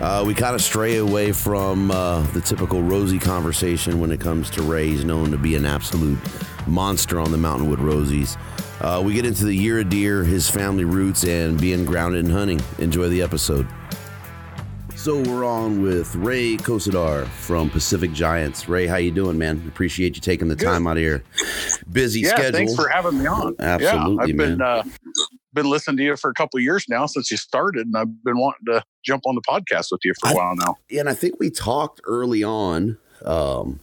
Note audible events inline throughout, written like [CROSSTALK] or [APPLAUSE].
Uh, we kind of stray away from uh, the typical rosy conversation when it comes to Ray. He's known to be an absolute monster on the Mountainwood Rosies. Uh, we get into the year of deer, his family roots, and being grounded in hunting. Enjoy the episode. So we're on with Ray Kosydar from Pacific Giants. Ray, how you doing, man? Appreciate you taking the Good. time out of your busy yeah, schedule. thanks for having me on. Absolutely, yeah, I've been uh, been listening to you for a couple of years now since you started, and I've been wanting to jump on the podcast with you for a I- while now. Yeah, and I think we talked early on. Um,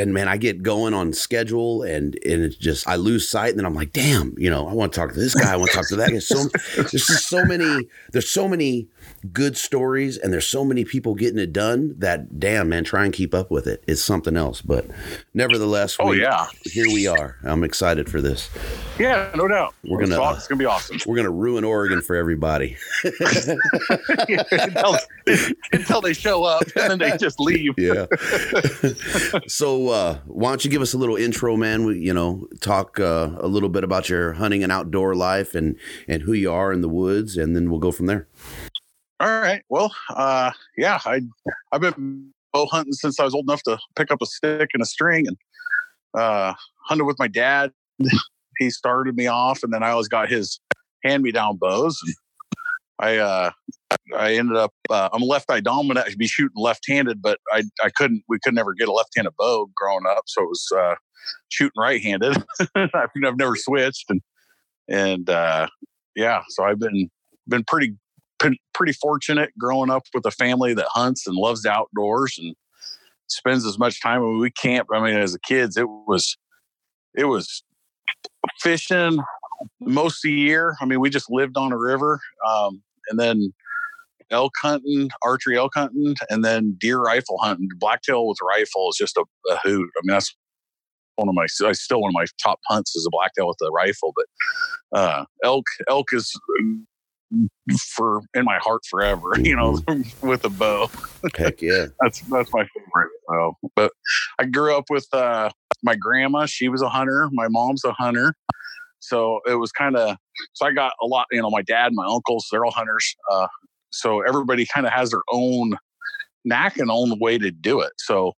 and man, I get going on schedule, and and it's just I lose sight, and then I'm like, damn, you know, I want to talk to this guy, I want to talk to that guy. So there's just so many, there's so many good stories, and there's so many people getting it done that damn man, try and keep up with it. It's something else, but nevertheless, Oh we, yeah, here we are. I'm excited for this. yeah, no doubt. We're gonna- it's gonna be awesome We're gonna ruin Oregon for everybody. [LAUGHS] until, until they show up and then they just leave. yeah. so, uh, why don't you give us a little intro, man? We, you know, talk uh, a little bit about your hunting and outdoor life and and who you are in the woods, and then we'll go from there. All right. Well, uh, yeah, I I've been bow hunting since I was old enough to pick up a stick and a string and uh, hunted with my dad. [LAUGHS] he started me off, and then I always got his hand me down bows. And I uh, I ended up uh, I'm left eye dominant. I should be shooting left handed, but I I couldn't we could never get a left handed bow growing up, so it was uh, shooting right handed. [LAUGHS] I've, I've never switched, and and uh, yeah, so I've been been pretty pretty fortunate growing up with a family that hunts and loves the outdoors and spends as much time when we camp. I mean, as a kids, it was it was fishing most of the year. I mean, we just lived on a river, um, and then elk hunting, archery elk hunting, and then deer rifle hunting. Blacktail with rifle is just a, a hoot. I mean, that's one of my I still one of my top hunts is a blacktail with a rifle, but uh, elk elk is for in my heart forever. [LAUGHS] You know, [LAUGHS] with a bow. Heck yeah. [LAUGHS] That's that's my favorite. So, but I grew up with uh, my grandma. She was a hunter. My mom's a hunter. So it was kind of so I got a lot. You know, my dad, my uncles, they're all hunters. Uh, so everybody kind of has their own knack and own way to do it. So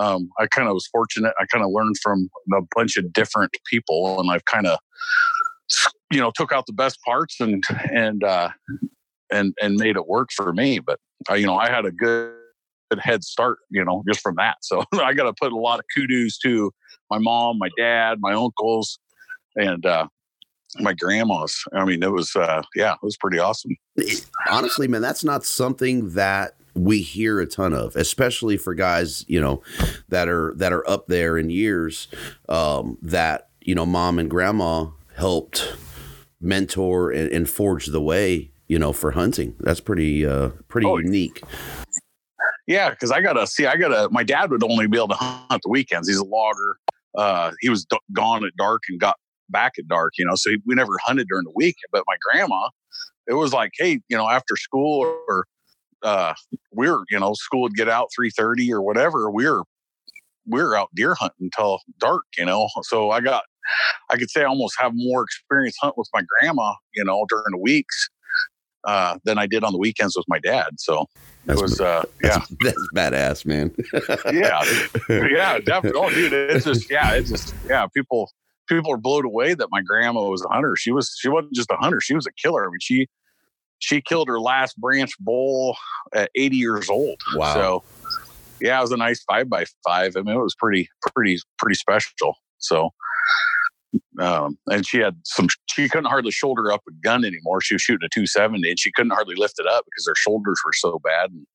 um, I kind of was fortunate. I kind of learned from a bunch of different people, and I've kind of you know took out the best parts and and uh, and and made it work for me. But uh, you know, I had a good head start, you know, just from that. So [LAUGHS] I got to put a lot of kudos to my mom, my dad, my uncles, and uh, my grandmas. I mean, it was uh, yeah, it was pretty awesome. Honestly, man, that's not something that we hear a ton of, especially for guys, you know, that are that are up there in years. Um, that you know, mom and grandma helped mentor and, and forge the way, you know, for hunting. That's pretty, uh, pretty Oh, unique. Yeah, because I gotta see. I gotta. My dad would only be able to hunt the weekends. He's a logger. Uh, he was d- gone at dark and got back at dark. You know, so we never hunted during the week. But my grandma, it was like, hey, you know, after school or uh, we are you know, school would get out three thirty or whatever. We are we are out deer hunting until dark. You know, so I got. I could say I almost have more experience hunting with my grandma, you know, during the weeks uh, than I did on the weekends with my dad. So That's, it was, uh, yeah, [LAUGHS] that's badass, man. yeah, yeah, definitely. Oh, dude, it's [LAUGHS] just yeah, it's just yeah. People people are blown away that my grandma was a hunter. She was she wasn't just a hunter; she was a killer. I mean, she she killed her last branch bull at 80 years old. Wow. So yeah, it was a nice five by five. I mean, it was pretty pretty pretty special. So. Um, and she had some, she couldn't hardly shoulder up a gun anymore. She was shooting a 270 and she couldn't hardly lift it up because her shoulders were so bad. And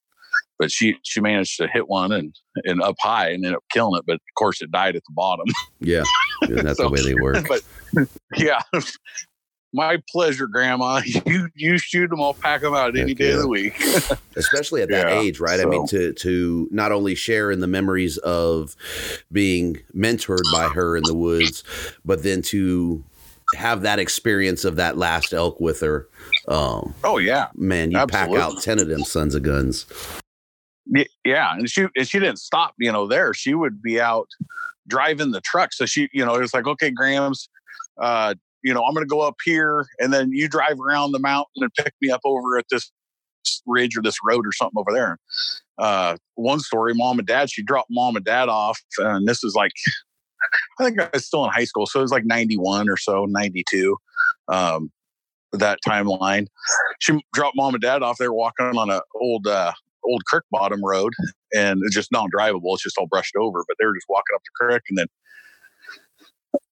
but she she managed to hit one and and up high and ended up killing it. But of course, it died at the bottom. [LAUGHS] yeah, that's So- the way they work. [LAUGHS] but yeah, [LAUGHS] my pleasure, Grandma. You you shoot them, I'll pack them out any Heck day of the week. especially at that Yeah, age, right? I mean, to to not only share in the memories of being mentored by her in the woods, but then to have that experience of that last elk with her. Um, Oh yeah, man, you pack out ten of them sons of guns. Yeah, and she and she didn't stop. You know, there she would be out driving the truck. So she, you know, it was like, okay, Grams, uh, you know, I'm to go up here, and then you drive around the mountain and pick me up over at this ridge or this road or something over there. Uh, one story, mom and dad, she dropped mom and dad off, and this is like, I think I was still in high school, so it was like 91 or so, 92. Um, that timeline. She dropped mom and dad off. They were walking on a old uh, old creek bottom road and it's just non-drivable. It's just all brushed over. But they were just walking up the creek and then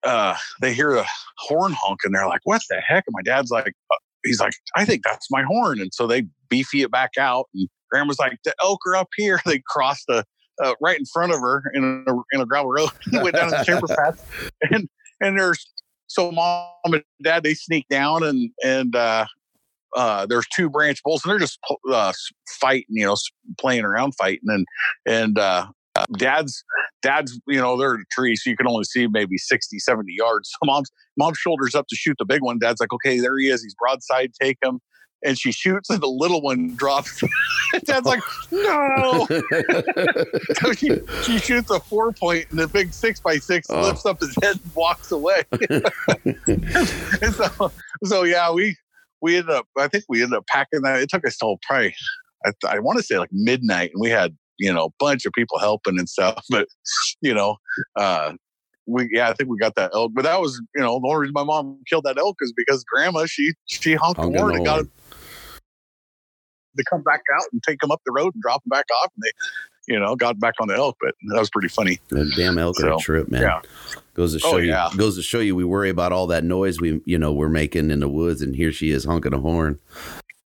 uh, they hear a horn honk and they're like, "What the heck?" And my dad's like, uh, "He's like, I think that's my horn." And so they beefy it back out. And Grandma's like, "The elk are up here." [LAUGHS] They crossed the uh, right in front of her in a, in a gravel road. [LAUGHS] went down to the timber [LAUGHS] path, and and there's so mom and dad they sneak down and and uh, uh, there's two branch bulls and they're just uh, fighting, you know, playing around fighting and and uh, dad's dad's you know they're in a tree so you can only see maybe 60 70 yards. So [LAUGHS] mom's mom's shoulders up to shoot the big one. Dad's like okay there he is. He's broadside take him. And she shoots and the little one [LAUGHS] drops. Dad's like no. [LAUGHS] So she, she shoots a four point and the big six by six Oh. lifts up his head and walks away. And so so yeah we we ended up i think we ended up packing that. It took us till probably i, I want to say like midnight and we had you know a bunch of people helping and stuff [LAUGHS] but you know uh we yeah i think we got that elk but that was you know the only reason my mom killed that elk is because grandma she she honked the horn and got it to come back out and take them up the road and drop them back off and they you know got back on the elk but that was pretty funny That damn elk are a So, trip, man. yeah. Goes to Oh, show you. yeah. Goes to show you. We worry about all that noise we, you know, we're making in the woods, and here she is honking a horn.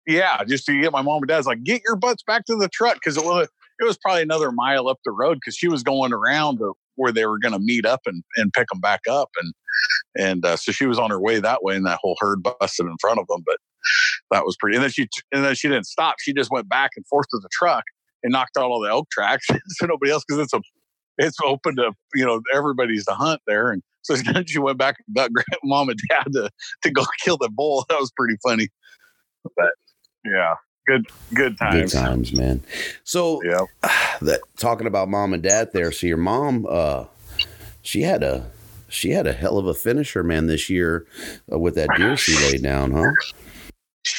yeah, just to get my mom and dad's like, get your butts back to the truck because it was it was probably another mile up the road because she was going around to where they were going to meet up and and pick them back up and and uh, so she was on her way that way and that whole herd busted in front of them but that was pretty and then she and then she didn't stop she just went back and forth to the truck and knocked out all the elk tracks [LAUGHS] so nobody else because it's a it's open to you know everybody's to hunt there and so [LAUGHS] then she went back and got [LAUGHS] mom and dad to to go kill the bull that was pretty funny but yeah good good times Good times, man. So yeah [SIGHS] that talking about mom and dad there. So your mom, uh, she had a she had a hell of a finisher, man, this year uh, with that deer she laid down, huh?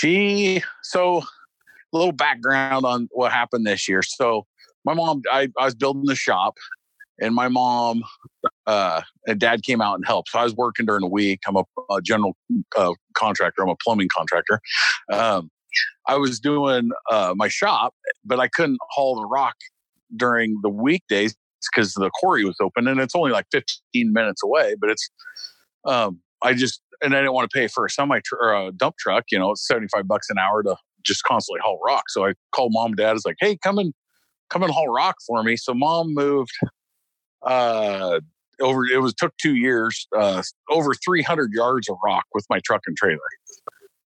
She so a little background on what happened this year. So my mom i, I was building the shop and my mom uh, and dad came out and helped. So i was working during the week. I'm a, a general uh, contractor. I'm a plumbing contractor. Um, i was doing uh, my shop but i couldn't haul the rock during the weekdays because the quarry was open and it's only like 15 minutes away but it's um, i just and I didn't want to pay for a semi tr- or a dump truck. You know, seventy five bucks an hour to just constantly haul rock. So I called mom and dad. I was like, "Hey, come and come and haul rock for me." So mom moved uh, over it was took two years, uh, over 300 yards of rock with my truck and trailer.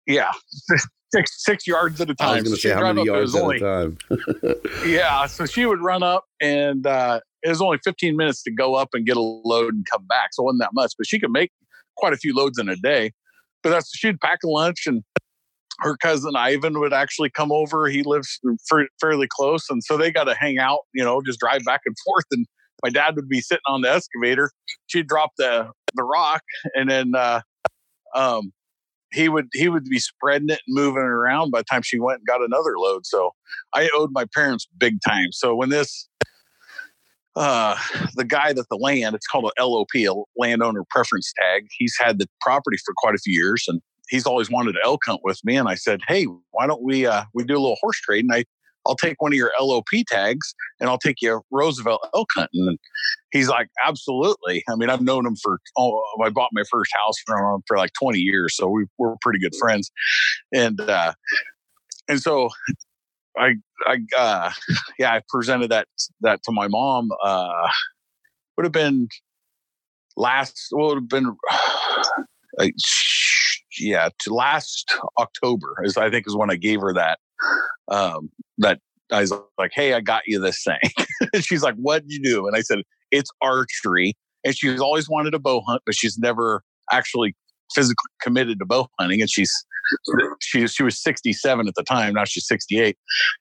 Yeah, [LAUGHS] six six yards at a time. I was going to say how many yards at only, a time. [LAUGHS] yeah, so she would run up, and uh, it was only 15 minutes to go up and get a load and come back, so it wasn't that much. But she could make quite a few loads in a day. But that's she'd pack a lunch, and her cousin Ivan would actually come over. He lives fairly close, and so they got to hang out. You know, just drive back and [LAUGHS] forth, and my dad would be sitting on the excavator. She'd drop the the rock, and then uh, um, he would he would be spreading it and moving it around by the time she went and got another load. So I owed my parents big time. So when this uh the guy that the land it's called a lop a landowner preference tag he's had the property for quite a few years and he's always wanted to elk hunt with me and i said hey why don't we uh we do a little horse trade and i I'll take one of your LOP tags and I'll take you Roosevelt elk hunting. And he's like, absolutely. I mean, I've known him for, oh, I bought my first house from him for like 20 years. So we, we're pretty good friends. And, uh, and so I, I, uh, [LAUGHS] yeah, I presented that, that to my mom, uh, would have been last, would have been, [SIGHS] uh, yeah, to last October is I think is when I gave her that um, that I was like, "Hey, I got you this thing." [LAUGHS] she's like, "What did you do?" And I said, "It's archery." And she's always wanted a bow hunt, but she's never actually physically committed to bow hunting. And she's she she was 67 at the time. Now she's 68.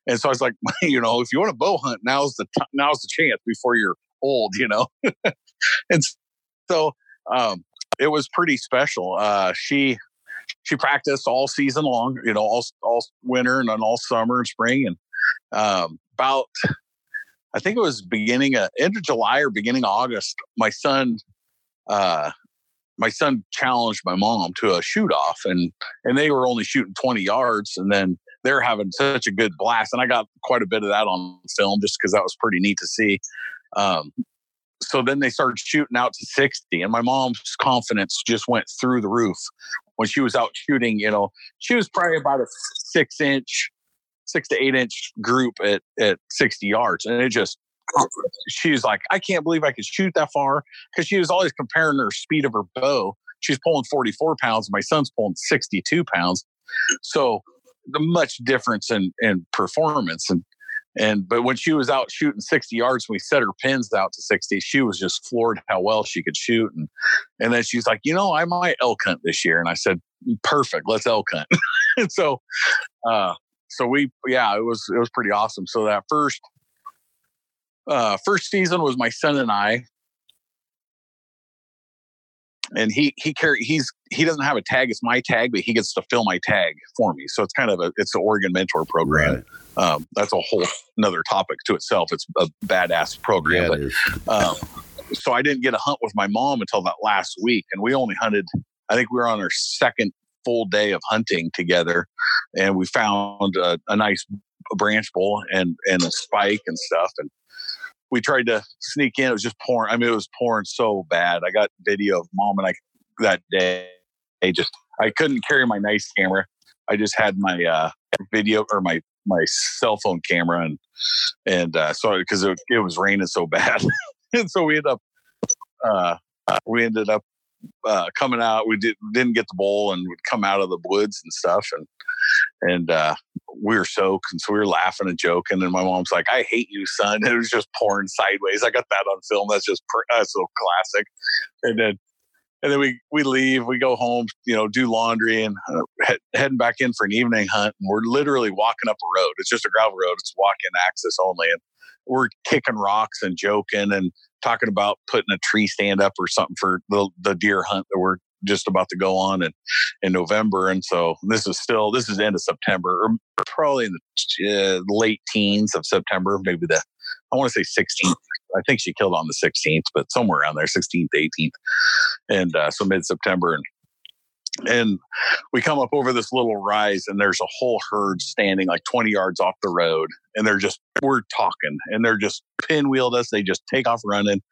And so I was like, [LAUGHS] you know, if you want to bow hunt, now's the t- now's the chance before you're old, you know. [LAUGHS] and so um, it was pretty special. Uh, she she practiced all season long, you know, all all winter and then all summer and spring. And um, about, I think it was beginning of end of July or beginning of August, my son, uh, my son challenged my mom to a shoot off, and and they were only shooting twenty yards, and then they're having such a good blast, and I got quite a bit of that on film just because that was pretty neat to see. Um, so then they started shooting out to 60 and my mom's confidence just went through the roof when she was out shooting you know she was probably about a six inch six to eight inch group at, at 60 yards and it just she was like i can't believe i could shoot that far because she was always comparing her speed of her bow she's pulling 44 pounds my son's pulling 62 pounds so the much difference in in performance and and but when she was out shooting 60 yards, we set her pins out to 60. She was just floored how well she could shoot. And and then she's like, you know, I might elk hunt this year. And I said, perfect, let's elk hunt. and [LAUGHS] so uh so we yeah, it was it was pretty awesome. So that first uh first season was my son and I. And he he carry he's he doesn't have a tag it's my tag but he gets to fill my tag for me. So it's kind of a it's the oregon mentor program. Right. um, that's a whole another topic to itself. It's a badass program yeah, but, um, so i didn't get a hunt with my mom until that last week and we only hunted i think we were on our second full day of hunting together and we found a, a nice branch bull and and a spike and stuff and we tried to sneak in. It was just pouring. I mean, it was pouring so bad. I got video of mom and I that day. I just I couldn't carry my nice camera. I just had my uh, video or my my cell phone camera and and uh, so because it, it, was raining so bad, [LAUGHS] and so we ended up uh, we ended up uh, coming out. We did didn't get the bowl and would come out of the woods and stuff and and uh, we were soaked, and so we were laughing and joking. And my mom's like, "I hate you, son." [LAUGHS] it was just pouring sideways. I got that on film. That's just that's so classic. And then and then we we leave. We go home, you know, do laundry and uh, head, heading back in for an evening hunt. And we're literally walking up a road. It's just a gravel road. It's walking access only, and we're kicking rocks and joking and talking about putting a tree stand up or something for the the deer hunt that we're just about to go on in, in November. And so this is still, this is end of September or probably in the uh, late teens of September, maybe the, I want to say 16th. I think she killed on the 16th, but somewhere around there, 16th, 18th. And uh, so mid September. And and we come up over this little rise and there's a whole herd standing like 20 yards off the road and they're just we're talking and they're just pinwheeled us they just take off running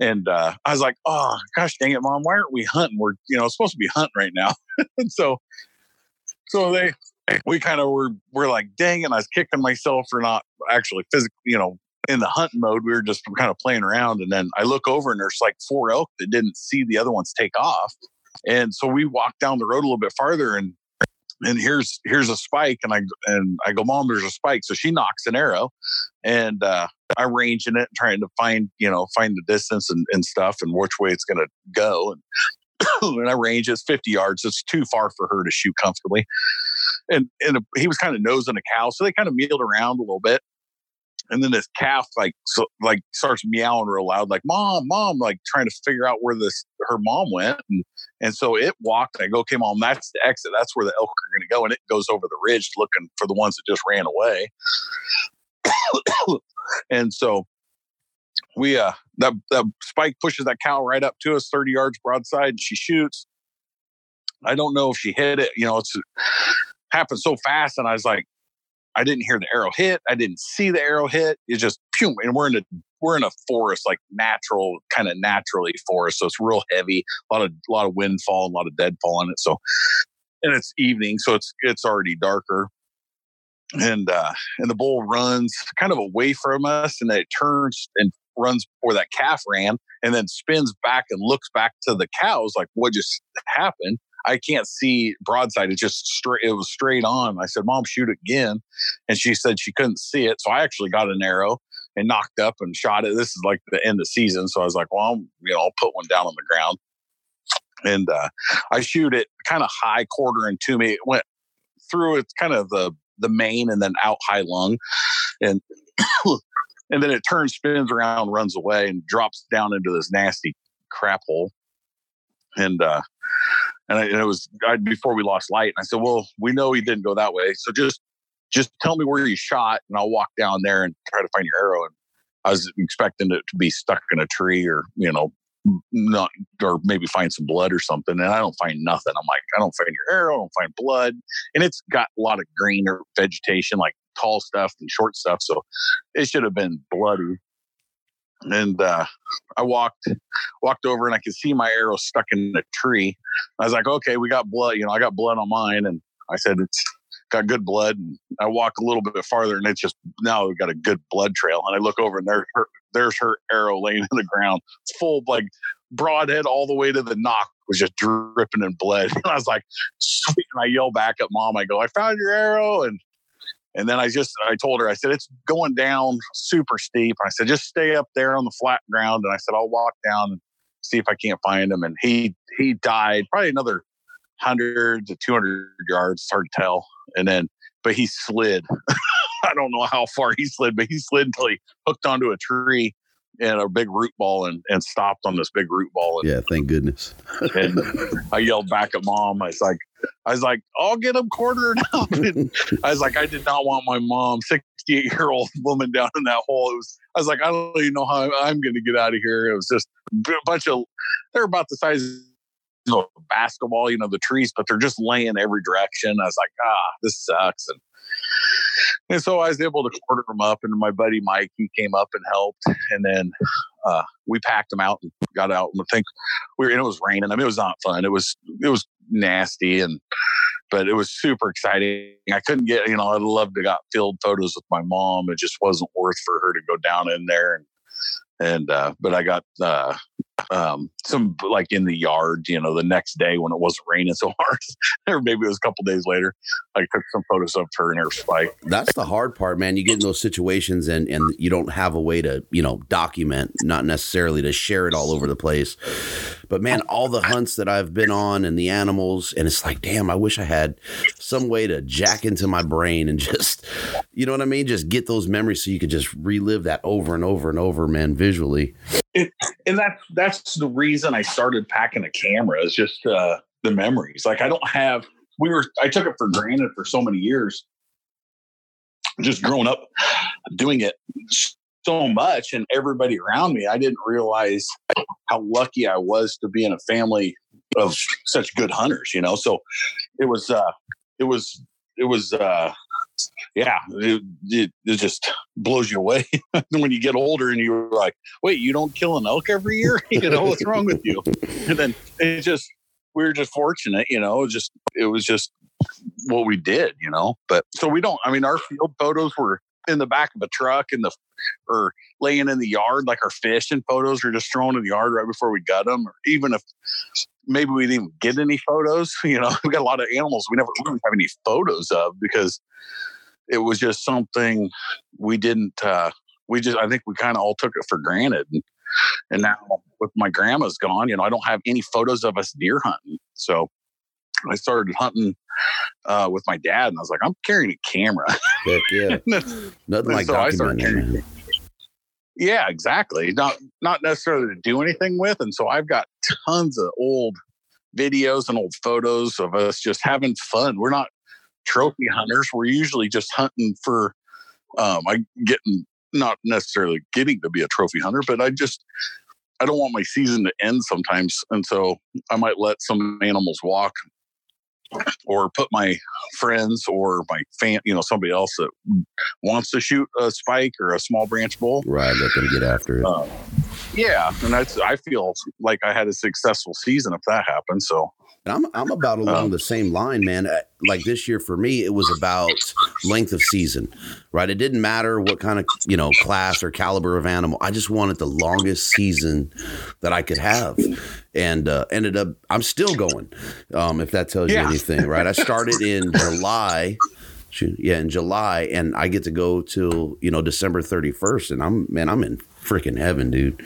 And uh, I was like, oh, gosh dang it, mom, why aren't we hunting? We're, you know, supposed to be hunting right now. [LAUGHS] and so, so they, we kind of were, we're like, dang it, I was kicking myself for not actually physically, you know, in the hunting mode, we were just kind of playing around. And then I look over and there's like four elk that didn't see the other ones take off. And so we walked down the road a little bit farther and and here's here's a spike and I and I go, Mom, there's a spike. So she nocks an arrow and uh i'm ranging it trying to find, you know, find the distance and, and stuff and which way it's gonna go. And [COUGHS] and I range it's 50 yards. It's too far for her to shoot comfortably. And and he was kind of nosing a cow. So they kind of mealed around a little bit and then this calf like so, like starts meowing real loud like mom mom like trying to figure out where this her mom went and and so it walked i go okay mom that's the exit. That's where the elk are going to go and it goes over the ridge looking for the ones that just ran away. [COUGHS] And so we uh that that spike pushes that cow right up to us 30 yards broadside and she shoots. I don't know if she hit it you know it's happened so fast and i was like I didn't hear the arrow hit. I didn't see the arrow hit. It just pew, and we're in a we're in a forest, like natural, kind of naturally forest. So it's real heavy, a lot of a lot of windfall, a lot of deadfall in it. So and it's evening, so it's it's already darker. And uh and the bull runs kind of away from us and then it turns and runs where that calf ran and then spins back and looks back to the cows like what just happened I can't see broadside. It just straight. It was straight on. I said, "Mom, shoot again," and she said she couldn't see it. So I actually got an arrow and nocked up and shot it. This is like the end of season, so I was like, "Well, I'm, you know, I'll put one down on the ground." And uh, I shoot it kind of high quarter and to me. It went through it's kind of the the main and then out high lung, and [COUGHS] and then it turns, spins around, runs away, and drops down into this nasty crap hole. And uh, and, I, and it was I, before we lost light. And I said, "Well, we know he didn't go that way, so just just tell me where you shot, and I'll walk down there and try to find your arrow." And I was expecting it to be stuck in a tree or you know not or maybe find some blood or something and i don't find nothing i'm like i don't find your arrow i don't find blood and it's got a lot of green or vegetation like tall stuff and short stuff so it should have been bloody and uh, I walked walked over and I could see my arrow stuck in a tree. I was like, okay, we got blood. You know, I got blood on mine, and I said it's got good blood. And I walk a little bit farther, and it's just now we've got a good blood trail. And I look over, and there, her, there's her arrow laying in the ground, full like broadhead all the way to the nock was just dripping in blood. [LAUGHS] And I was like, sweet. And I yell back at mom. I go, I found your arrow, and and then I just I told her I said it's going down super steep. I said just stay up there on the flat ground, and I said I'll walk down and see if I can't find him. And he he died probably another hundred to two hundred yards. Hard to tell. And then but he slid. [LAUGHS] I don't know how far he slid, but he slid until he hooked onto a tree and a big root ball and, and stopped on this big root ball. And, yeah, thank goodness. and I yelled back at mom. I was like, I was like, I'll get him quartered [LAUGHS] up. And I was like, I did not want my mom, 68 year old [LAUGHS] woman down in that hole. It was, I was like, I don't even know how I'm going to get out of here. It was just a bunch of, they're about the size of a basketball, you know, the trees, but they're just laying every direction. I was like, ah, this sucks. And [LAUGHS] and so I was able to quarter them up, and my buddy Mike he came up and helped, and then uh, we packed them out and got out. And I think we were, and it was raining. I mean, it was not fun. It was it was nasty, and but it was super exciting. I couldn't get you know I'd love to got field photos with my mom. It just wasn't worth for her to go down in there and and uh, but I got uh, um, some like in the yard, you know, the next day when it wasn't raining so [LAUGHS] hard, or maybe it was a couple days later. I took some photos of her and her spike. That's the hard part, man. You get in those situations and and you don't have a way to you know document, not necessarily to share it all over the place. But man, all the hunts that I've been on and the animals, and it's like, damn, I wish I had some way to jack into my brain and [LAUGHS] just, you know what I mean, just get those memories so you could just relive that over and over and over, man, visually. It, and that's that's the reason I started packing a camera is just uh, the memories. Like I don't have. We were. I took it for granted for so many years. Just growing up, doing it so much, and everybody around me, I didn't realize how lucky I was to be in a family of such good hunters. You know, so it was. uh It was. It was. uh yeah, it, it, it, just blows you away [LAUGHS] when you get older and you're like, wait, you don't kill an elk every year? [LAUGHS] you know, what's wrong with you? And then it just, we were just fortunate, you know, just, it was just what we did, you know. But so we don't, I mean, our field photos were in the back of a truck in the or laying in the yard like our fish and photos are just thrown in the yard right before we gut them or even if maybe we didn't get any photos [LAUGHS] you know we got a lot of animals we never really have any photos of because it was just something we didn't uh we just i think we kind of all took it for granted. And, and now with my grandma's gone you know i don't have any photos of us deer hunting so I started hunting uh, with my dad, and I was like, I'm carrying a camera. Heck yeah. [LAUGHS] Nothing like so I started carrying- Yeah, exactly. Not not necessarily to do anything with, and so I've got tons of old videos and old photos of us just having fun. We're not trophy hunters. We're usually just hunting for. Um, I getting not necessarily getting to be a trophy hunter, but I just I don't want my season to end sometimes, and so I might let some animals walk, or put my friends or my fan, you know, somebody else that wants to shoot a spike or a small branch bull. Right, let them get after it. Uh, yeah, and that's I feel like I had a successful season if that happened. So And I'm I'm about along Um, the same line, man. Uh, Like this year for me, it was about length of season, right? It didn't matter what kind of you know class or caliber of animal. I just wanted the longest season that I could have, and uh, ended up I'm still going. Um, if that tells Yeah. you anything, right? I started in July. Yeah, in July, and I get to go till you know December 31st, and I'm man, I'm in freaking heaven, dude.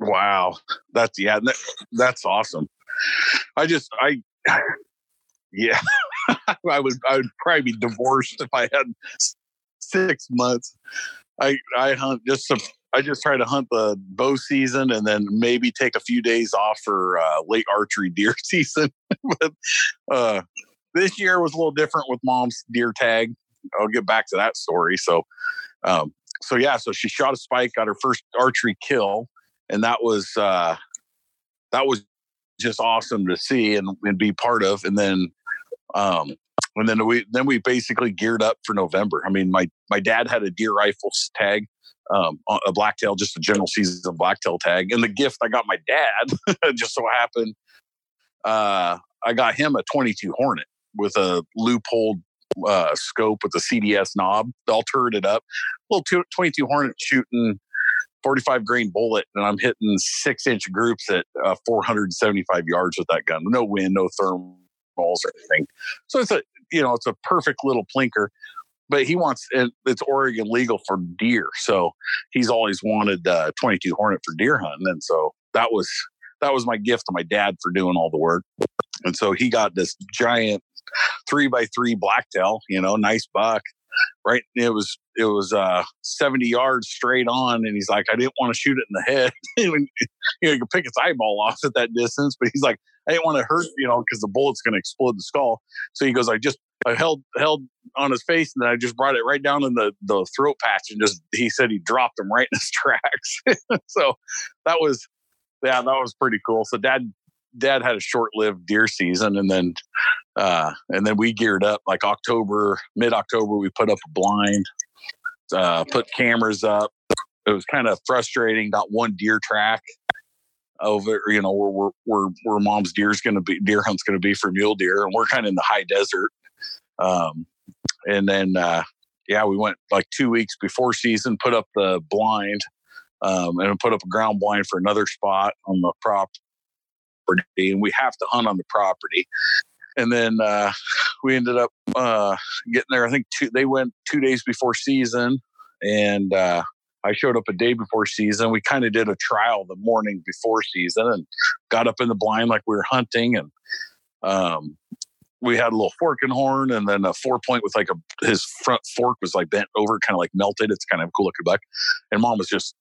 wow, that's yeah, that, that's awesome. I just I [SIGHS] yeah, [LAUGHS] I would I would probably be divorced if I had six months. I I hunt just some. I just try to hunt the bow season and then maybe take a few days off for uh, late archery deer [LAUGHS] season. but uh, this year was a little different with mom's deer tag. I'll get back to that story. So, um, so yeah, so she shot a spike, got her first archery kill, and that was uh, that was just awesome to see and, and be part of. And then, um, and then we then we basically geared up for November. I mean, my my dad had a deer rifle tag, um, a blacktail, just a general season blacktail tag, and the gift I got my dad [LAUGHS] just so happened, uh, I got him a 22 Hornet with a loophole uh, scope with a CDS knob, all it up, little two, 22 Hornet shooting 45 grain bullet, and I'm hitting six inch groups at uh, 475 yards with that gun. No wind, no thermals or anything. So it's a you know it's a perfect little plinker. But he wants it's Oregon legal for deer, so he's always wanted uh, 22 Hornet for deer hunting, and so that was that was my gift to my dad for doing all the work. And so he got this giant three by three blacktail, you know, nice buck. Right. It was it was uh 70 yards straight on. And he's like, I didn't want to shoot it in the head. [LAUGHS] you know, you could pick its eyeball off at that distance, but he's like, I didn't want to hurt, you know, because the bullet's gonna explode the skull. So he goes, I just I held held on his face and then I just brought it right down in the, the throat patch and just he said he dropped him right in his [LAUGHS] tracks. so that was yeah, that was pretty cool. So dad dad had a short-lived deer season and then uh and then we geared up like october mid-october we put up a blind uh put cameras up it was kind of frustrating got one deer track over you know where where where, where mom's deer's gonna be deer hunt's gonna be for mule deer and we're kind of in the high desert um and then uh yeah we went like two weeks before season put up the blind um and put up a ground blind for another spot on the prop and we have to hunt on the property. And then uh, we ended up uh, getting there. I think two, they went two days before season, and uh, I showed up a day before season. We kind of did a trial the morning before season and got up in the blind like we were hunting, and um, we had a little fork and horn, and then a four point with like a his front fork was like bent over, kind of like melted. It's kind of a cool looking buck, and mom was just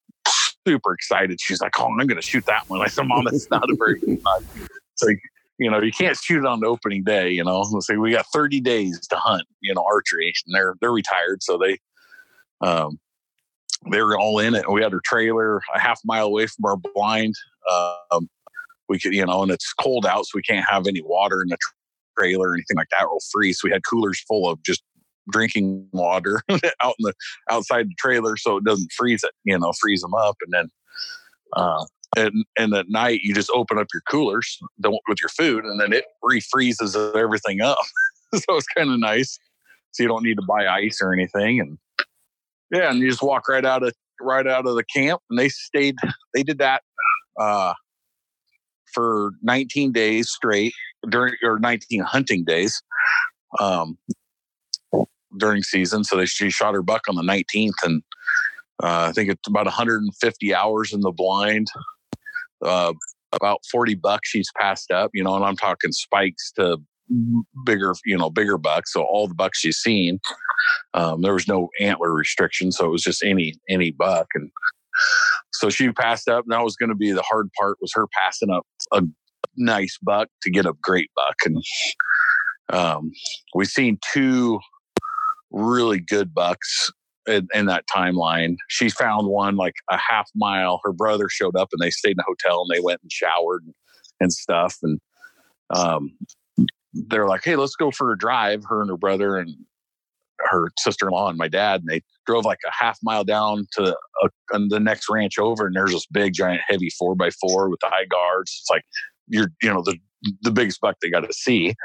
super excited. She's like, "Oh, I'm going to shoot that one." I said, "Mom, it's not a very good buck." It's like you know, you can't shoot it on the opening day. You know, let's say we got 30 days to hunt. You know, archery, and they're they're retired, so they um they were all in it. We had our trailer a half mile away from our blind. Um, we could, you know, and it's cold out, so we can't have any water in the tra- trailer or anything like that. We'll freeze. So we had coolers full of just drinking water [LAUGHS] out in the outside the trailer so it doesn't freeze it, you know, freeze them up. And then, uh, and, and at night you just open up your coolers with your food and then it refreezes everything up. [LAUGHS] so it's kind of nice. So you don't need to buy ice or anything. And Yeah, and you just walk right out of right out of the camp, and they stayed. They did that uh, for 19 days straight during or 19 hunting days um, during season. So they she shot her buck on the 19th, and uh, I think it's about 150 hours in the blind. Uh, about 40 bucks she's passed up, you know, and I'm talking spikes to bigger, you know, bigger bucks. So all the bucks she's seen, um, there was no antler restriction, so it was just any any buck, and so she passed up. And that was going to be the hard part was her passing up a nice buck to get a great buck, and um, we've seen two really good bucks in, in, that timeline. She found one like a half mile. Her brother showed up and they stayed in a hotel and they went and showered and, and stuff. And um, they're like, hey, let's go for a drive. Her and her brother and her sister in law and my dad. And they drove like a half mile down to a, the next ranch over. And there's this big, giant, heavy four by four with the high guards. It's like, you're, you know, the, the biggest buck they got to see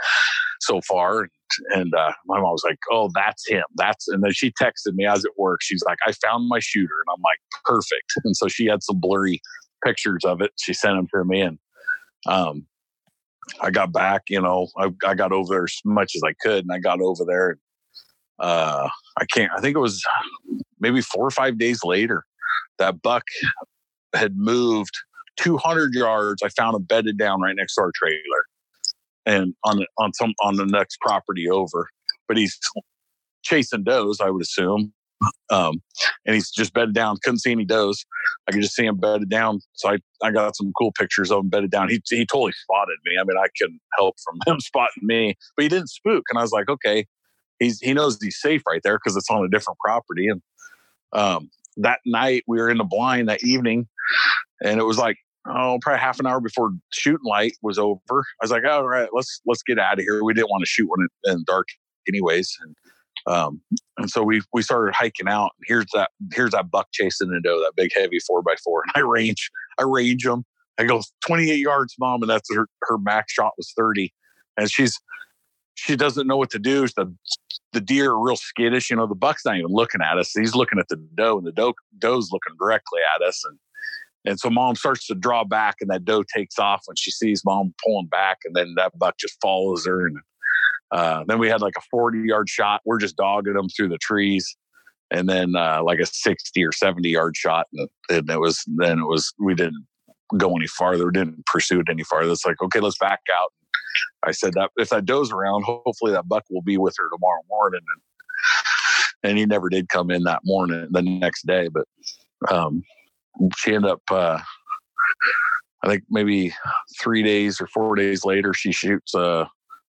so far. And uh, my mom was like, "Oh, that's him. That's." And then she texted me as it worked. She's like, "I found my shooter," and I'm like, "Perfect." And so she had some blurry pictures of it. She sent them to me, and um, I got back. You know, I, I got over there as much as I could, and I got over there. And, uh, I can't. I think it was maybe four or five days later. That buck had moved 200 yards. I found him bedded down right next to our trailer and on on some on the next property over. But he's chasing does, I would assume. Um, and he's just bedded down. Couldn't see any does. I could just see him bedded down. So I, I got some cool pictures of him bedded down. He he totally spotted me. I mean, I couldn't help from him [LAUGHS] spotting me, but he didn't spook. And I was like, okay, he's he knows he's safe right there because it's on a different property. And um, that night we were in the blind that evening, and it was like oh, probably half an hour before shooting light was over. I was like, all right, let's let's get out of here. We didn't want to shoot when it in dark, anyways. And um, and so we we started hiking out. Here's that here's that buck chasing the doe, that big heavy four by four. And I range I range them. I go 28 yards, mom, and that's her her max shot was 30. And she's she doesn't know what to do. The the deer are real skittish. You know, the buck's not even looking at us. He's looking at the doe, and the doe doe's looking directly at us. And and so mom starts to draw back, and that doe takes off when she sees mom pulling back, and then that buck just follows her. And uh, then we had like a 40 yard shot. We're just dogging them through the trees. And then uh, like a 60 or 70 yard shot. And, and it was, then it was, we didn't go any farther, didn't pursue it any farther. It's like, okay, let's back out. I said that if that doe's around, hopefully that buck will be with her tomorrow morning. And, and he never did come in that morning, the next day. But um, she ended up uh, I think maybe three days or four days later, she shoots a,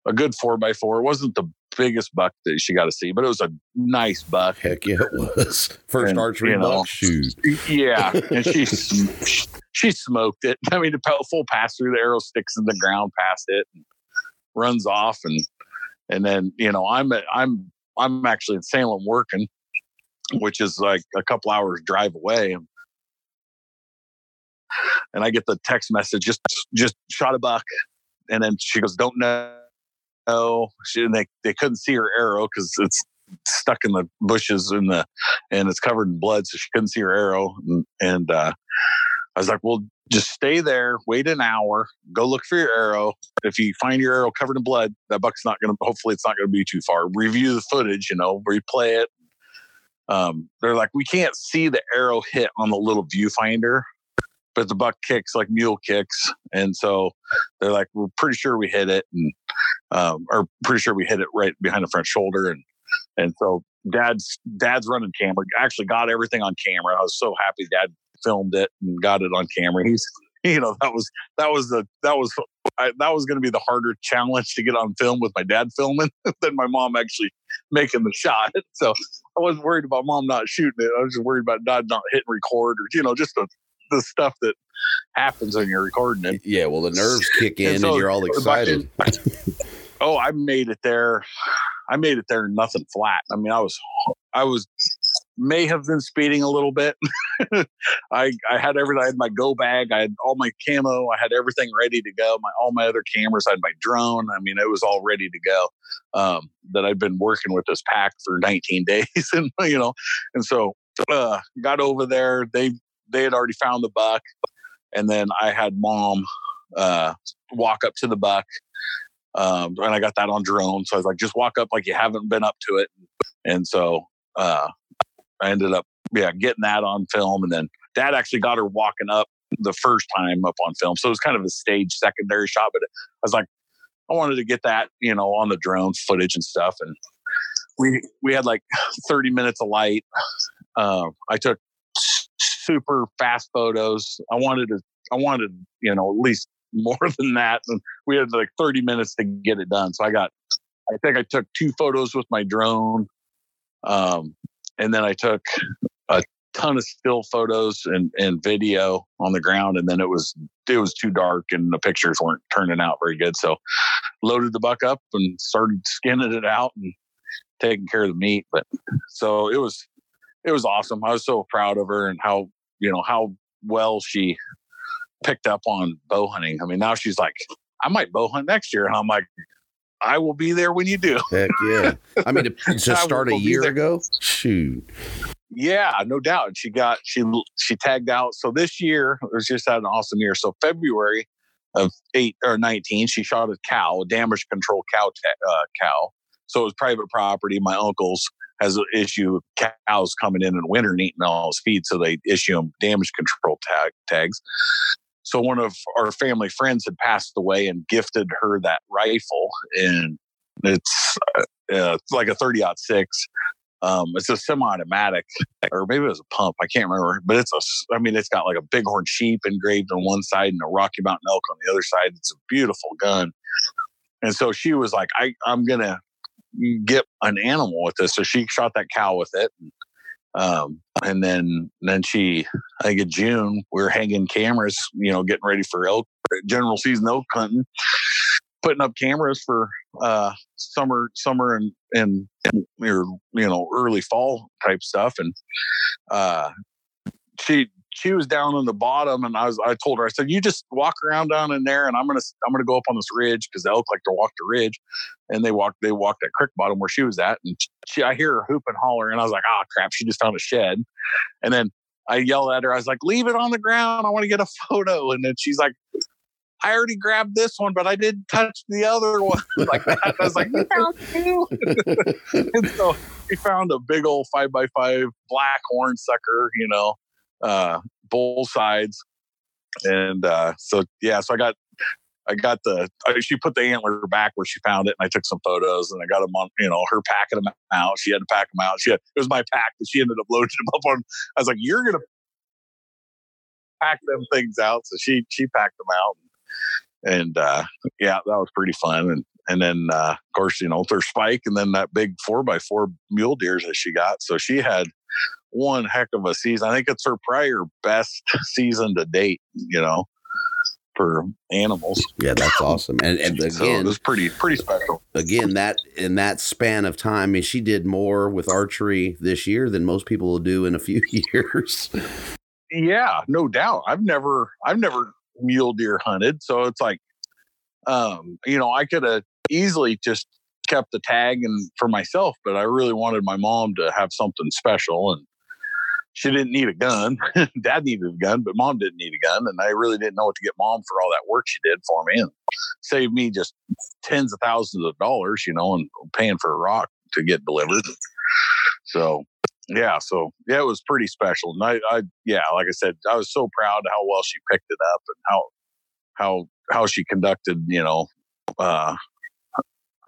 a good four by four. It wasn't the biggest buck that she got to see, but it was a nice buck. Heck yeah, it was. [LAUGHS] First and, archery you know, buck shoot. Yeah. And she, [LAUGHS] she smoked it. [LAUGHS] I mean, the full pass through the arrow sticks in the ground past it and runs off. And, and then, you know, I'm, at, I'm, I'm actually in Salem working, which is like a couple hours drive away and I get the text message, just just shot a buck, and then she goes, "Don't know." She and they they couldn't see her arrow because it's stuck in the bushes in the and it's covered in blood, so she couldn't see her arrow. And, and uh, I was like, "Well, just stay there, wait an hour, go look for your arrow. If you find your arrow covered in blood, that buck's not going to. Hopefully, it's not going to be too far. Review the footage, you know, replay it." Um, they're like, we can't see the arrow hit on the little viewfinder but the buck kicks like mule kicks, and so they're like, we're pretty sure we hit it, and um, or pretty sure we hit it right behind the front shoulder, and and so dad's dad's running camera. Actually, got everything on camera. I was so happy dad filmed it and got it on camera. He's [LAUGHS] you know that was that was the that was I, that was going to be the harder challenge to get on film with my dad filming [LAUGHS] than my mom actually making the shot. [LAUGHS] So I wasn't worried about mom not shooting it. I was just worried about dad not hitting record or you know just the the stuff that happens when you're recording it. Yeah, well, the nerves kick in and, so, and you're all excited. [SIGHS] oh, I made it there. I made it there, nothing flat. I mean, I was, I was, may have been speeding a little bit. [LAUGHS] I I had everything. I had my go bag. I had all my camo. I had everything ready to go. My all my other cameras. I had my drone. I mean, it was all ready to go. Um, that I'd been working with this pack for 19 [LAUGHS] days, and you know, and so uh, got over there. They they had already found the buck, and then I had mom uh, walk up to the buck, um, and I got that on drone. So I was like, just walk up like you haven't been up to it, and so uh, I ended up yeah getting that on film, and then Dad actually got her walking up the first time up on film. So it was kind of a stage secondary shot, but I was like, I wanted to get that, you know, on the drone footage and stuff. And we we had like 30 minutes of light. Uh, I took super fast photos. I wanted to, I wanted, you know, at least [LAUGHS] more than that. And we had like 30 minutes to get it done. So I got, I think I took two photos with my drone. Um, and then I took a ton of still photos and, and video on the ground. And then it was, it was too dark and the pictures weren't turning out very good. So loaded the buck up and started skinning it out and taking care of the meat. But so it was, it was awesome. I was so proud of her and how, you know, how well she picked up on bow hunting. I mean, now she's like, I might bow hunt next year. And I'm like, I will be there when you do. Heck yeah. I mean, to, [LAUGHS] to start a year ago, shoot. Yeah, no doubt. She got she she tagged out. So this year it was just had an awesome year. So February of eight or nineteen, she shot a cow, a damage control cow uh, cow. So it was private property. My uncle's has an issue of cows coming in in winter and eating all his feed, so they issue them damage control tag, tags. So one of our family friends had passed away and gifted her that rifle, and it's uh, uh, like a 30 six. Um, it's a semi-automatic, or maybe it was a pump. I can't remember, but it's a. I mean, it's got like a bighorn sheep engraved on one side and a Rocky Mountain elk on the other side. It's a beautiful gun. And so she was like, I, I'm gonna get an animal with this. So she shot that cow with it. Um, and then then she, I think in June, we are hanging cameras, you know, getting ready for elk general season elk hunting, putting up cameras for uh, summer, summer and and, and you know early fall type stuff. And uh, she she was down on the bottom and I was I told her I said you just walk around down in there and I'm gonna I'm gonna go up on this ridge because the elk like to walk the ridge and they walked they walked that creek bottom where she was at and she I hear her hoop and holler and I was like ah oh, crap she just found a shed and then I yell at her I was like leave it on the ground I want to get a [LAUGHS] photo and then she's like I already grabbed this one, but I didn't touch the other [LAUGHS] one. like that. I was like, you found two. [LAUGHS] and so we found a big old five by five black horn sucker, you know, uh, both sides. And uh, so, yeah, so I got, I got the, she put the antler back where she found it and I took some photos and I got them on, you know, her packing them out. She had to pack them out. She had, it was my pack, but she ended up loading them up on, I was like, you're going to pack them things out. So she, she packed them out. And, uh, yeah, that was pretty fun. And, and then, uh, of course, you know, their spike and then that big four by four mule deers that she got. So she had, one heck of a season. I think it's her prior best [LAUGHS] season to date, you know, for animals. Yeah, that's awesome. And, and again, so it was pretty pretty special. Again, that in that span of time, I mean, she did more with archery this year than most people will do in a few [LAUGHS] years. Yeah, no doubt. I've never I've never mule deer hunted, so it's like um, you know, I could have easily just kept the tag and for myself, but I really wanted my mom to have something special and she didn't need a gun. [LAUGHS] Dad needed a gun, but mom didn't need a gun. And I really didn't know what to get mom for all that work she did for me and saved me just tens of thousands of dollars, you know, and paying for a rock to get delivered. So, yeah, so yeah, it was pretty special. And I, I, yeah, like I said, I was so proud of how well she picked it up and how, how, how she conducted, you know, uh,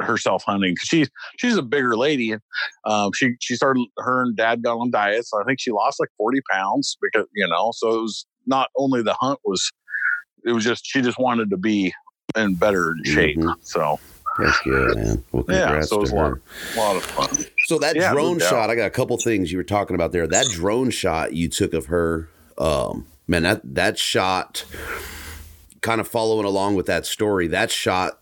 herself hunting. because She's she's a bigger lady. Um, she she started her and dad got on diets. So I think she lost like forty pounds because you know. So it was not only the hunt was, it was just she just wanted to be in better shape. Mm-hmm. So. That's good, man. Well, yeah, so it was a lot, a lot, of fun. So that yeah, drone shot, I got a couple things you were talking about there. That drone shot you took of her, um, man, that that shot, kind of following along with that story. That shot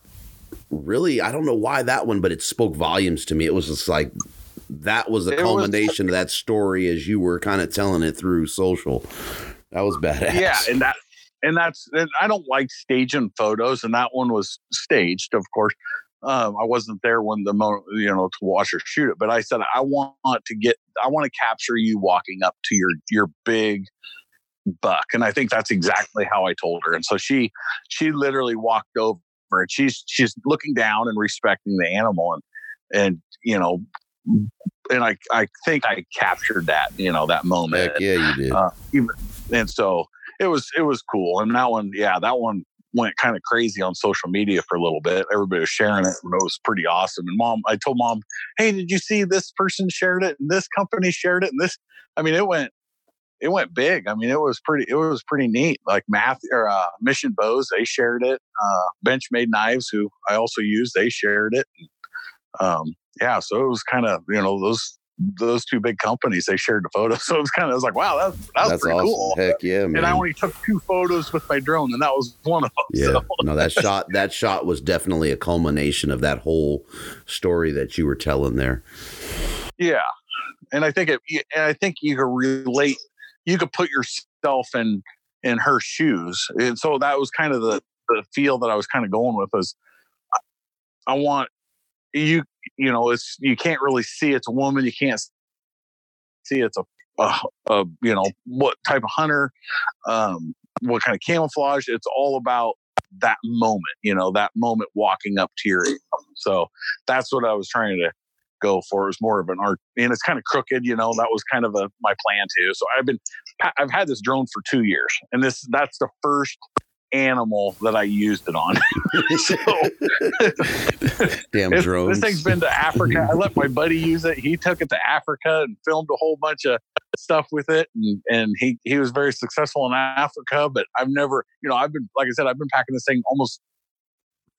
really, I don't know why that one, but it spoke volumes to me. It was just like that was the it culmination was, of that story as you were kind of telling it through social. That was badass. Yeah, and that and that's and I don't like staging photos, and that one was staged, of course. Um, I wasn't there when the mo you know to watch or shoot it, but I said I want to get I want to capture you walking up to your your big buck, and I think that's exactly how I told her. And so she she literally walked over and she's she's looking down and respecting the animal and and you know and I I think I captured that you know that moment. Heck yeah, you did. Uh, even, and so it was it was cool. And that one, yeah, that one went kind of crazy on social media for a little bit. Everybody was sharing it, and it was pretty awesome. And mom, I told mom, "Hey, did you see this person shared it, and this company shared it, and this?" I mean, it went it went big. I mean, it was pretty it was pretty neat. Like math or uh, Mission Bows, they shared it. Uh, Benchmade Knives, who I also use, they shared it. Um, yeah, so it was kind of you know those those two big companies they shared the photos. [LAUGHS] So it was kind of I was like, wow, that's that's, That's pretty awesome. cool. Heck yeah, man. And I only took two photos with my drone, and that was one of them. Yeah, So, no, that [LAUGHS] shot that shot was definitely a culmination of that whole story that you were telling there. yeah, and I think it. And I think you can relate. You could put yourself in in her shoes, and so that was kind of the the feel that I was kind of going with. Was I want you. You know, it's you can't really see it's a woman. You can't see it's a, a, a you know what type of hunter, um, what kind of camouflage. It's all about that moment. You know, that moment walking up to your. So that's what I was trying to go for. It was more of an art, and it's kind of crooked. You know, that was kind of a my plan too. So I've been I've had this drone for two years, and this that's the first animal that I used it on. [LAUGHS] so Damn drones. This thing's been to Africa. I let my buddy use it. He took it to Africa and filmed a whole bunch of stuff with it, and and he he was very successful in Africa. But I've never, you know, I've been like I said, I've been packing this thing almost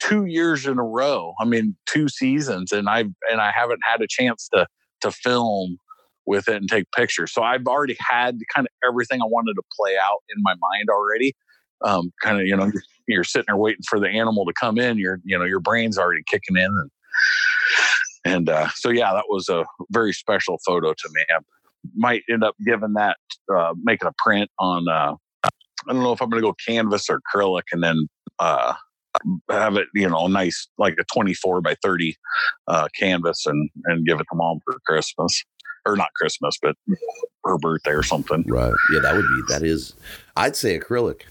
two years in a row. I mean, two seasons, and I and I haven't had a chance to to film with it and take pictures. So I've already had kind of everything I wanted to play out in my mind already. Um, kind of, you know, you're, you're sitting there waiting for the animal to come in. Your, you know, your brain's already kicking in, and and uh, so yeah, that was a very special photo to me. I might end up giving that, uh, making a print on. Uh, I don't know if I'm going to go canvas or acrylic, and then uh, have it, you know, nice like a 24 by 30 uh, canvas, and and give it to mom for Christmas, or not Christmas, but her birthday or something. right. Yeah, that would be that is I'd say acrylic.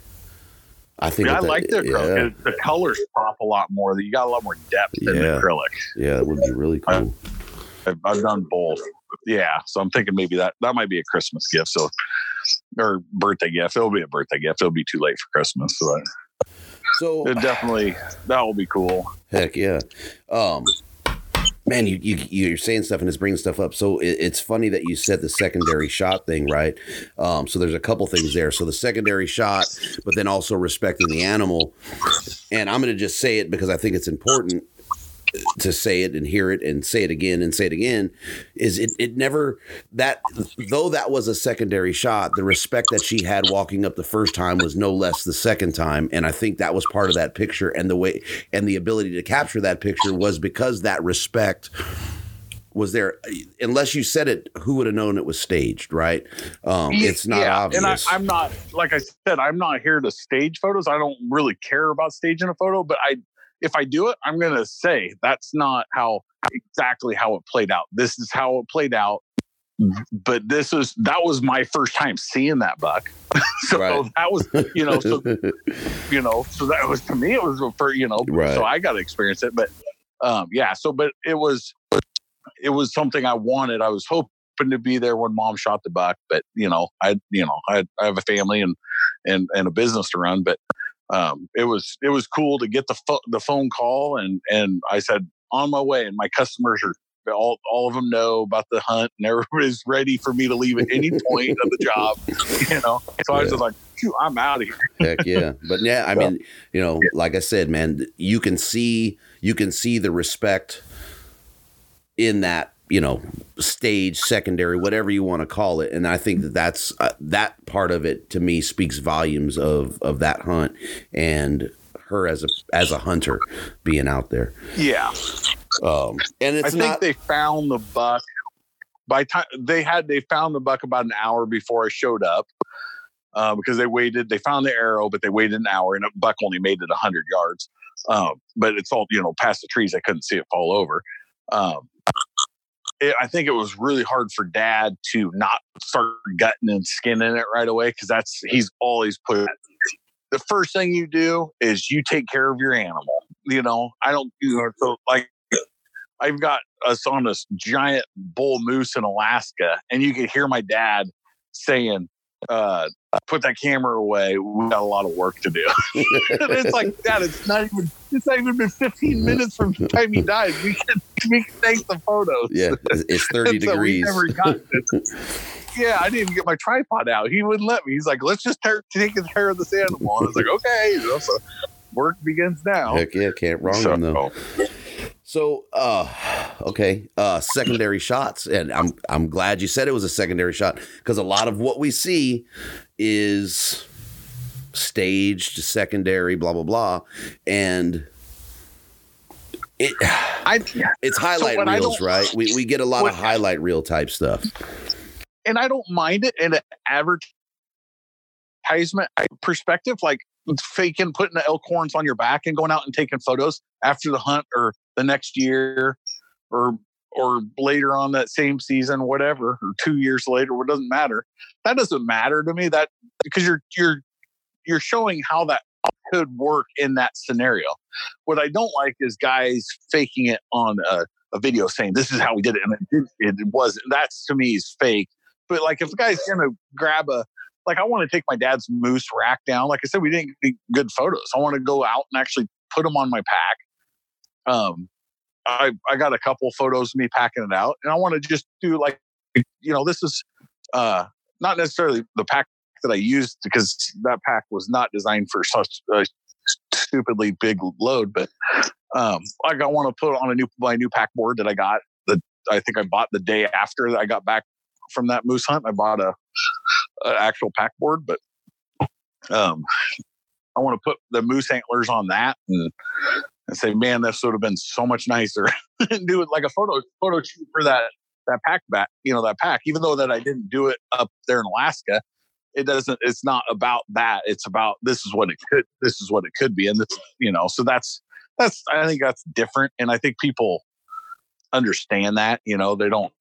I think Yeah, I that- like the acrylic. It- The colors pop a lot more. You got a lot more depth in Yeah. the acrylic. Yeah, yeah, it would be really cool. I've, I've done both. Yeah, so I'm thinking maybe that that might be a Christmas gift. So, or birthday gift. It'll be a birthday gift. It'll be too late for Christmas. So So it definitely that will be cool. Heck yeah. Um, man, you, you you're saying stuff and it's bringing stuff up. So it, it's funny that you said the secondary shot thing, right? Um, so there's a couple things there. So the secondary shot, but then also respecting the animal. And I'm going to just say it because I think it's important to say it and hear it and say it again and say it again is it it never that though that was a secondary shot the respect that she had walking up the first time was no less the second time. And i think that was part of that picture and the way and the ability to capture that picture was because that respect was there. Unless you said it who would have known it was staged right? Um it's not Yeah, obvious And I, I'm not, like I said, I'm not here to stage photos. I don't really care about staging a photo, but I, if I do it, I'm going to say that's not how exactly how it played out. This is how it played out. But this was that was my first time seeing that buck. [LAUGHS] so Right. that was, you know, so [LAUGHS] you know, so that was to me, it was for you know, Right. so I got to experience it. But um, yeah, so but it was, it was something I wanted. I was hoping to be there when mom shot the buck, but you know, I, you know, I, I have a family and and and a business to run, but um, it was it was cool to get the pho- the phone call and and I said on my way, and my customers are. All, all of them know about the hunt and [LAUGHS] everybody's ready for me to leave at any point of the job, [LAUGHS] you know. So I was just like I'm out of here. Heck yeah. But yeah, I mean, you know, like I said, man, you can see you can see the respect in that, you know, stage, secondary, whatever you want to call it. And I think that that's uh, that part of it to me speaks volumes of of that hunt and her as a as a hunter being out there. Yeah, Um and I it's think not they found the buck by time they had they found the buck about an hour before I showed up uh, because they waited. They found the arrow, but they waited an hour, and a buck only made it hundred yards. Um, but it's all you know past the trees. I couldn't see it fall over. Um, it, I think it was really hard for Dad to not start gutting and skinning it right away because that's he's always put. The first thing you do is you take care of your animal. You know, I don't. You know, so like I've got us on this giant bull moose in Alaska, and you could hear my dad saying, uh, "Put that camera away. We got a lot of work to do." [LAUGHS] it's like, [LAUGHS] that. it's not even. It's not even been 15 minutes from the time he died. We can we can take the photos. Yeah, it's [LAUGHS] 30 So degrees. yeah, I didn't even get my tripod out. He wouldn't let me. He's like, "Let's just take take care of this animal." And I was like, "Okay." You know, so work begins now. Heck yeah, can't wrong So- him though. So, uh, okay, uh, secondary shots, and I'm I'm glad you said it was a secondary shot because a lot of what we see is staged, secondary, blah blah blah, and it [SIGHS] I it's highlight I reels, right? We we get a lot what- of highlight reel type stuff. and I don't mind it in an advertisement perspective, like faking putting the elk horns on your back and going out and taking photos after the hunt or the next year or or later on that same season, whatever, or two years later, it doesn't matter. That doesn't matter to me. That because you're you're you're showing how that could work in that scenario. What I don't like is guys faking it on a, a video saying this is how we did it, and it, did, it wasn't. That's to me is fake. But like if a guy's gonna grab a like I want to take my dad's moose rack down. Like I said, we didn't get good photos. I want to go out and actually put them on my pack. Um, I I got a couple photos of me packing it out, and I want to just do like you know this is uh not necessarily the pack that I used because that pack was not designed for such a stupidly big load, but um like I want to put on a new my new pack board that I got that I think I bought the day after I got back from that moose hunt. I bought a, actual pack board, but um, I want to put the moose antlers on that and, and say, man, this would have been so much nicer. [LAUGHS] and do it like a photo photo shoot for that that pack back, you know, that pack. Even though that I didn't do it up there in Alaska, it doesn't. It's not about that. It's about this is what it could. This is what it could be, and this, you know. So that's that's. I think that's different, and I think people understand that. You know, they don't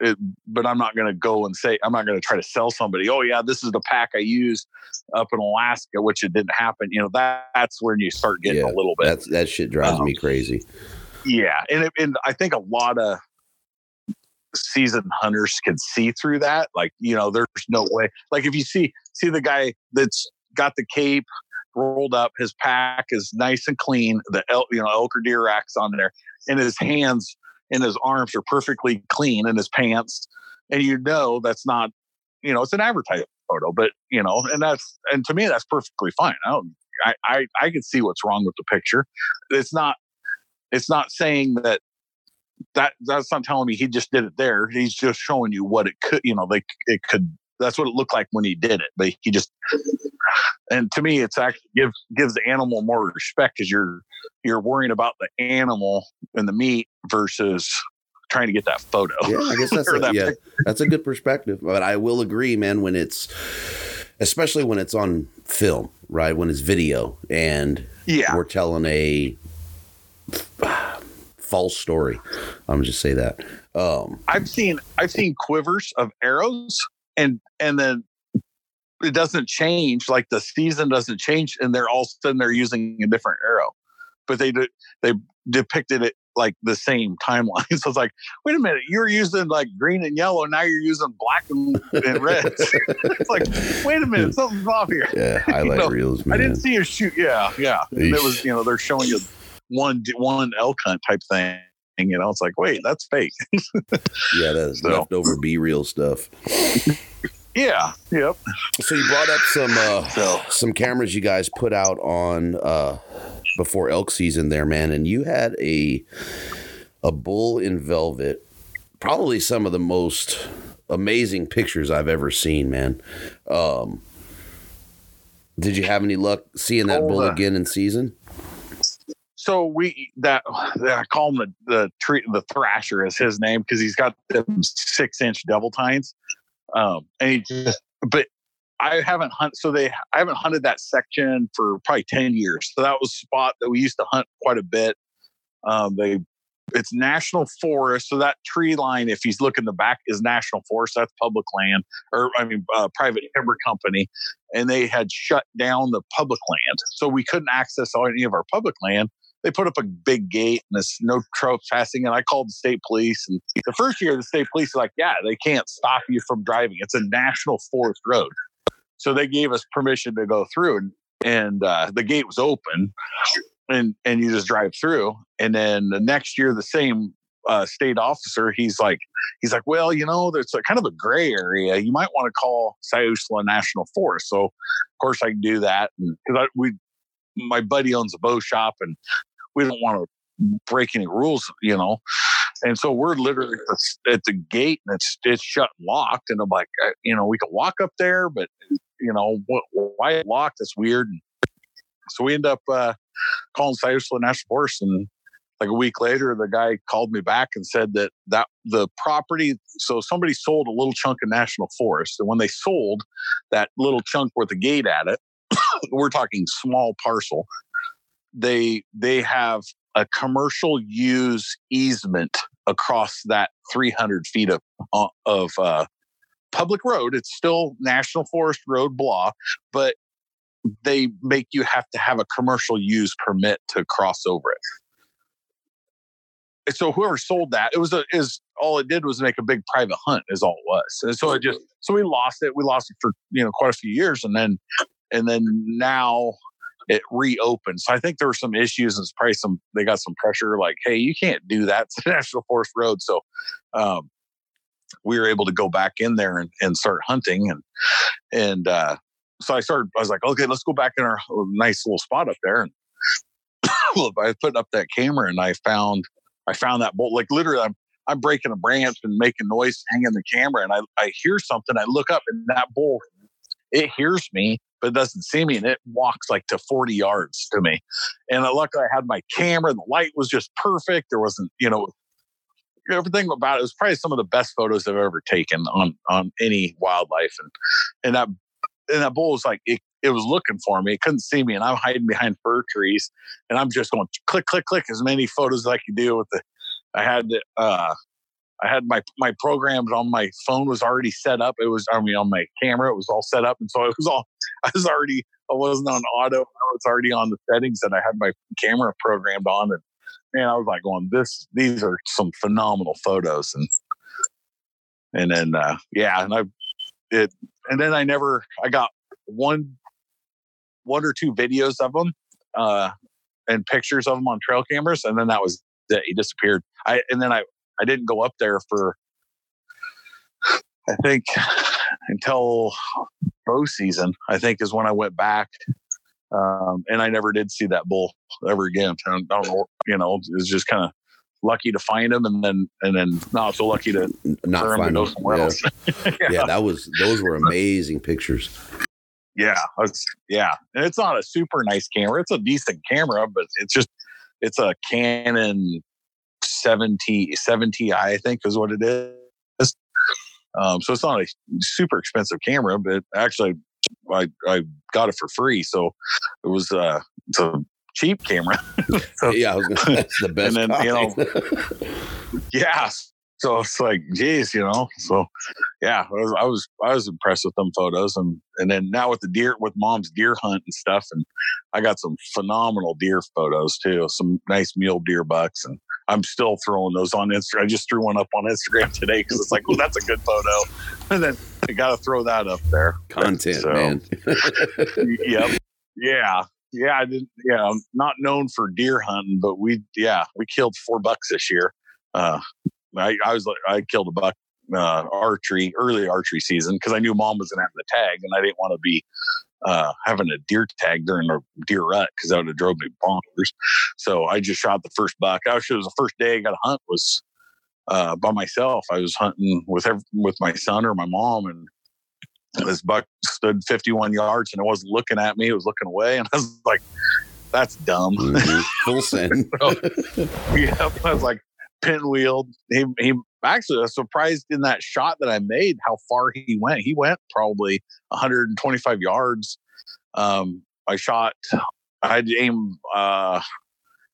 it, but I'm not going to go and say I'm not going to try to sell somebody. Oh yeah, this is the pack I used up in Alaska, which it didn't happen. You know that that's when you start getting Yeah, a little bit. That's that shit drives Um, me crazy. Yeah, and it, and I think a lot of seasoned hunters can see through that. Like you know, there's no way. Like if you see see the guy that's got the cape rolled up, his pack is nice and clean. The elk, you know, elk or deer racks on there, and his hands and his arms are perfectly clean, and his pants, and you know that's not, you know, it's an advertising photo, but you know, and that's and to me that's perfectly fine. I don't. I, I, I can see what's wrong with the picture. It's not it's not saying that that that's not telling me he just did it there. He's just showing you what it could, you know, like it could. That's what it looked like when he did it. But he just, and to me, it's actually gives gives the animal more respect because you're you're worrying about the animal and the meat versus trying to get that photo. Yeah, I guess [LAUGHS] that's a, that yeah, that's a good perspective. But I will agree, man, when it's especially when it's on film, right? When it's video and yeah, we're telling a false story. I'm just say that. Um, I've seen I've seen quivers of arrows and and then it doesn't change like the season doesn't change and they're all of a sudden they're using a different arrow. But they did they depicted it like the same [LAUGHS] timeline. So it's like wait a minute you were using like green and yellow now you're using black and, and [LAUGHS] red. It's like wait a minute something's off here. Yeah, [LAUGHS] highlight know, reels, man. i didn't see you shoot yeah yeah. It was you know they're showing you one one elk hunt type thing you know it's like wait that's fake yeah, that's [LAUGHS] So. leftover B-roll stuff. [LAUGHS] yeah yep So you brought up some uh, So- some cameras you guys put out on uh, before elk season there, man, and you had a a bull in velvet, probably some of the most amazing pictures I've ever seen, man. Um, did you have any luck seeing that bull again in season? So we that I call him the the tree the thrasher is his name because he's got them six inch double tines, um, and he just but I haven't hunted. So they, I haven't hunted that section for probably ten years. So that was a spot that we used to hunt quite a bit. Um, they, it's national forest. So that tree line, if he's looking the back, is national forest. That's public land, or I mean, uh, private timber company, and they had shut down the public land, so we couldn't access any of our public land they put up a big gate and there's no trespassing. And I called the state police. And the first year, the state police are like, yeah, they can't stop you from driving. It's a national forest road. So they gave us permission to go through, and, and uh, the gate was open, and and you just drive through. And then the next year, the same uh, state officer, he's like, he's like, well, you know, there's a kind of a gray area. You might want to call Siuslaw National Forest. So, of course, I can do that, because we, my buddy owns a bow shop, and we don't want to break any rules, you know. And so we're literally at the gate and it's it's shut and locked. And I'm like, uh, you know, we could walk up there, but you know, why locked? That's weird. So we end up uh, calling Siuslaw National Forest, and like a week later, the guy called me back and said that that the property. So somebody sold a little chunk of national forest, and when they sold that little chunk with a gate at it, [COUGHS] we're talking small parcel they they have a commercial use easement across that 300 feet of uh, of uh, public road. It's still National Forest Road blah, but they make you have to have a commercial use permit to cross over it. So whoever sold that, it was a is all it did was make a big private hunt is all it was. And so it just so we lost it. We lost it for you know quite a few years, and then and then now it reopened. So I think there were some issues and it's probably some they got some pressure like, hey, you can't do that. It's [LAUGHS] a national forest road. So um, we were able to go back in there and, and start hunting and and uh, so I started I was like, okay, let's go back in our nice little spot up there. And [COUGHS] I put up that camera and I found I found that bolt like literally I'm I'm breaking a branch and making noise, hanging the camera, and I, I hear something. I look up and that bull, it hears me but it doesn't see me and it walks like to 40 yards to me. And luckily I had my camera, and the light was just perfect. There wasn't, you know, everything about it was probably some of the best photos I've ever taken on on any wildlife. And and that and that bull was like it, it was looking for me. It couldn't see me, and I'm hiding behind fir trees, and I'm just going click, click, click as many photos as I could do with the. I had uh, I had my my programs on my phone was already set up. It was I mean on my camera it was all set up, and so it was all I was already I wasn't on auto. I was already on the settings, and I had my camera programmed on, and man, I was like going this. These are some phenomenal photos, and and then uh, yeah, and I it and then I never I got one one or two videos of them uh, and pictures of them on trail cameras, and then that was it. He disappeared. I and then I I didn't go up there for I think until bow season. I think is when I went back, um, and I never did see that bull ever again. I don't, I don't know, you know, it was just kind of lucky to find him, and then and then not so lucky to not find him. Yeah. [LAUGHS] yeah. yeah, that was those were amazing pictures. Yeah, yeah, and it's not a super nice camera. It's a decent camera, but it's just it's a Canon 70, 70 I think is what it is. Um, so it's not a super expensive camera, but actually I, I got it for free. So it was, uh, it's a cheap camera. [LAUGHS] so, yeah, that's the [LAUGHS] best. And then, you know, [LAUGHS] yeah. So it's like, geez, you know. So yeah, I was, I was I was impressed with them photos, and and then now with the deer, with mom's deer hunt and stuff, and I got some phenomenal deer photos too. Some nice mule deer bucks, and I'm still throwing those on Instagram. I just threw one up on Instagram [LAUGHS] today because it's like, well, that's a good photo. And then I got to throw that up there. Content, so, man. [LAUGHS] yep. Yeah. Yeah. I didn't, yeah. I'm not known for deer hunting, but we, yeah, we killed four bucks this year. Uh, I, I was like, I killed a buck uh, archery, early archery season because I knew mom was going to have the tag and I didn't want to be uh, having a deer tag during a deer rut because that would have drove me bonkers. So I just shot the first buck. Actually, it was the first day I got to hunt was uh, by myself. I was hunting with every, with my son or my mom, and this buck stood 51 yards and it wasn't looking at me. It was looking away, and [LAUGHS] I was like, "That's dumb." Mm-hmm. Full so, yeah, I was like pinwheeled. He he actually I was surprised in that shot that I made how far he went. He went probably 125 yards. Um, I shot, I'd aim, uh,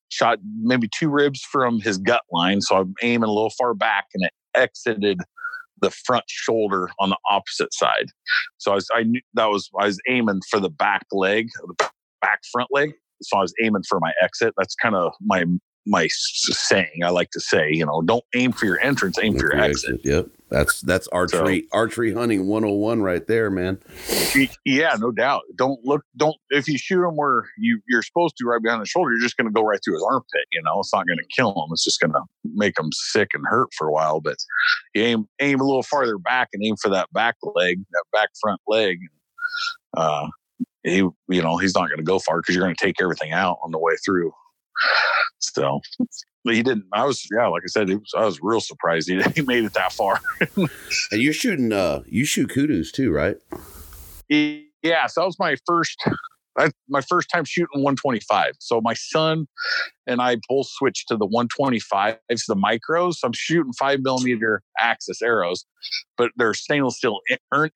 shot maybe two ribs from his gut line. So I'm aiming a little far back and it exited the front shoulder on the opposite side. So I was, I knew that was, I was aiming for the back leg, the back front leg. So I was aiming for my exit. That's kind of my my saying. I like to say, you know, don't aim for your entrance, aim for your exit. Yep. That's that's archery so, archery hunting 101 right there, man. Yeah, no doubt. Don't look don't if you shoot him where you you're supposed to right behind the shoulder, you're just going to go right through his armpit, you know. It's not going to kill him. It's just going to make him sick and hurt for a while, but you aim aim a little farther back and aim for that back leg, that back front leg. Uh he you know, he's not going to go far cuz you're going to take everything out on the way through. So he didn't. I was, yeah, like I said, was, I was real surprised he, [LAUGHS] he made it that far. [LAUGHS] and you're shooting, uh, you shoot kudus too, right? Yeah. So that was my first, I, my first time shooting 125. So my son and I both switched to the 125s, the micros. So I'm shooting five millimeter axis arrows, but they're stainless steel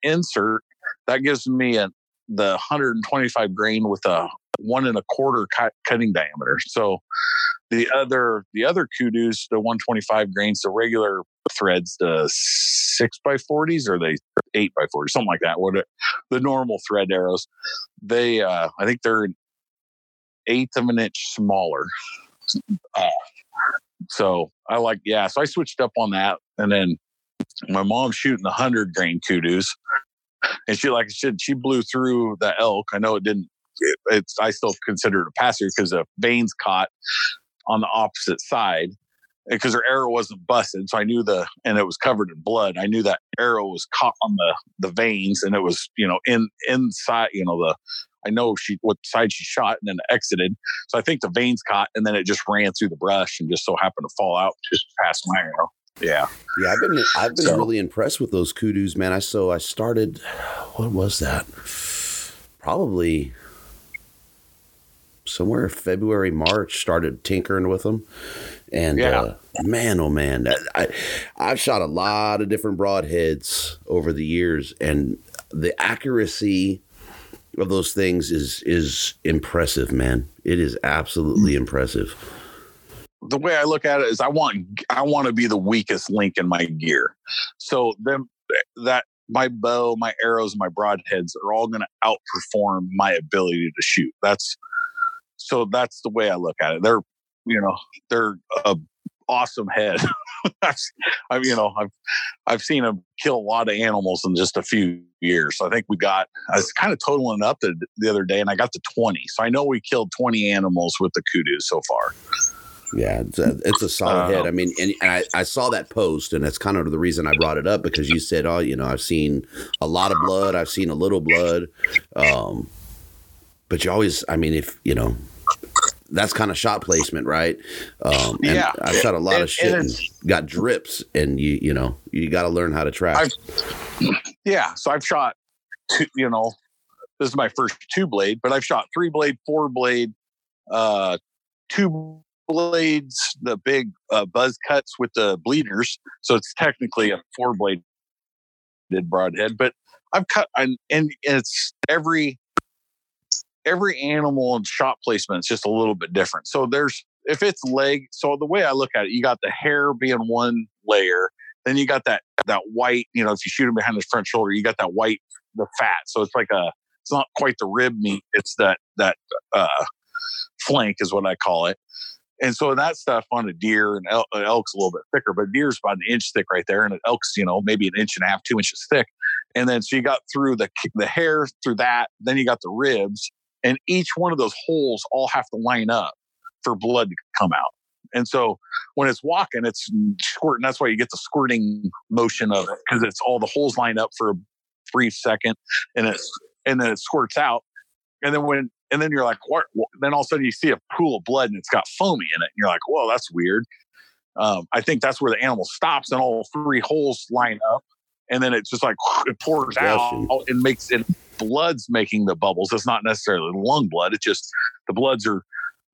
insert. That gives me a, the 125 grain with a one and a quarter cut, cutting diameter. So the other the other kudus, the 125 grains, the regular threads, the six by 40s or they eight by 40, something like that. What the normal thread arrows, they uh, I think they're an eighth of an inch smaller. Uh, so I like yeah. So I switched up on that, and then my mom's shooting the hundred grain kudus, and she like said she blew through the elk. I know it didn't it's I still consider it a passer because the veins caught on the opposite side because her arrow wasn't busted. So I knew the and it was covered in blood. I knew that arrow was caught on the the veins and it was you know in inside you know the I know she what side she shot and then exited. So I think the veins caught and then it just ran through the brush and just so happened to fall out just past my arrow. Yeah. Yeah, I've been I've been so, really impressed with those kudus, man. I so I started what was that? Probably somewhere February, March, started tinkering with them. And yeah. uh, man, oh man, I, I've shot a lot of different broadheads over the years, and the accuracy of those things is is impressive, man. It is absolutely impressive. The way I look at it is, I want I want to be the weakest link in my gear. So that my bow, my arrows, my broadheads are all going to outperform my ability to shoot. That's so that's the way I look at it. They're, you know, they're a awesome head. [LAUGHS] I mean, you know, I've I've seen them kill a lot of animals in just a few years. So I think we got. I was kind of totaling up the, the other day, and I got to twenty. So I know we killed twenty animals with the kudu so far. Yeah, it's a, it's a solid uh, head. I mean, and, and I, I saw that post, and that's kind of the reason I brought it up because you said, "Oh, you know, I've seen a lot of blood. I've seen a little blood." Um, but you always, I mean, if you know, that's kind of shot placement, right? Um, and yeah, I've shot a lot of shit and, and got drips, and you you know you got to learn how to track. I've, yeah, so I've shot, two, you know, this is my first two blade, but I've shot three blade, four blade, uh, two blades, the big uh, buzz cuts with the bleeders. So it's technically a four blade broadhead, but I've cut and, and it's every every animal and shot placement is just a little bit different. So there's if it's leg, so the way I look at it, you got the hair being one layer, then you got that that white, you know, if you shoot him behind his front shoulder, you got that white the fat. So it's like a it's not quite the rib meat, it's that that uh flank is what I call it. And so that stuff on a deer and elk, uh, elk's a little bit thicker, but deer's about an inch thick right there, and an elk's you know maybe an inch and a half, two inches thick. And then so you got through the the hair through that, then you got the ribs, and each one of those holes all have to line up for blood to come out. And so when it's walking, it's squirting. That's why you get the squirting motion of it because it's all the holes line up for a brief second, and it's and then it squirts out. And then when and then you're like, what? Then all of a sudden you see a pool of blood and it's got foamy in it. And you're like, well, that's weird. Um, I think that's where the animal stops and all three holes line up, and then it's just like [LAUGHS] it pours out and makes it blood's making the bubbles. It's not necessarily lung blood. It's just the bloods are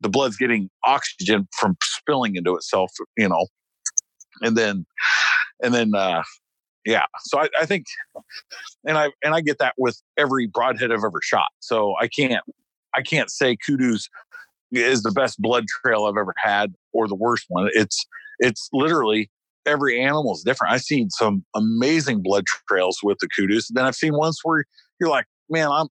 the blood's getting oxygen from spilling into itself, you know. And then and then uh, yeah. So I, I think, and I and I get that with every broadhead I've ever shot. So I can't I can't say kudu's is the best blood trail I've ever had or the worst one. It's it's literally every animal is different. I've seen some amazing blood trails with the kudus. Then I've seen ones where you're like, man, I'm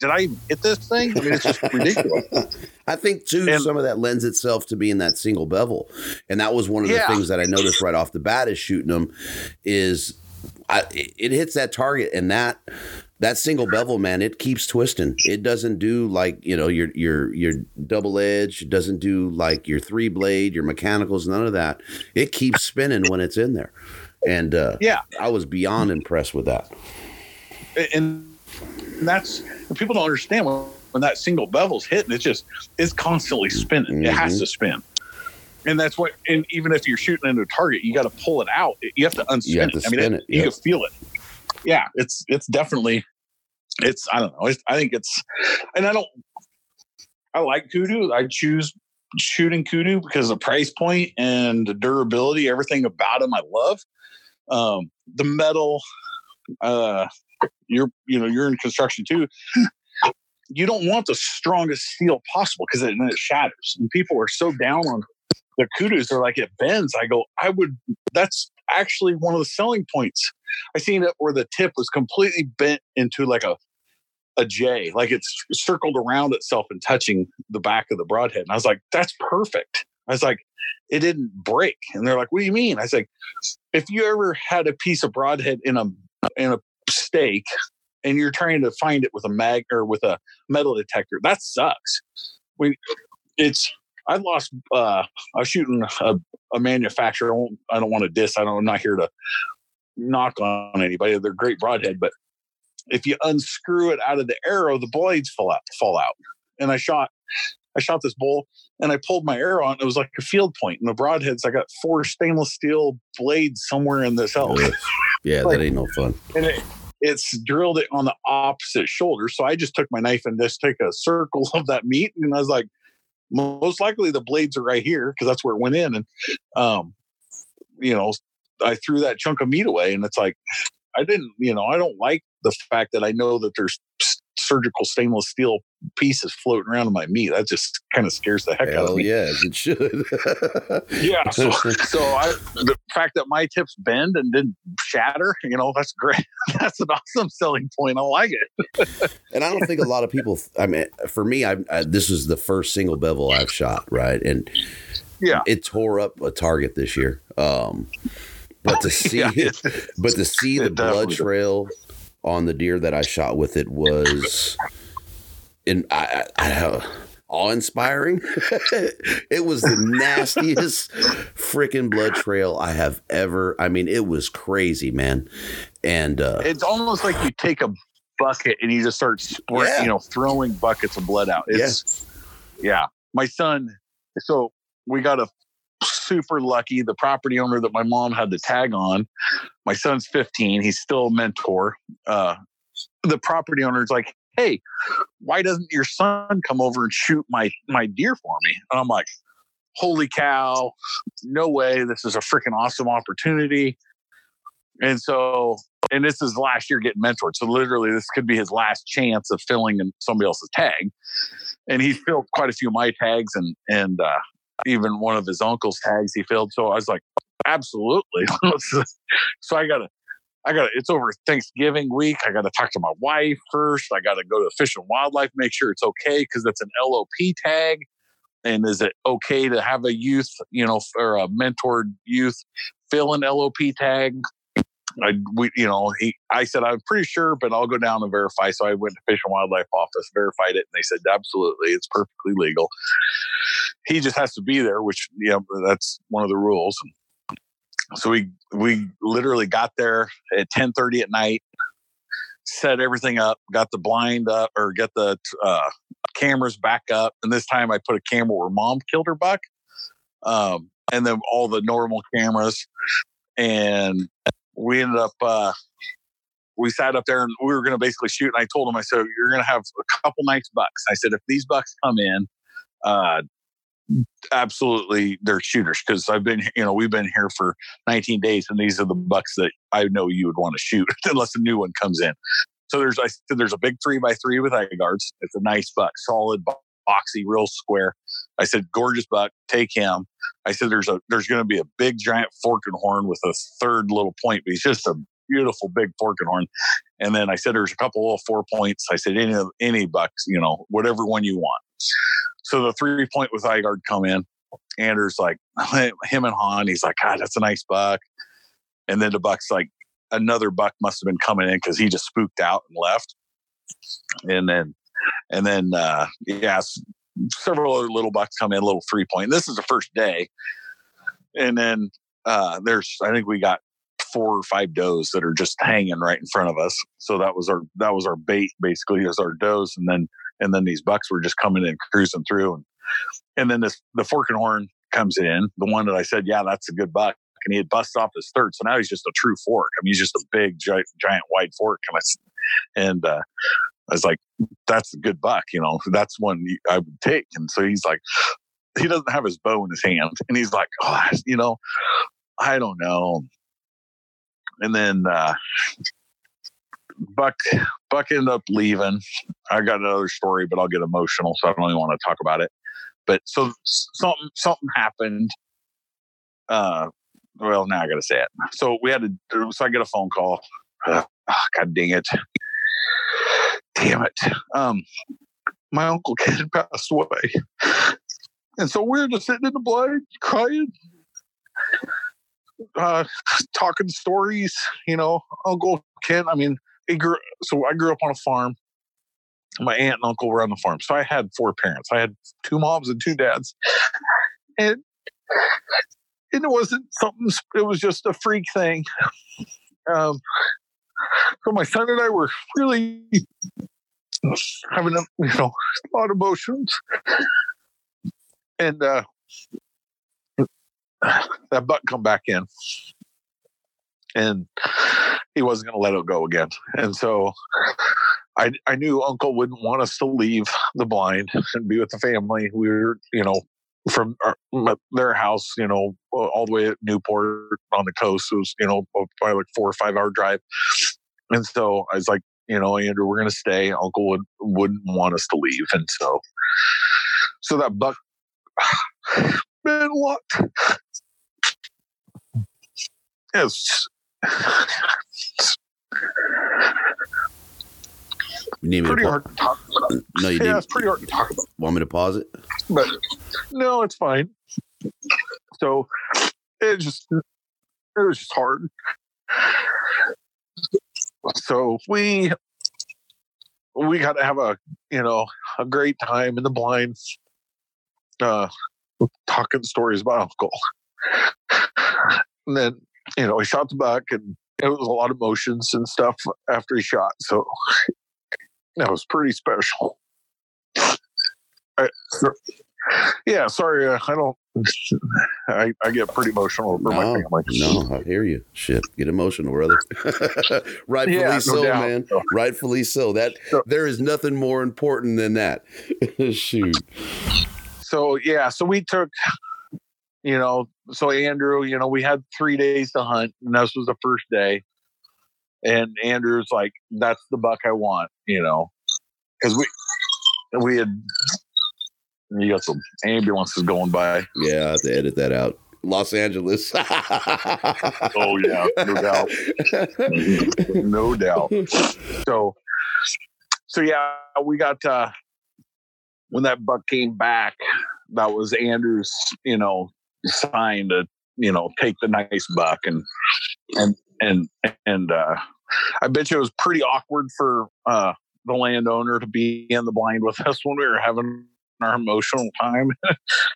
did I even hit this thing? I mean, it's just ridiculous. [LAUGHS] I think too And- some of that lends itself to being that single bevel, and that was one of the things that I noticed right off the bat is shooting them is I, it it hits that target and that that single bevel man it keeps twisting. It doesn't do like you know your your your double edge. It doesn't do like your three blade your mechanicals none of that. It keeps spinning when it's in there. And uh Yeah. i was beyond impressed with that. And that's people don't understand when, when that single bevel's hitting it's just it's constantly spinning. It has Mhm. to spin and that's what and even if you're shooting into a target you got to pull it out. You have to unspin You have to it. I mean it, it, you yep. can feel it. Yeah it's it's definitely it's i don't know it's, i think it's and i don't i like kudu. I choose shooting kudu because of the price point and the durability everything about them i love. Um the metal uh you're you know you're in construction too. You don't want the strongest steel possible because then it shatters. And people are so down on the kudus they're like it bends i go i would that's actually one of the selling points. I seen it where the tip was completely bent into like a a j like it's circled around itself and touching the back of the broadhead. And i was like that's perfect. I was like it didn't break. And they're like what do you mean? I was like if you ever had a piece of broadhead in a in a stake and you're trying to find it with a mag or with a metal detector that sucks. When it's i lost uh i was shooting a, a manufacturer. I, won't, I don't want to diss i don't i'm not here to knock on anybody. They're great broadhead but if you unscrew it out of the arrow the blades fall out fall out. And i shot i shot this bull and i pulled my arrow on and it was like a field point. And the broadheads i got four stainless steel blades somewhere in this elk yeah Like- that ain't no fun. and it, it's drilled it on the opposite shoulder. So I just took my knife and just took a circle [LAUGHS] of that meat, and I was like, most likely the blades are right here because that's where it went in, and um, you know, I threw that chunk of meat away, and it's like, I didn't, you know, I don't like the fact that I know that there's surgical stainless steel pieces floating around in my meat. That just kind of scares the heck out of hell me. yes it should Yeah. [LAUGHS] So, so I, the fact that my tips bend and didn't shatter, you know, that's great. [LAUGHS] That's an awesome selling point. I like it. And I don't think a lot of people. I mean, for me, I, I this is the first single bevel I've shot, right? And Yeah. it tore up a target this year. Um, but to [LAUGHS] see Yeah, it, but to see the blood trail on the deer that I shot with it was, in I, I, I awe inspiring. [LAUGHS] it was the nastiest freaking blood trail I have ever. I mean, it was crazy, man. And uh, It's almost like you take a bucket and you just start Yeah. you know, throwing buckets of blood out. It's yeah. My son, so we got a super lucky. The property owner that my mom had the tag on, my son's 15. He's still a mentor. Uh, the property owner's like, "Hey, why doesn't your son come over and shoot my my deer for me?" And I'm like, "Holy cow! No way! This is a freaking awesome opportunity." And so, and this is last year getting mentored. So literally, this could be his last chance of filling in somebody else's tag. And he filled quite a few of my tags and and uh, even one of his uncle's tags he filled. So I was like, absolutely. [LAUGHS] so I got to, I got to, it's over Thanksgiving week. I got to talk to my wife first. I got to go to Fish and Wildlife, make sure it's okay because that's an LOP tag. And is it okay to have a youth, you know, or a mentored youth fill an LOP tag? I, we, you know, he, I said, I'm pretty sure, but I'll go down and verify. So I went to Fish and Wildlife Office, verified it, and they said, absolutely, it's perfectly legal. He just has to be there, which, yeah, that's one of the rules. So we, we literally got there at 1030 at night, set everything up, got the blind up or get the uh, cameras back up. And this time I put a camera where mom killed her buck. Um, and then all the normal cameras. And we ended up uh we sat up there and we were going to basically shoot and i told him i said you're going to have a couple nice bucks i said if these bucks come in uh absolutely they're shooters because I've been, you know, we've been here for 19 days, and these are the bucks that I know you would want to shoot [LAUGHS] unless a new one comes in. So there's I said there's a big three by three with eye guards. It's a nice buck, solid boxy, real square. I said, gorgeous buck, take him. I said, there's a there's going to be a big giant fork and horn with a third little point, but he's just a beautiful big fork and horn. And then I said, there's a couple little four points. I said, any any bucks, you know, whatever one you want. So the three point with eye guard come in. Anders like [LAUGHS] him and Han. He's like, God, that's a nice buck. And then the buck's like, another buck must have been coming in because he just spooked out and left. And then, and then, uh, yeah, several other little bucks come in, little three point. This is the first day. And then, uh, there's, I think we got four or five does that are just hanging right in front of us. So that was our, that was our bait basically as our does. And then, and then these bucks were just coming in cruising through and and then this the fork and horn comes in the one that i said yeah that's a good buck and he had busted off his third so now he's just a true fork i mean he's just a big giant, giant wide fork and i and uh, i was like that's a good buck you know that's one i would take and so he's like he doesn't have his bow in his hand and he's like oh you know i don't know and then uh Buck Buck ended up leaving. I got another story, but I'll get emotional, so I don't even want to talk about it. But so something something happened. Uh, well, now I got to say it. So we had to. So I get a phone call. Uh, oh, God dang it! Damn it! Um, my uncle [LAUGHS] Ken passed away, and so we are just sitting in the blind, crying, uh, talking stories. You know, Uncle Ken. I mean, grew, so I grew up on a farm. My aunt and uncle were on the farm. So I had four parents. I had two moms and two dads. And, and it wasn't something, it was just a freak thing. Um, so my son and I were really having a, you know, [LAUGHS] a lot of emotions. And uh, that buck come back in and he wasn't going to let it go again. And so I, I knew Uncle wouldn't want us to leave the blind and be with the family. We were, you know, from our, their house, you know, all the way at Newport on the coast. It was, you know, probably like four or five hour drive. And so I was like, you know, Andrew, we're going to stay. Uncle would wouldn't want us to leave, and so, so that buck [SIGHS] man, what? Yes, You need me pretty to hard to talk about. No, you Yeah, it's pretty hard to talk about. Want me to pause it? but no, it's fine. So it just it was just hard. So we we got to have a you know a great time in the blinds, uh, talking stories about Uncle. And then you know he shot the buck, and it was a lot of emotions and stuff after he shot. So that was pretty special. I, yeah, sorry, uh, I don't. I, I get pretty emotional over my family. no, I hear you. Shit, get emotional, brother. [LAUGHS] Rightfully Yeah, no so, doubt. man. Rightfully so. That So- there is nothing more important than that. [LAUGHS] Shoot. So yeah, so we took, you know, so Andrew, you know, we had three days to hunt, and this was the first day. And Andrew's like, "That's the buck I want," you know, because we we had you got some ambulances going by. Yeah, I have to edit that out. Los Angeles. [LAUGHS] Oh yeah, no doubt. [LAUGHS] no doubt. So, so yeah, we got uh when that buck came back. That was Andrew's, you know, sign to you know take the nice buck and and and and uh I bet you it was pretty awkward for uh the landowner to be in the blind with us when we were having our emotional time. [LAUGHS]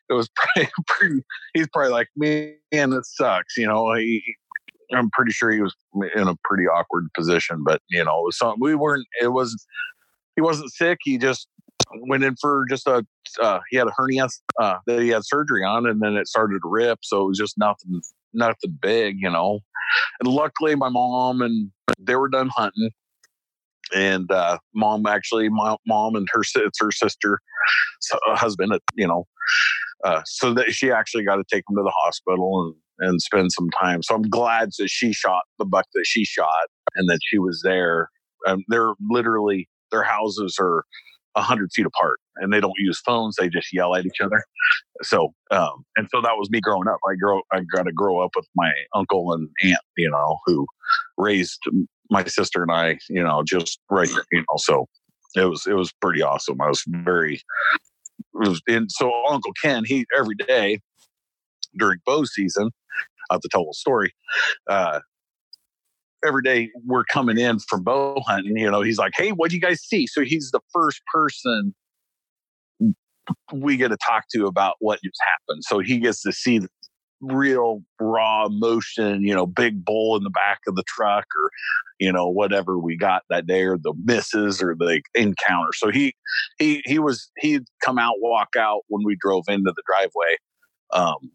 it was pretty, [LAUGHS] pretty he's probably like, man, it sucks. You know, he, I'm pretty sure he was in a pretty awkward position, but you know, it was something we weren't, it was, he wasn't sick. He just went in for just a, uh, he had a hernia uh, that he had surgery on and then it started to rip. So it was just nothing, nothing big, you know. And luckily my mom and they were done hunting. And uh, mom actually, my mom and her, it's her sister, so, uh, husband, uh, you know, uh, so that she actually got to take him to the hospital and and spend some time. So I'm glad that she shot the buck that she shot and that she was there. Um, they're literally their houses are a hundred feet apart and they don't use phones. They just yell at each other. So, um, and so that was me growing up. I grow, I got to grow up with my uncle and aunt, you know, who raised my sister and I, you know, just right, you know, so it was, it was pretty awesome. I was very, it was, and so Uncle Ken, he every day during bow season, I'll have to tell a story. Uh, every day we're coming in from bow hunting, you know, he's like, Hey, what do you guys see? So he's the first person we get to talk to about what just happened. So he gets to see real raw emotion, you know, big bull in the back of the truck or, you know, whatever we got that day or the misses or the encounter. So he, he, he was, he'd come out, walk out when we drove into the driveway. Um,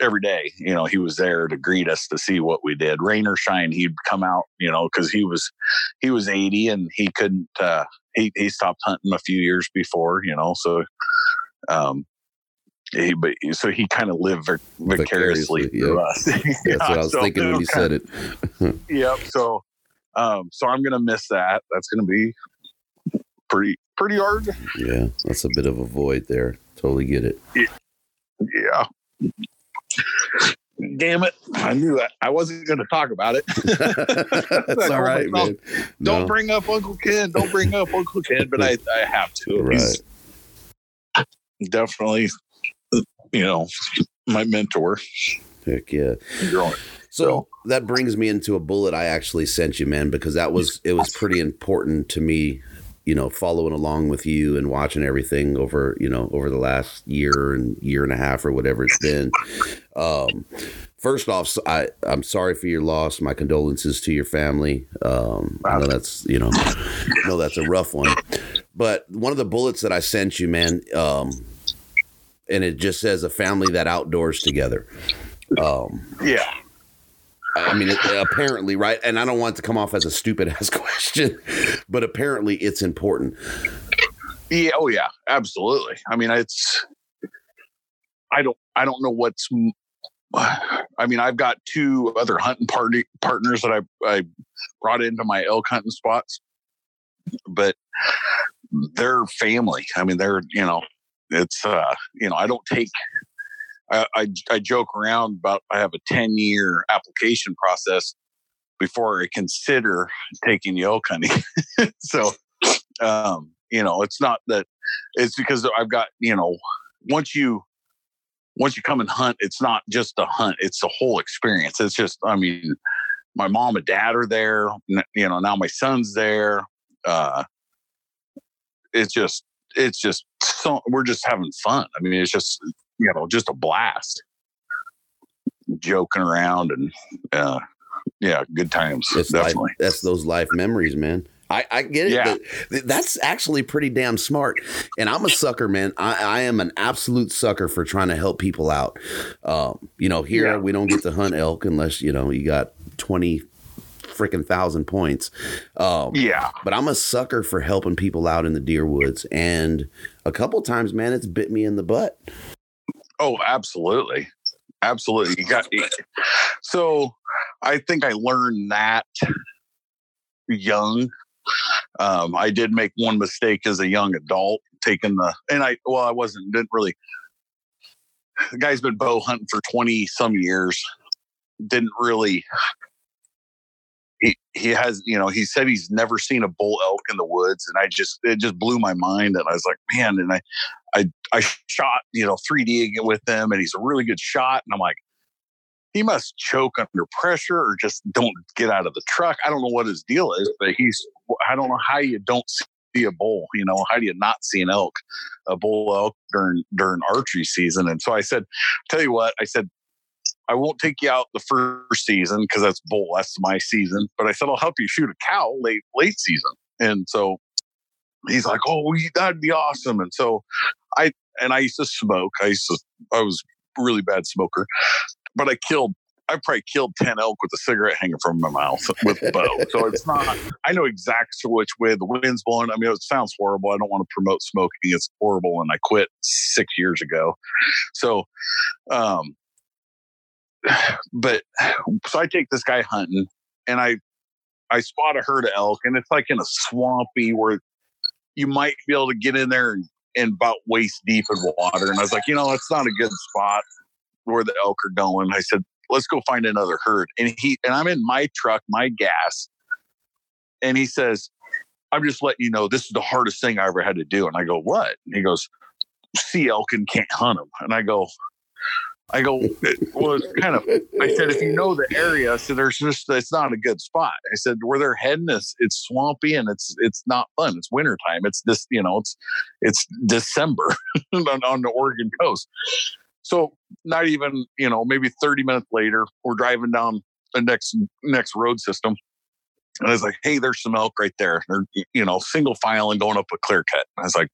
every day, you know, he was there to greet us to see what we did. Rain or shine, he'd come out, you know, because he was he was 80 and he couldn't uh he he stopped hunting a few years before, you know, so um he, but so he kind of lived vic- vicariously, vicariously through yep. us. [LAUGHS] That's yeah, what I was so thinking when you [LAUGHS] said it. yep. So, um, so I'm gonna miss that. That's gonna be pretty pretty hard. Yeah, that's a bit of a void there. Totally get it. Yeah. Damn it. I knew that. I wasn't going to talk about it. [LAUGHS] That's all right, man. Don't no. bring up Uncle Ken. Don't bring up Uncle Ken, but I, I have to. Right. He's definitely, you know, my mentor. Heck yeah. So, so that brings me into a bullet I actually sent you, man, because that was, it was pretty important to me you know, following along with you and watching everything over, you know, over the last year and year and a half or whatever it's been. Um, first off, I, I'm sorry for your loss. My condolences to your family. Um, I know that's, you know, I know that's a rough one. But one of the bullets that I sent you, man, um, and it just says a family that outdoors together. Um, yeah. I mean, it, apparently, right? And I don't want to come off as a stupid ass [LAUGHS] question, but apparently it's important. Yeah. Oh, yeah. Absolutely. I mean, it's. I don't. I don't know what's. I mean, I've got two other hunting party partners that I I brought into my elk hunting spots, but they're family. I mean, they're you know, it's uh, you know, I don't take I, I, I joke around about I have a 10 year application process before I consider taking elk hunting. [LAUGHS] so, um, you know, it's not that it's because I've got, you know, once you, once you come and hunt, it's not just a hunt, it's a whole experience. It's just, I mean, my mom and dad are there, you know, now my son's there. Uh, it's just, it's just so we're just having fun. I mean, it's just you know, just a blast. Joking around and uh, yeah, good times. It's definitely. Life, that's those life memories, man. I, I get it. Yeah. That's actually pretty damn smart. And I'm a sucker, man. I, I am an absolute sucker for trying to help people out. Um, you know, here yeah. we don't get to hunt elk unless, you know, you got 20 freaking thousand points. Um, yeah. But I'm a sucker for helping people out in the deer woods. And a couple times, man, it's bit me in the butt. Oh, absolutely. Absolutely. You got so I think I learned that young. Um, I did make one mistake as a young adult, taking the and I well, I wasn't didn't really the guy's been bow hunting for 20 some years. Didn't really he has you know he said he's never seen a bull elk in the woods and i just it just blew my mind and i was like man and i i i shot you know 3d with him and he's a really good shot and i'm like he must choke under pressure or just don't get out of the truck. I don't know what his deal is but he's i don't know how you don't see a bull you know how do you not see an elk a bull elk during during archery season and so i said tell you what i said I won't take you out the first season because that's bull. That's my season. But I said I'll help you shoot a cow late late season. And so he's like, "Oh, that'd be awesome." And so I and I used to smoke. I used to I was really bad smoker, but I killed I probably killed ten elk with a cigarette hanging from my mouth with a bow. so it's [LAUGHS] not. I know exactly which way the wind's blowing. I mean, it sounds horrible. I don't want to promote smoking. It's horrible, and I quit six years ago. So, um, but so I take this guy hunting, and I I spot a herd of elk, and it's like in a swampy where you might be able to get in there and, and about waist deep in water. And I was like, you know, it's not a good spot where the elk are going. I said, let's go find another herd. And he and I'm in my truck, my gas. And he says, I'm just letting you know this is the hardest thing I ever had to do. And I go, what? And he goes, see elk and can't hunt them. And I go, I go, well, it's kind of, I said, if you know the area, so there's just, it's not a good spot. I said, where they're heading is, it's swampy and it's, it's not fun. It's wintertime. It's this, you know, it's, it's December [LAUGHS] on, on the Oregon coast. So not even, you know, maybe 30 minutes later, we're driving down the next, next road system. And I was like, hey, there's some elk right there. They're, you know, single file and going up a clear cut. And I was like,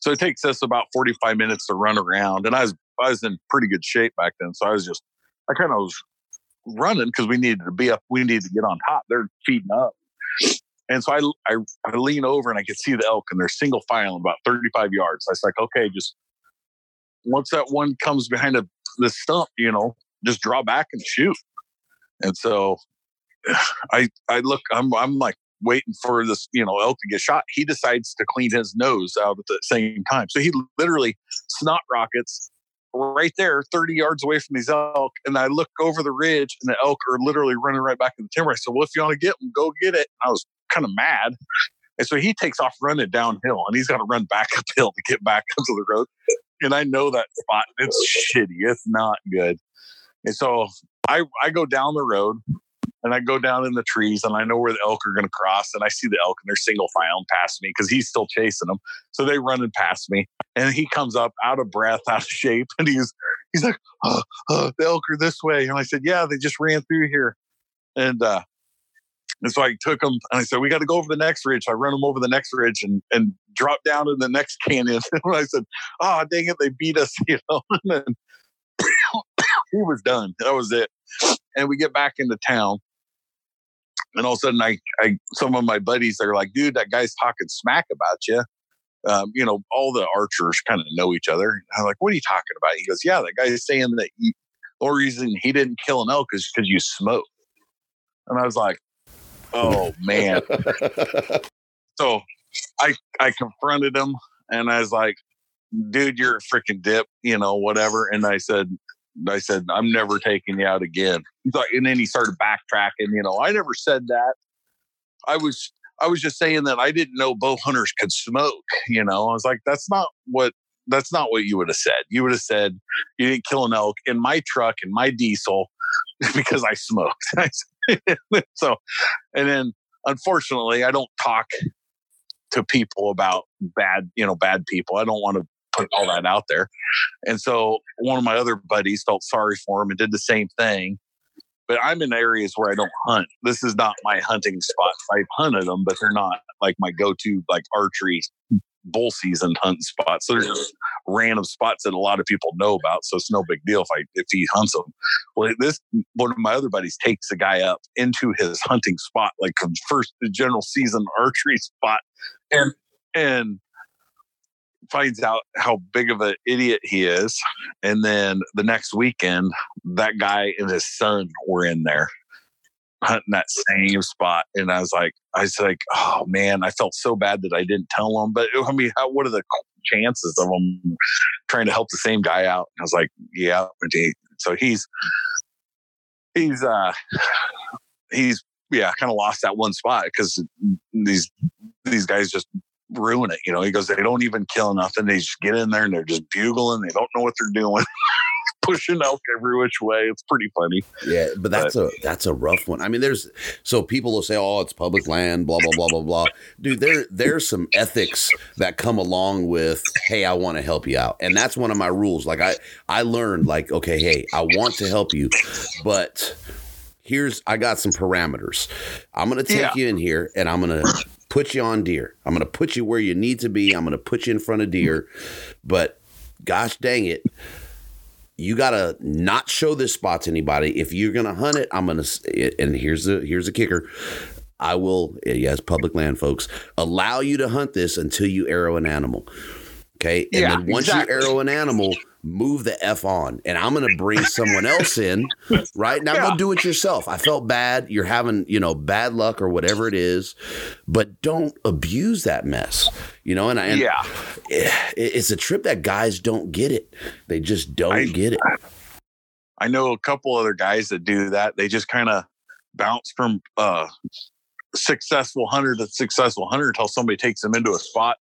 so it takes us about 45 minutes to run around. And I was I was in pretty good shape back then. So I was just, I kind of was running because we needed to be up. We needed to get on top. They're feeding up. And so I, I, I lean over and I can see the elk and they're single file about 35 yards. I was like, okay, just once that one comes behind a, the stump, you know, just draw back and shoot. And so [SIGHS] I, I look, I'm, I'm like waiting for this, you know, elk to get shot. He decides to clean his nose out at the same time. So he literally snot rockets right there, 30 yards away from these elk. And I look over the ridge and the elk are literally running right back in the timber. I said, Well, if you want to get them, go get it. I was kind of mad. And so he takes off running downhill and he's got to run back [LAUGHS] uphill to get back [LAUGHS] onto the road. And I know that spot. It's shitty. It's not good. And so I, I go down the road and I go down in the trees and I know where the elk are going to cross and I see the elk and they're single filing past me because he's still chasing them. So they running past me and he comes up out of breath, [LAUGHS] out of shape, and he's he's like, oh, oh, the elk are this way. And I said, yeah, they just ran through here. And uh, and so I took him and I said, we got to go over the next ridge. I run him over the next ridge and and drop down in the next canyon. [LAUGHS] and I said, oh dang it, they beat us, [LAUGHS] you know. and then [COUGHS] he was done. That was it. And we get back into town and all of a sudden, I, I, some of my buddies are like, dude, that guy's talking smack about you. Um, you know, all the archers kind of know each other. And I'm like, what are you talking about? He goes, yeah, that guy's saying that he, the only reason he didn't kill an elk is because you smoke. And I was like, oh man. [LAUGHS] so I, I confronted him and I was like, dude, you're a freaking dip, you know, whatever. And I said, I said, I'm never taking you out again. And then he started backtracking, you know, I never said that. I was I was just saying that I didn't know bow hunters could smoke, you know. I was like, that's not what that's not what you would have said. You would have said you didn't kill an elk in my truck in my diesel [LAUGHS] because I smoked. [LAUGHS] [LAUGHS] so and then unfortunately I don't talk to people about bad, you know, bad people. I don't want to put all that out there. And so one of my other buddies felt sorry for him and did the same thing. But I'm in areas where I don't hunt. This is not my hunting spot. I've hunted them, but they're not like my go-to like archery bull season hunting spots. So there's just random spots that a lot of people know about. So it's no big deal if I if he hunts them. Well, this one of my other buddies takes a guy up into his hunting spot, like first the general season archery spot, and and finds out how big of an idiot he is. And then the next weekend, that guy and his son were in there hunting that same spot. And I was like, I was like, oh man, I felt so bad that I didn't tell him. But I mean, how, what are the chances of him trying to help the same guy out? And I was like, yeah. So he's, he's, uh, he's, yeah, kind of lost that one spot because these, these guys just ruin it. You know, he goes, they don't even kill nothing. They just get in there and they're just bugling. They don't know what they're doing. [LAUGHS] Pushing elk every which way. It's pretty funny. Yeah, but that's but, a that's a rough one. I mean, there's so people will say, "Oh, it's public land," blah blah blah blah blah. Dude, there there's some ethics that come along with, "Hey, I want to help you out," and that's one of my rules. Like I I learned, like, okay, hey, I want to help you, but here's I got some parameters. I'm gonna take yeah. you in here and I'm gonna put you on deer. I'm going to put you where you need to be. I'm going to put you in front of deer. But gosh dang it, you gotta not show this spot to anybody. If you're gonna hunt it, I'm gonna. And here's the here's the kicker. I will, yes, public land, folks, allow you to hunt this until you arrow an animal. Okay. And Yeah, then once exactly. you arrow an animal, move the F on. And I'm going to bring someone else in, right? Now Yeah. go do it yourself. I felt bad. You're having, you know, bad luck or whatever it is, but don't abuse that mess, you know? And, I, and yeah. it- it's a trip that guys don't get it. They just don't I- get it. I know a couple other guys that do that. They just kind of bounce from uh successful hunter to successful hunter until somebody takes them into a spot,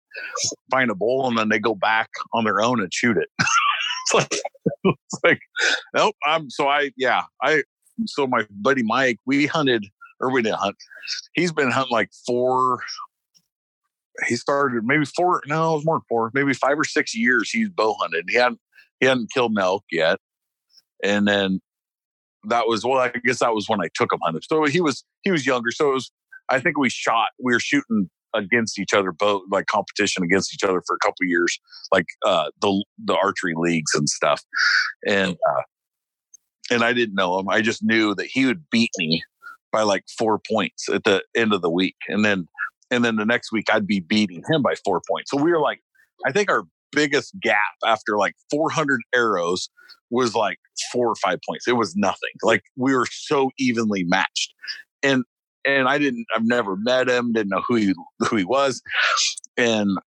find a bull, and then they go back on their own and shoot it. [LAUGHS] it's [LAUGHS] like, it's like, nope. I'm so I yeah I so my buddy Mike we hunted or we didn't hunt. He's been hunting like four. He started maybe four. No, it was more than four. Maybe five or six years. He's bow hunted. He hadn't he hadn't killed an elk yet and then that was well i guess that was when i took him hunting so he was he was younger so it was i think we shot we were shooting against each other both like competition against each other for a couple years like uh the the archery leagues and stuff and uh and i didn't know him i just knew that he would beat me by like four points at the end of the week and then and then the next week i'd be beating him by four points so we were like i think our biggest gap after like 400 arrows was like four or five points. It was nothing. Like we were so evenly matched. And and I didn't I've never met him, didn't know who he who he was. And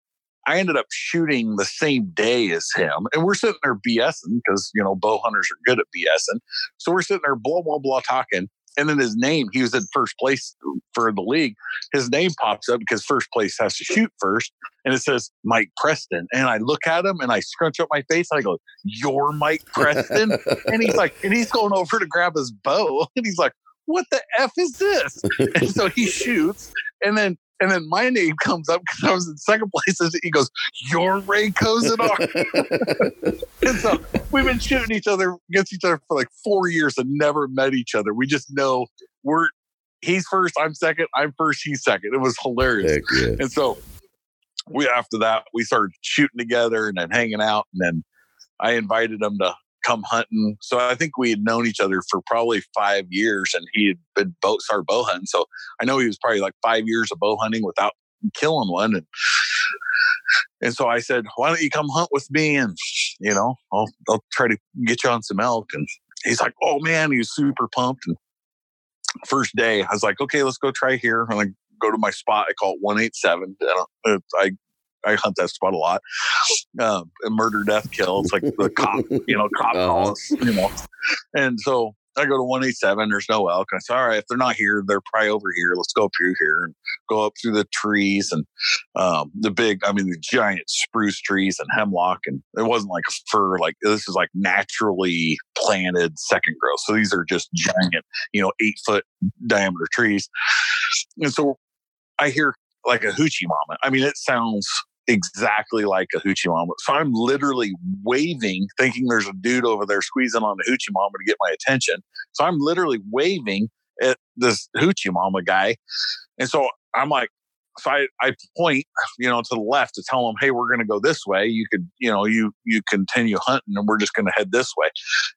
I ended up shooting the same day as him. And we're sitting there BSing because you know bow hunters are good at BSing. So we're sitting there blah blah blah talking. And then his name, he was in first place for the league. His name pops up because first place has to shoot first. And it says Mike Preston. And I look at him and I scrunch up my face. And I go, You're Mike Preston? [LAUGHS] and he's like, and he's going over to grab his bow, [LAUGHS] and he's like, "What the f is this?" [LAUGHS] And so he shoots, and then and then my name comes up because I was in second place. And he goes, "You're Ray Kosydar." and so we've been shooting each other against each other for like four years and never met each other. We just know we're he's first, I'm second, I'm first, he's second. It was hilarious. Yeah. And so we after that we started shooting together and then hanging out and then I invited him to come hunting. So I think we had known each other for probably five years and he had been bow started bow hunting. So I know he was probably like five years of bow hunting without killing one. And and so I said, Why don't you come hunt with me? And you know, I'll I'll try to get you on some elk. And he's like, Oh man, he was super pumped. And first day, I was like, Okay, let's go try here. And I go to my spot. I call it 187. And I, uh, I I hunt that spot a lot. Um, murder, death, kill. It's like the cop, you know, cop Uh-huh. calls, you know. And so I go to 187. There's no elk. And I say, all right, if they're not here, they're probably over here. Let's go up through here and go up through the trees and um, the big, I mean, the giant spruce trees and hemlock. And it wasn't like a fir, like this is like naturally planted second growth. So these are just giant, you know, eight foot diameter trees. And so I hear like a hoochie mama. I mean, it sounds exactly like a hoochie mama. So I'm literally waving, thinking there's a dude over there squeezing on the hoochie mama to get my attention. So I'm literally waving at this hoochie mama guy. And so I'm like, so I, I point, you know, to the left to tell him, hey, we're to go this way. You could, you know, you you continue hunting, and we're just to head this way.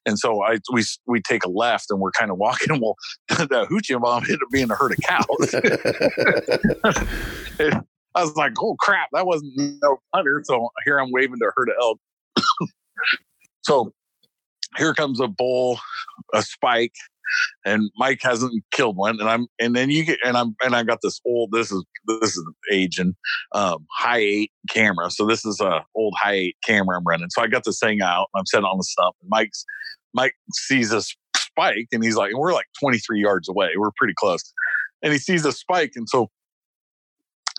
And so I we we take a left, and we're kind of walking. Well, [LAUGHS] the hoochie mom ended up being a herd of cows. I was like, oh crap, that wasn't no hunter. So here I'm waving to a herd of elk. so here comes a bull, a spike, and Mike hasn't killed one. And I'm and then you get and I'm and I got this old this is this is aging um Hi8 camera. So this is a old Hi8 camera I'm running. So I got this thing out and I'm sitting on the stump and Mike's Mike sees this spike and he's like, and we're like 23 yards away. We're pretty close. And he sees a spike. And so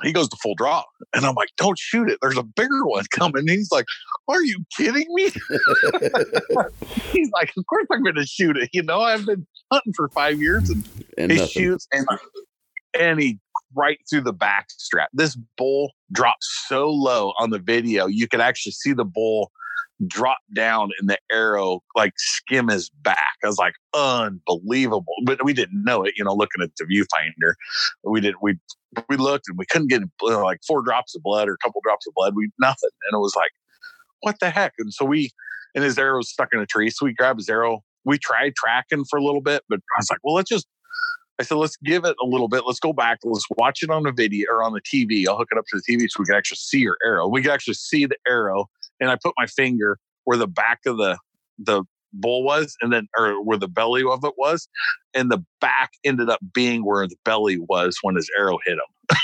he goes to full draw. And I'm like, don't shoot it. There's a bigger one coming. And he's like, are you kidding me? [LAUGHS] [LAUGHS] he's like, of course I'm going to shoot it. You know, I've been hunting for five years and and he nothing. shoots and and he right through the back strap. This bull drops so low on the video, you could actually see the bull drop down and the arrow like skim his back. I was like, unbelievable. But we didn't know it, you know, looking at the viewfinder. We did we we looked and we couldn't get uh, like four drops of blood or a couple drops of blood. We nothing. And it was like, what the heck? And so we, and his arrow was stuck in a tree. So we grabbed his arrow. We tried tracking for a little bit, but I was like, well, let's just, I said, let's give it a little bit. Let's go back. Let's watch it on the video or on the TV. I'll hook it up to the TV so we can actually see your arrow. We can actually see the arrow. And I put my finger where the back of the, the bull was and then or where the belly of it was and the back ended up being where the belly was when his arrow hit him. [LAUGHS]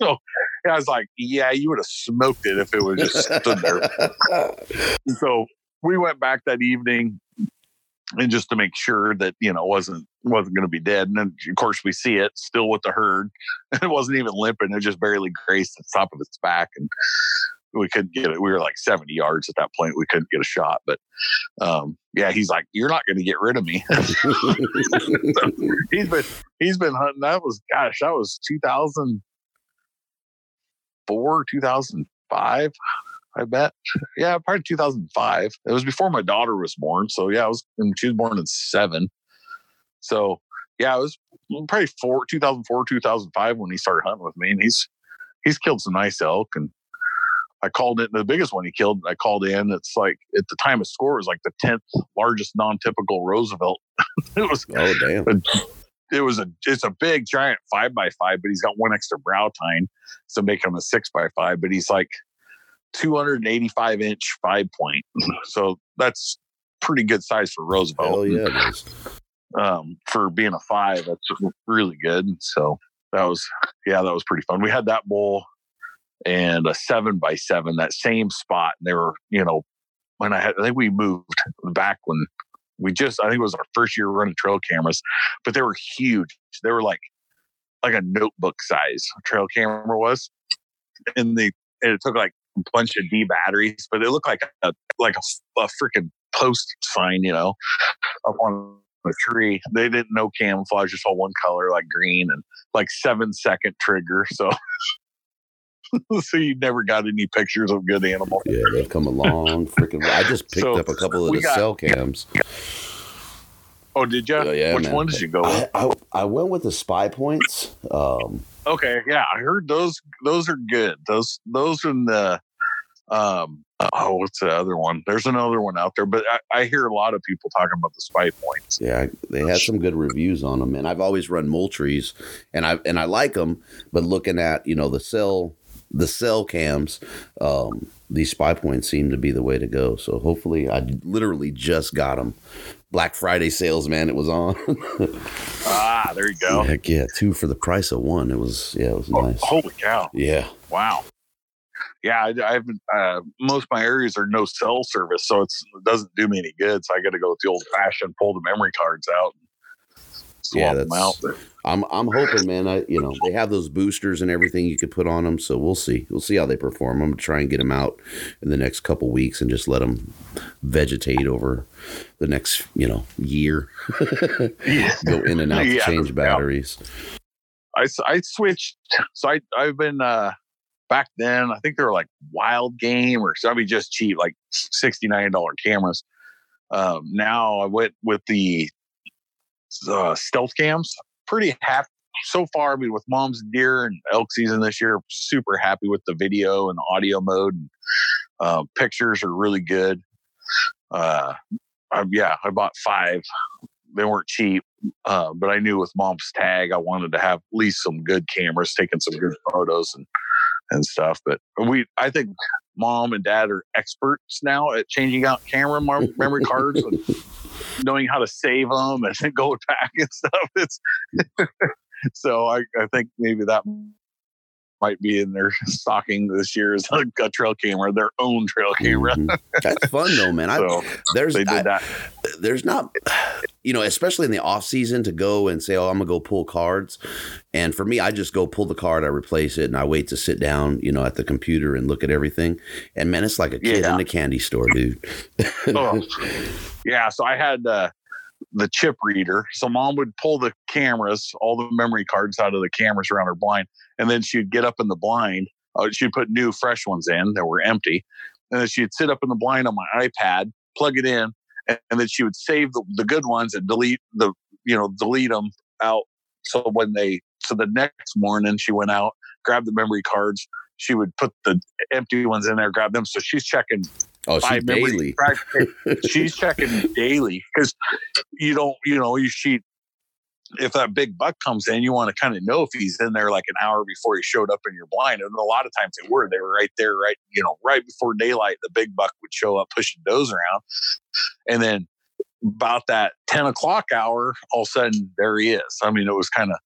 So i was like yeah you would have smoked it if it was just stood there. [LAUGHS] So we went back that evening and just to make sure that you know wasn't wasn't going to be dead. And then of course we see it still with the herd. And [LAUGHS] it wasn't even limping it just barely grazed the top of its back. And we couldn't get it. We were like 70 yards at that point. We couldn't get a shot. But um, yeah, he's like, You're not gonna get rid of me. so [LAUGHS] he's been he's been hunting. That was gosh, that was 2004, 2005. I bet. Yeah, probably 2005. It was before my daughter was born. So yeah, I was she was born in seven. So yeah, it was probably four 2004, 2005 when he started hunting with me. And he's he's killed some nice elk and I called it the biggest one he killed. I called in. It's like at the time of score was like the tenth largest non-typical Roosevelt. [LAUGHS] it was oh damn. It was a it's a big giant five by five, but he's got one extra brow tine, so make him a six by five. But he's like 285 inch five point, [LAUGHS] so that's pretty good size for Roosevelt. Hell yeah, um, for being a five, that's really good. So that was yeah, that was pretty fun. We had that bull and a seven by seven, that same spot. And they were, you know, when I had, I think we moved back when we just, I think it was our first year running trail cameras, but they were huge. They were like, like a notebook size trail camera was. And they, and it took like a bunch of D batteries, but it looked like a, like a, a freaking post sign, you know, up on a tree. They didn't know camouflage, just all one color, like green and like seven second trigger. So [LAUGHS] [LAUGHS] so you never got any pictures of good animals. Yeah, they've come a long freaking. I just picked so up a couple of the got, cell cams. Oh, did you? Uh, yeah, Which man. one did you go with? I, I, I went with the Spypoints. Um, okay, yeah, I heard those. Those are good. Those those are the. Um, oh, what's the other one? There's another one out there, but I, I, hear a lot of people talking about the Spypoints. Yeah, they had some good reviews on them, and I've always run Moultries, and I and I like them. But looking at you know the cell the cell cams, um, these Spypoints seem to be the way to go. So hopefully, I literally just got them. Black Friday sales, man, it was on. [LAUGHS] ah, there you go. Heck yeah, two for the price of one. It was yeah, it was oh, nice. Holy cow! Yeah. Wow. Yeah, I, have uh, most of my areas are no cell service, so it doesn't do me any good. So I got to go with the old fashioned, pull the memory cards out, swap yeah, them out. I'm I'm hoping, man. I you know they have those boosters and everything you could put on them, so we'll see. We'll see how they perform. I'm gonna try and get them out in the next couple weeks and just let them vegetate over the next you know year. [LAUGHS] Go in and [LAUGHS] out yeah, to change batteries. I I switched. So I I've been uh back then. I think they were like Wild Game or something just cheap, like sixty nine dollar cameras. Um, now I went with the uh, stealth cams. Pretty happy so far. I mean, with mom's deer and elk season this year, super happy with the video and the audio mode. And, uh, pictures are really good. Uh, I, yeah, I bought five. They weren't cheap, uh, but I knew with mom's tag, I wanted to have at least some good cameras, taking some good photos and and stuff. But we, I think, mom and dad are experts now at changing out camera memory cards. [LAUGHS] And, knowing how to save them and go [LAUGHS] back and stuff. It's [LAUGHS] so I, I think maybe that might be in their [LAUGHS] stocking this year is a, a trail camera, their own trail camera. Mm-hmm. That's fun though, man. so I, there's they did I, that. There's not, you know, especially in the off season to go and say, "Oh, I'm gonna go pull cards." And for me, I just go pull the card, I replace it, and I wait to sit down, you know, at the computer and look at everything. And man, it's like a kid yeah. in a candy store, dude. oh. [LAUGHS] Yeah. So I had. uh the chip reader. So mom would pull the cameras, all the memory cards out of the cameras around her blind, and then she'd get up in the blind. Uh, she'd put new, fresh ones in that were empty, and then she'd sit up in the blind on my iPad, plug it in, and, and then she would save the, the good ones and delete the you know delete them out. So when they so the next morning she went out, grabbed the memory cards, she would put the empty ones in there, grab them. So she's checking Oh, she five memory daily. [LAUGHS] she's checking daily because you don't, you know, you she if that big buck comes in, you want to kind of know if he's in there like an hour before he showed up in your blind. And a lot of times they were, they were right there, right, you know, right before daylight, the big buck would show up pushing does around. And then about that 10 o'clock hour, all of a sudden there he is. I mean, it was kind of,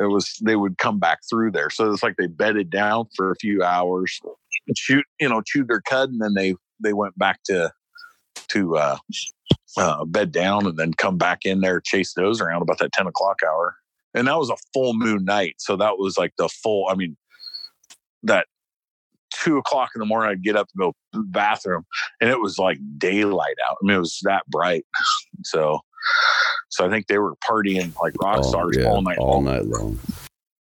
it was, they would come back through there. So it's like they bedded down for a few hours, shoot, you know, chewed their cud, and then they, they went back to, to, uh, uh, bed down and then come back in there, chase those around about that 10 o'clock hour. And that was a full moon night. So that was like the full, I mean, that two o'clock in the morning, I'd get up and go to the bathroom and it was like daylight out. I mean, it was that bright. [LAUGHS] So, so I think they were partying like rock Oh, stars yeah, all night all long. night long.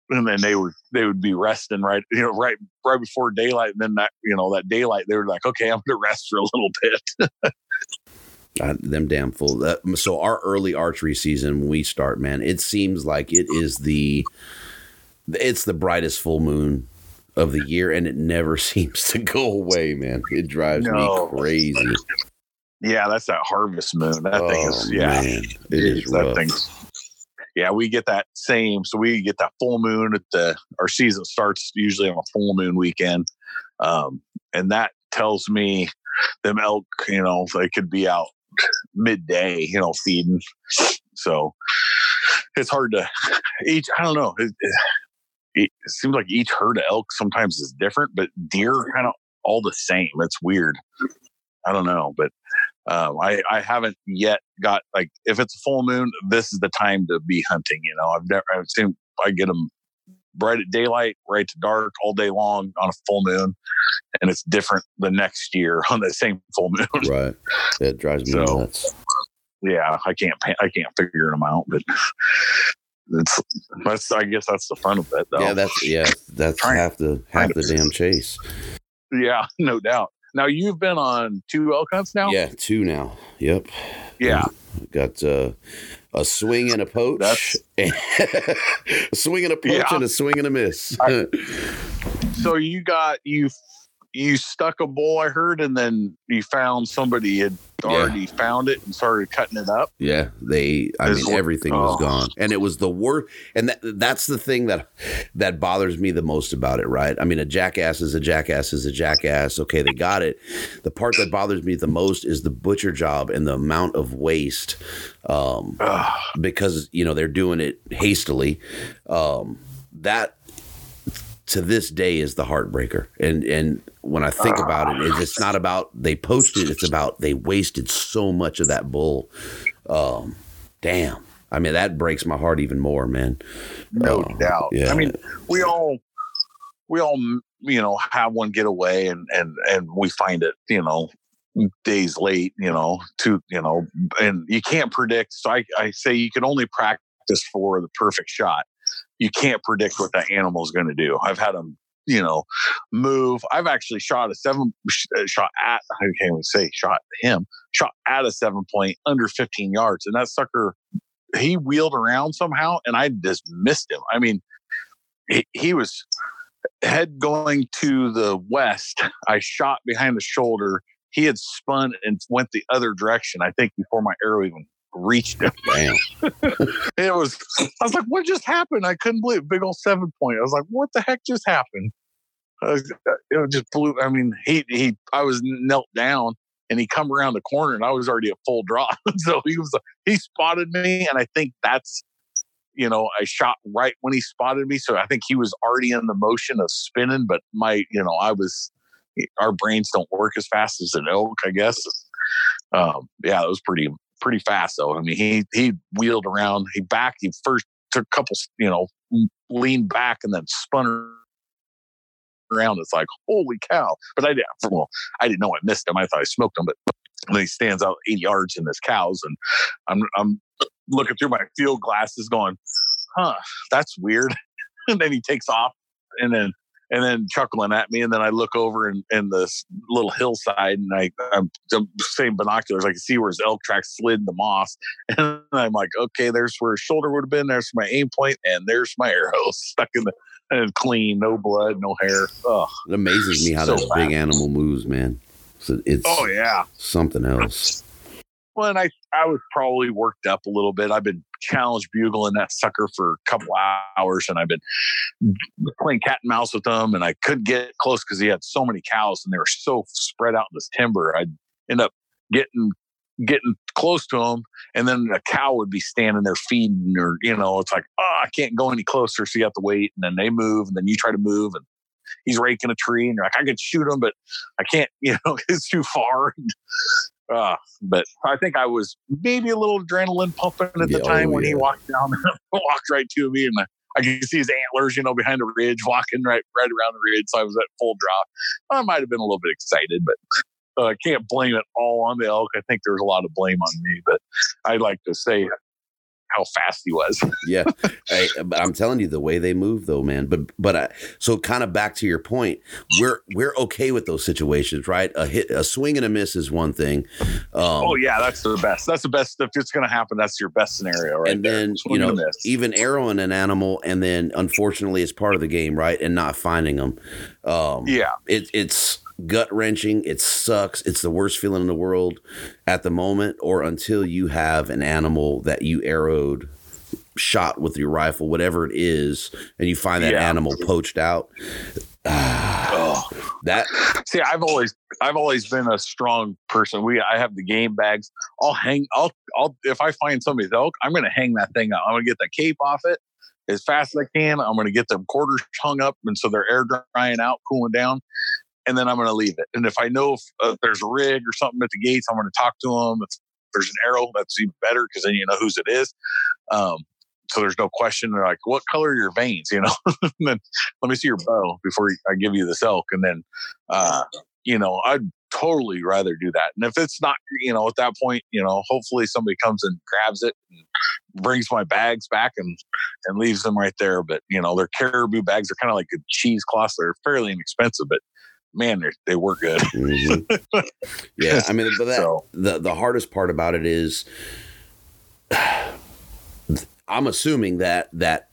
And then they would, they would be resting right, you know, right, right before daylight. And then that, you know, that daylight, they were like, okay, I'm going [LAUGHS] to rest for a little bit. God, them damn full. That, so our early archery season, when we start, man, it seems like it is the, it's the brightest full moon of the year, and it never [LAUGHS] seems to go away, man. It drives No. me crazy. yeah. That's that harvest moon. That thing oh, is, Oh, yeah. man, it is that rough. Yeah, we get that same. So we get that full moon at the our season starts usually on a full moon weekend, um, and that tells me them elk, you know, they could be out midday, you know, feeding. So it's hard to each. I don't know. It, it, it seems like each herd of elk sometimes is different, but deer kind of all the same. It's weird. I don't know, but um, I, I haven't yet got like if it's a full moon, this is the time to be hunting. You know, I've never I've seen I get them right at daylight, right to dark, all day long on a full moon, and it's different the next year [LAUGHS] on the same full moon. right. That drives me So, nuts. yeah, I can't I can't figure them out, but it's that's I guess that's the fun of it though. Yeah, that's yeah, that's half the half the damn chase. yeah, [LAUGHS] no doubt. Now you've been on two elk hunts now. Yeah, two now. Yep. yeah. Got uh, a swing and a poach. That's- [LAUGHS] a swing and a poach Yeah. and a swing and a miss. I- [LAUGHS] So you got you you stuck a bull, I heard, and then you found somebody had already found it and started cutting it up. yeah, they. I mean, everything was oh. gone, and it was the worst. And that, that's the thing that that bothers me the most about it. Right? I mean, a jackass is a jackass is a jackass. Okay, they got it. The part that bothers me the most is the butcher job and the amount of waste. Um, because you know they're doing it hastily. Um, that to this day is the heartbreaker. And and when I think about it, it's- not about they poached it; it's about they wasted so much of that bull. Um, damn. I mean, that breaks my heart even more, man. No Oh, doubt. yeah. I mean, we all we all you know have one get away and and and we find it you know days late you know to you know and you can't predict so i i say you can only practice for the perfect shot you can't predict what that animal is going to do i've had them you know move i've actually shot a seven uh, shot at i can't even say shot him shot at a seven point under 15 yards and that sucker he wheeled around somehow and i just missed him. I mean he, he was head going to the west. I shot behind the shoulder. He had spun and went the other direction i think before my arrow even reached him. [LAUGHS] It was i was like what just happened? I couldn't believe it. big old seven point. I was like what the heck just happened? I was- uh, it just blew i mean he he i was knelt down and he come around the corner and i was already a full draw. [LAUGHS] So he was he spotted me and i think that's you know i shot right when he spotted me. So i think he was already in the motion of spinning but my you know i was our brains don't work as fast as an elk i guess. Um yeah it was pretty pretty fast though. I mean he he wheeled around he backed he first took a couple you know leaned back and then spun around it's like holy cow but i didn't well i didn't know i missed him i thought i smoked him but then he stands out 80 yards in his cows and i'm i'm looking through my field glasses going huh that's weird [LAUGHS] and then he takes off and then and then chuckling at me. And then I look over in, in this little hillside and I, I'm, I'm saying binoculars. I can see where his elk track slid in the moss. [LAUGHS] And I'm like, okay, there's where his shoulder would have been. There's my aim point, and there's my arrow stuck in the and clean, no blood, no hair. Oh, It amazes me how So that big animal moves, man. So it's oh yeah. something else. Well, and I, I was probably worked up a little bit. I've been challenge bugling that sucker for a couple hours, and I've been playing cat and mouse with him, and I couldn't get close because he had so many cows, and they were so spread out in this timber. I'd end up getting getting close to him, and then a cow would be standing there feeding, or you know, it's like, oh, I can't go any closer, so you have to wait, and then they move, and then you try to move, and he's raking a tree, and you're like, I could shoot him, but I can't, [LAUGHS] you know, it's too far. Uh, but I think I was maybe a little adrenaline pumping at the Yeah, time oh, when he walked down, [LAUGHS] walked right to me, and I, I could see his antlers, you know, behind the ridge, walking right right around the ridge. So I was at full drop. I might have been a little bit excited, but uh, I can't blame it all on the elk. I think there's a lot of blame on me, but I'd like to say how fast he was. [LAUGHS] yeah, I, but I'm telling you the way they move, though, man. But but I, so kind of back to your point, we're we're okay with those situations, right? A hit, a swing and a miss is one thing. Um, oh yeah, that's the best. That's the best. If it's going to happen, that's your best scenario, right? and there. then Swing you know even arrowing an animal, and then unfortunately it's part of the game, right? And not finding them. Um, yeah, it, it's gut wrenching. It sucks. It's the worst feeling in the world at the moment, or until you have an animal that you arrowed, shot with your rifle, whatever it is, and you find that Yeah. animal poached out. Oh. That See, I've always I've always been a strong person. We I have the game bags. I'll hang I'll I'll if I find somebody's elk, I'm gonna hang that thing up. I'm gonna get the cape off it as fast as I can. I'm gonna get them quarters hung up and so they're air drying out, cooling down. And then I'm going to leave it. And if I know if uh, there's a rig or something at the gates, I'm going to talk to them. If there's an arrow, that's even better because then you know whose it is. Um, so there's no question. They're like, "What color are your veins?" [LAUGHS] You know. then let me see your bow before I give you this elk. And then, uh, you know, I'd totally rather do that. And if it's not, you know, at that point, you know, hopefully somebody comes and grabs it and brings my bags back and and leaves them right there. But you know, their caribou bags are kind of like a cheesecloths. They're fairly inexpensive, but man, they were good. mhm. [LAUGHS] yeah, I mean, but that, So the the hardest part about it is I'm assuming that that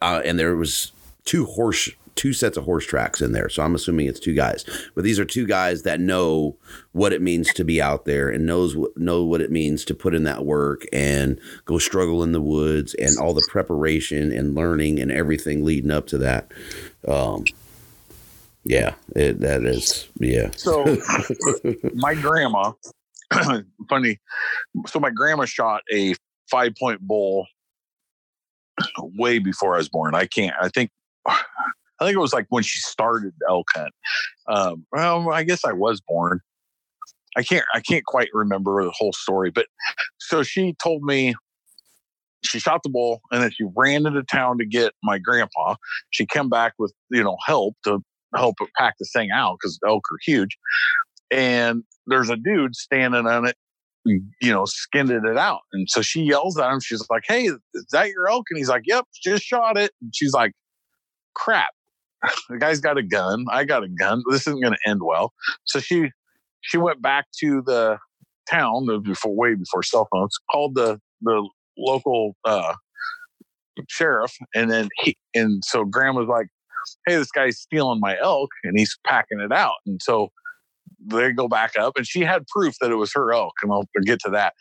uh, and there was two horse two sets of horse tracks in there so i'm assuming it's two guys but these are two guys that know what it means to be out there and knows know what it means to put in that work and go struggle in the woods and all the preparation and learning and everything leading up to that um yeah it, that is yeah so [LAUGHS] my grandma, [CLEARS THROAT] funny. So my grandma shot a five point bull way before I was born. I can't. I think. I think it was like when she started elk hunt. Um, well, I guess I was born. I can't. I can't quite remember the whole story, but so she told me she shot the bull and then she ran into town to get my grandpa. She came back with you know help to help pack this thing out because elk are huge. And there's a dude standing on it, you know, skinned it out. And so she yells at him. She's like, "Hey, is that your elk?" And he's like, "Yep, just shot it." And she's like, "Crap." The guy's got a gun. I got a gun. This isn't going to end well. So she she went back to the town before way before cell phones. Called the the local uh, sheriff, and then he and so Graham was like, "Hey, this guy's stealing my elk, and he's packing it out." And so they go back up, and she had proof that it was her elk, and I'll get to that.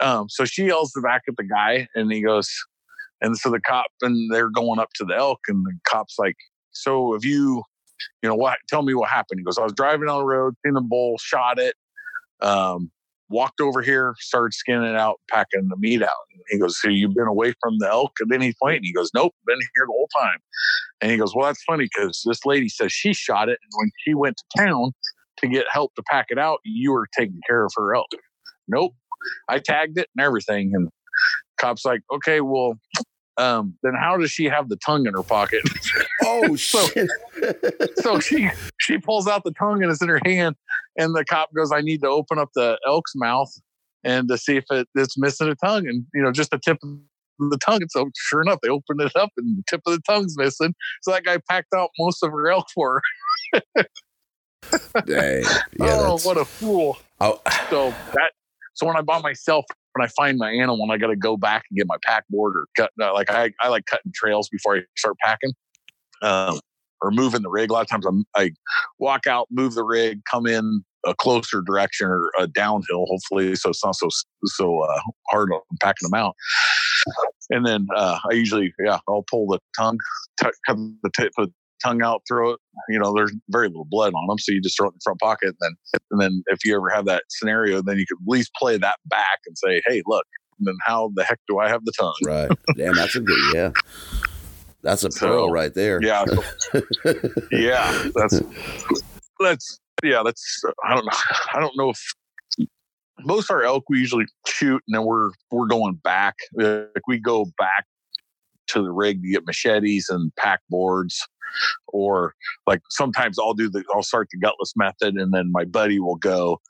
Um, so she yells back at the guy, and he goes, and so the cop and they're going up to the elk, and the cop's like, "So have you, you know, what? Tell me what happened." He goes, "I was driving on the road, seen the bull, shot it, um, walked over here, started skinning it out, packing the meat out." And he goes, "So you've been away from the elk?" at any point? pointing. He goes, "Nope, been here the whole time." And he goes, "Well, that's funny because this lady says she shot it, and when she went to town to get help to pack it out, you were taking care of her elk." Nope, I tagged it and everything. And cops like, "Okay, well." Um, then how does she have the tongue in her pocket? oh [LAUGHS] So- shit [LAUGHS] so she she pulls out the tongue and it's in her hand, and the cop goes, "I need to open up the elk's mouth and to see if it, it's missing a tongue." And you know, just the tip of the tongue. And so sure enough, they opened it up and the tip of the tongue's missing. So that guy packed out most of her elk for her. Dang. [LAUGHS] Yeah, oh, that's- what a fool! oh, So that so when I buy myself, when I find my animal, and I got to go back and get my pack board or cut. uh, Like I, I like cutting trails before I start packing, um, or moving the rig. A lot of times I'm, I walk out, move the rig, come in a closer direction or a downhill, hopefully, so it's not so so uh, hard on packing them out. And then uh, I usually, yeah, I'll pull the tongue, t- cut the tip of tongue out, throw it. You know, there's very little blood on them, so you just throw it in the front pocket. And then, and then if you ever have that scenario, then you could at least play that back and say, "Hey, look, then how the heck do I have the tongue?" right. Damn, that's a good, yeah. That's a So, pearl right there. Yeah, [LAUGHS] yeah, that's that's yeah, that's I don't know. [LAUGHS] I don't know if most our elk we usually shoot and then we're we're going back. Like we go back to the rig to get machetes and pack boards, or like sometimes I'll do the I'll start the gutless method and then my buddy will go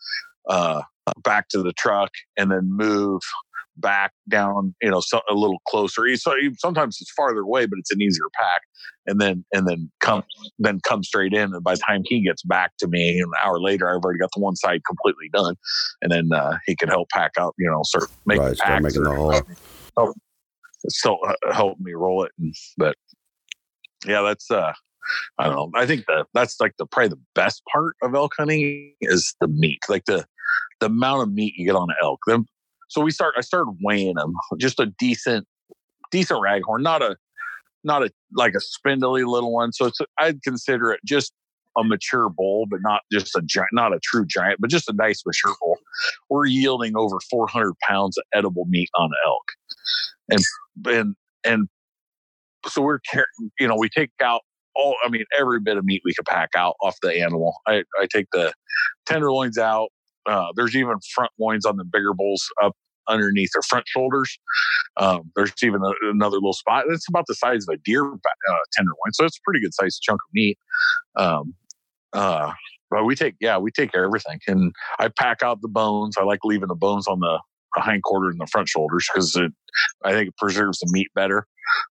uh, back to the truck and then move back down, you know, so, a little closer. So sometimes it's farther away, but it's an easier pack, and then and then come then come straight in. And by the time he gets back to me, an hour later, I've already got the one side completely done, and then uh, he can help pack up, you know, start making Right, packs making or- the hole. still uh, help me roll it. And, but yeah, that's uh, I don't know. I think that that's like the probably the best part of elk hunting is the meat, like the the amount of meat you get on an elk. Them. So we start. I started weighing them, just a decent decent raghorn, not a not a like a spindly little one. So it's I'd consider it just a mature bull, but not just a giant, not a true giant, but just a nice mature bull. We're yielding over 400 pounds of edible meat on elk, and and and so we're you know we take out all I mean every bit of meat we could pack out off the animal. I I take the tenderloins out. Uh, there's even front loins on the bigger bulls up underneath their front shoulders. Um, there's even a, another little spot. It's about the size of a deer uh, tenderloin, so it's a pretty good sized chunk of meat. Um, uh, but we take yeah we take everything, and I pack out the bones. I like leaving the bones on the the hind quarter and the front shoulders because it I think it preserves the meat better.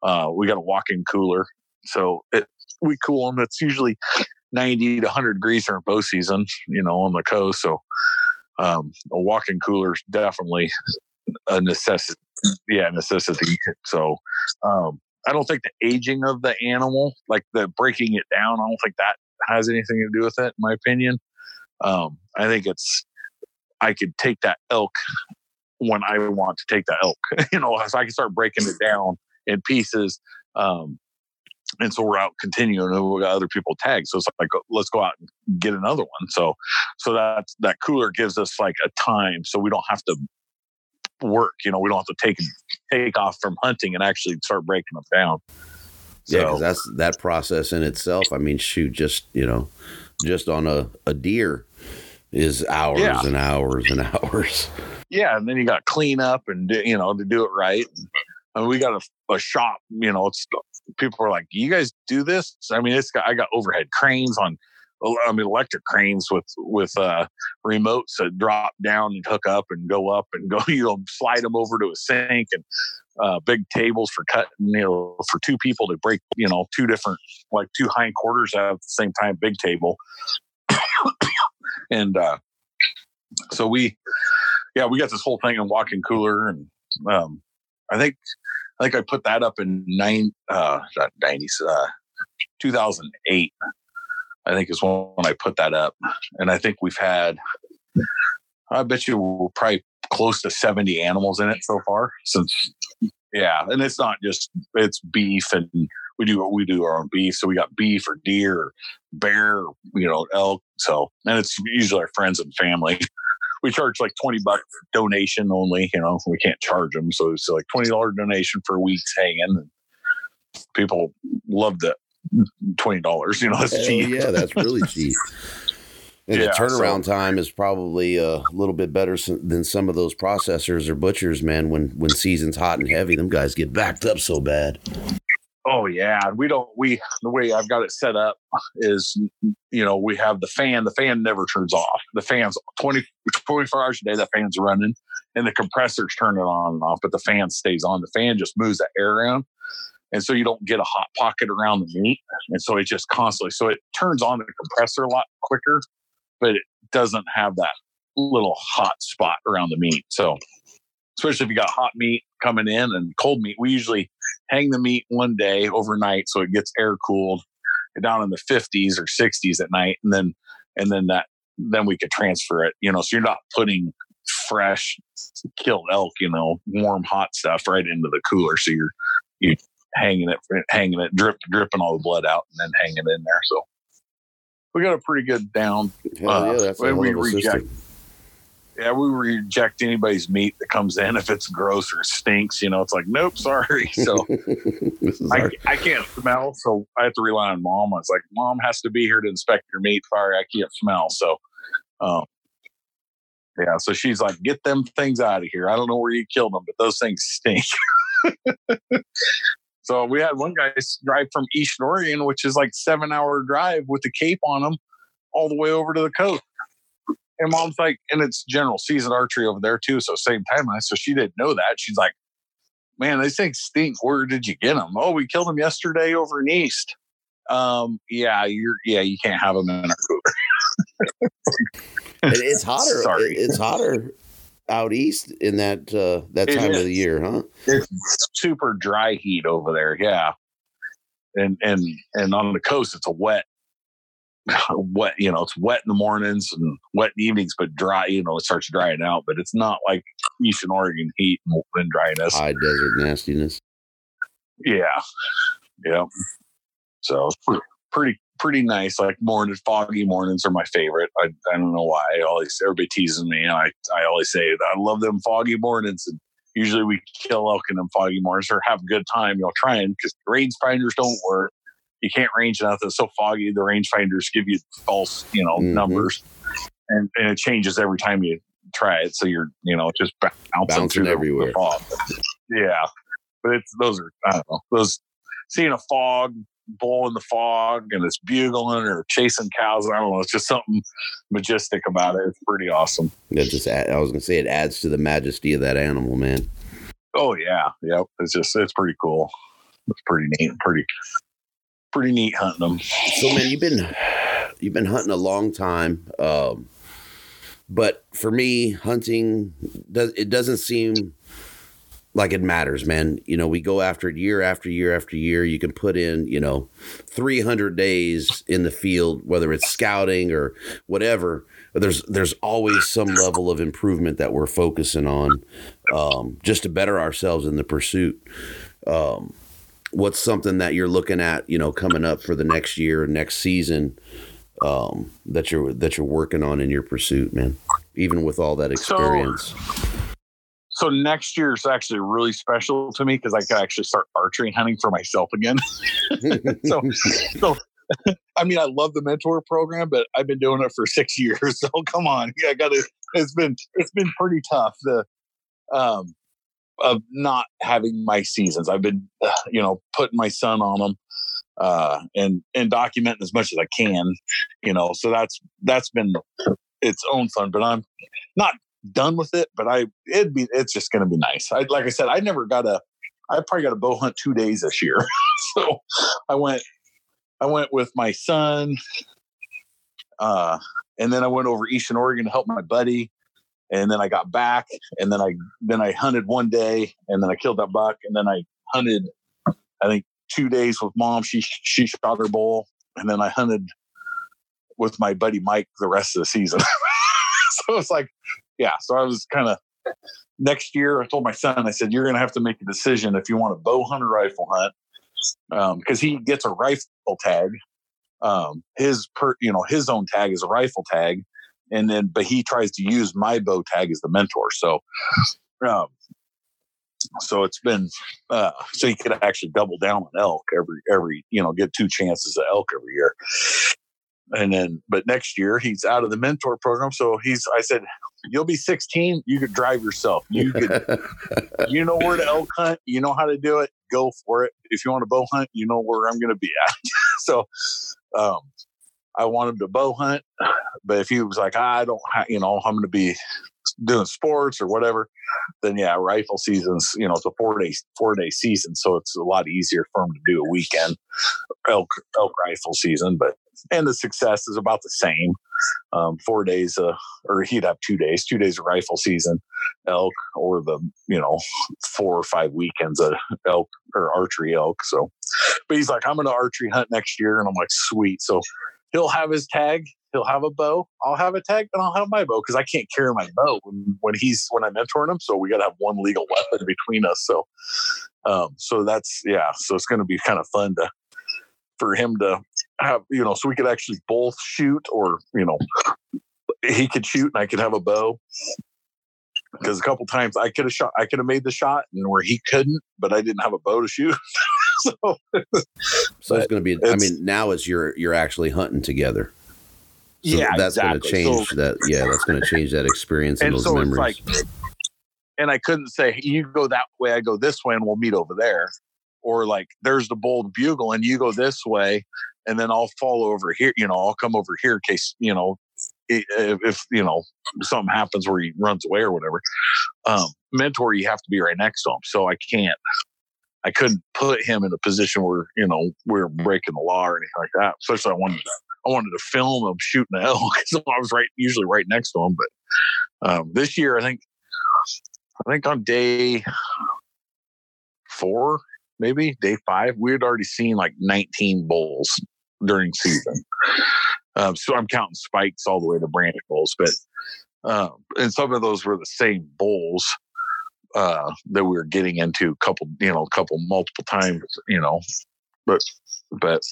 Uh, we got a walk-in cooler, so it, we cool them. It's usually 90 to 100 degrees during bow season, you know, on the coast. So um, a walk-in cooler is definitely a necessity. Yeah, necessity. So um, I don't think the aging of the animal, like the breaking it down, I don't think that has anything to do with it, in my opinion. Um, I think it's I could take that elk when I want to take the elk. [LAUGHS] you know, so I can start breaking it down in pieces. Um, and so we're out continuing and we got other people tagged. So it's like, let's go out and get another one. So, so that, that cooler gives us like a time so we don't have to work, you know, we don't have to take, take off from hunting and actually start breaking them down. Yeah, because that's that process in itself. I mean, shoot, just you know, just on a, a deer is hours Yeah. and hours and [LAUGHS] hours. yeah, and then you got clean up and do, you know to do it right. And we got a, a shop, you know, it's people are like, "You guys do this?" I mean, it's got I got overhead cranes on, I mean, electric cranes with with uh, remotes that drop down and hook up and go up and go, [LAUGHS] you know, slide them over to a sink and uh, big tables for cutting, you know, for two people to break, you know, two different like two hind quarters at the same time, big table, and uh, so we yeah, we got this whole thing in walk-in cooler, and um, I think I think I put that up in nine uh, not nineties, uh, two thousand eight. I think is when I put that up, and I think we've had. I bet you we're probably close to seventy animals in it so far since. Yeah, and it's not just it's beef, and we do we do our own beef. So we got beef or deer, or bear, you know, elk. So and it's usually our friends and family we charge like 20 bucks donation only you know we can't charge them so it's like $20 donation for a week's hanging people love the $20 you know that's Hell cheap yeah, that's really [LAUGHS] cheap. And Yeah, the turnaround so- time is probably a little bit better than some of those processors or butchers, man. When when season's hot and heavy, them guys get backed up so bad. Oh yeah, we don't. We the way I've got it set up is, you know, we have the fan. The fan never turns off. The fan's 20, 24 hours a day. The fan's running, and the compressor's turning on and off, but the fan stays on. The fan just moves the air around, and so you don't get a hot pocket around the meat, and so it just constantly. So it turns on the compressor a lot quicker, but it doesn't have that little hot spot around the meat. So especially if you got hot meat coming in and cold meat. We usually hang the meat one day overnight so it gets air cooled down in the 50s or 60s at night, and then and then that then we could transfer it. You know, so you're not putting fresh killed elk, you know, warm hot stuff right into the cooler. So you're you hanging it, hanging it, drip, dripping all the blood out, and then hanging it in there. So we got a pretty good down. Hell uh, yeah, that's we reject system. Yeah, we reject anybody's meat that comes in if it's gross or stinks. You know, it's like, nope, sorry. [LAUGHS] So I, our- I can't smell, so I have to rely on mom. I was like, mom has to be here to inspect your meat. Sorry, I can't smell. So, um, yeah, so she's like, get them things out of here. I don't know where you killed them, but those things stink. [LAUGHS] so we had one guy drive from Eastern Oregon, which is like seven hour drive with the cape on them, all the way over to the coast. And mom's like, and it's general season archery over there too. So same timeline. So she didn't know that. She's like, man, these things stink. Where did you get them? Oh, we killed them yesterday over in East. Um, yeah, you're, yeah, you can't have them in our cooler. It's hotter. Sorry. It's hotter out east in that uh, that time of the year, huh? It's super dry heat over there. Yeah. And, and, and on the coast, it's a wet, [LAUGHS] wet, you know, it's wet in the mornings and wet in the evenings, but dry, you know, it starts drying out, but it's not like Eastern Oregon heat and, and dryness. High desert nastiness. Yeah. Yeah. So pretty pretty nice. Like morning foggy mornings are my favorite. I, I don't know why. I always everybody teases me. And I I always say that I love them foggy mornings and usually we kill elk in them foggy mornings or have a good time, you know, trying because range finders don't work. You can't range enough. It's so foggy. The range finders give you false, you know, Mhm. numbers. And, and it changes every time you try it. So you're, you know, just bouncing, Bouncing through the- everywhere. fog. Yeah. But it's those are I don't know. Those seeing a fog bull in the fog and it's bugling or chasing cows. I don't know. It's just something majestic about it. It's pretty awesome. That just I was gonna say it adds to the majesty of that animal, man. Oh yeah. Yep. It's just it's pretty cool. It's pretty neat. Pretty pretty neat hunting them. So man, you've been you've been hunting a long time. Um, but for me, hunting does it doesn't seem like it matters, man. You know, we go after it year after year after year. You can put in, you know, 300 days in the field, whether it's scouting or whatever. There's there's always some level of improvement that we're focusing on, um, just to better ourselves in the pursuit. Um, what's something that you're looking at, you know, coming up for the next year next season um, that you're that you're working on in your pursuit, man? Even with all that So- experience. So next year is actually really special to me because I can actually start archery hunting for myself again. [LAUGHS] so so [LAUGHS] I mean I love the mentor program, but I've been doing it for six years. [LAUGHS] So come on. Yeah, I gotta it's been it's been pretty tough. The um of not having my seasons. I've been you know, putting my son on them uh and and documenting as much as I can, you know. So that's that's been its own fun, but I'm not done with it, but I it'd be it's just gonna be nice. I like I said, I never got a I probably got a bow hunt two days this year. [LAUGHS] so I went I went with my son, uh, and then I went over Eastern Oregon to help my buddy. And then I got back and then I then I hunted one day and then I killed that buck and then I hunted I think two days with mom. She she shot her bull and then I hunted with my buddy Mike the rest of the season. [LAUGHS] so it's like, yeah. So I was kind of next year. I told my son, I said, you're going to have to make a decision if you want a bow hunt or rifle hunt, because he gets a rifle tag. Um, his per, you know, his own tag is a rifle tag, and then but he tries to use my bow tag as the mentor. So, um, so it's been uh, so he could actually double down on elk every every you know get two chances of elk every year and then but next year he's out of the mentor program so he's i said you'll be 16 you could drive yourself you could [LAUGHS] you know where to elk hunt you know how to do it go for it. If you want to bow hunt, you know where I'm going to be at. [LAUGHS] so, um, I want him to bow hunt, but if he was like, I don't, you know, I'm going to be doing sports or whatever, then yeah, rifle seasons, you know, it's a four day four day season, so it's a lot easier for him to do a weekend elk elk rifle season. But and the success is about the same. Um, four days, uh, or he'd have two days, two days of rifle season elk, or the you know four or five weekends of elk or archery elk. So, but he's like, I'm going to archery hunt next year, and I'm like, sweet. So he'll have his tag he'll have a bow. I'll have a tag, and I'll have my bow because I can't carry my bow when, when he's when I'm mentoring him. So we got to have one legal weapon between us. So, um, so that's yeah. So it's going to be kind of fun to for him to have you know, so we could actually both shoot, or you know, he could shoot and I could have a bow. Because a couple times I could have shot, I could have made the shot, and where he couldn't, but I didn't have a bow to shoot. [LAUGHS] [LAUGHS] so, so it's going to be. I mean, now it's you're you're actually hunting together. So yeah, that's exactly. going to change so, that. Yeah, that's going to change that experience and, and those so memories. Like, and I couldn't say you go that way, I go this way, and we'll meet over there, or like there's the bold bugle, and you go this way, and then I'll follow over here. You know, I'll come over here in case you know if, if you know something happens where he runs away or whatever. Um, mentor, you have to be right next to him, so I can't. I couldn't put him in a position where you know we're breaking the law or anything like that. Especially I wanted to I wanted to film him shooting an elk, so I was right usually right next to him. But um, this year, I think I think on day four, maybe day five, we had already seen like 19 bulls during season. Um, so I'm counting spikes all the way to branch bulls, but um, and some of those were the same bulls uh, that we were getting into a couple, you know, a couple multiple times, you know, but but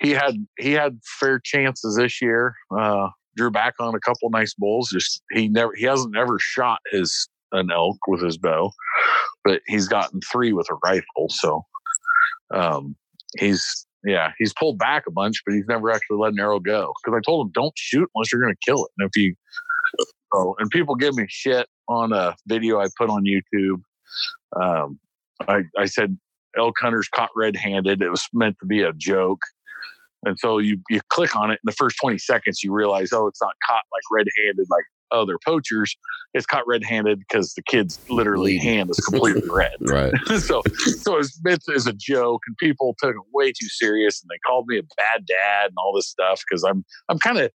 he had he had fair chances this year. Uh, drew back on a couple nice bulls. Just he never he hasn't ever shot his an elk with his bow, but he's gotten three with a rifle. So um, he's yeah he's pulled back a bunch, but he's never actually let an arrow go. Because I told him don't shoot unless you're going to kill it. And if you oh, and people give me shit on a video I put on YouTube. Um, I, I said elk hunters caught red-handed. It was meant to be a joke. And so you you click on it in the first 20 seconds, you realize, oh, it's not caught like red-handed like other poachers. It's caught red-handed because the kid's literally hand is completely red. [LAUGHS] right. [LAUGHS] so so it's meant as a joke, and people took it way too serious, and they called me a bad dad and all this stuff because I'm I'm kind of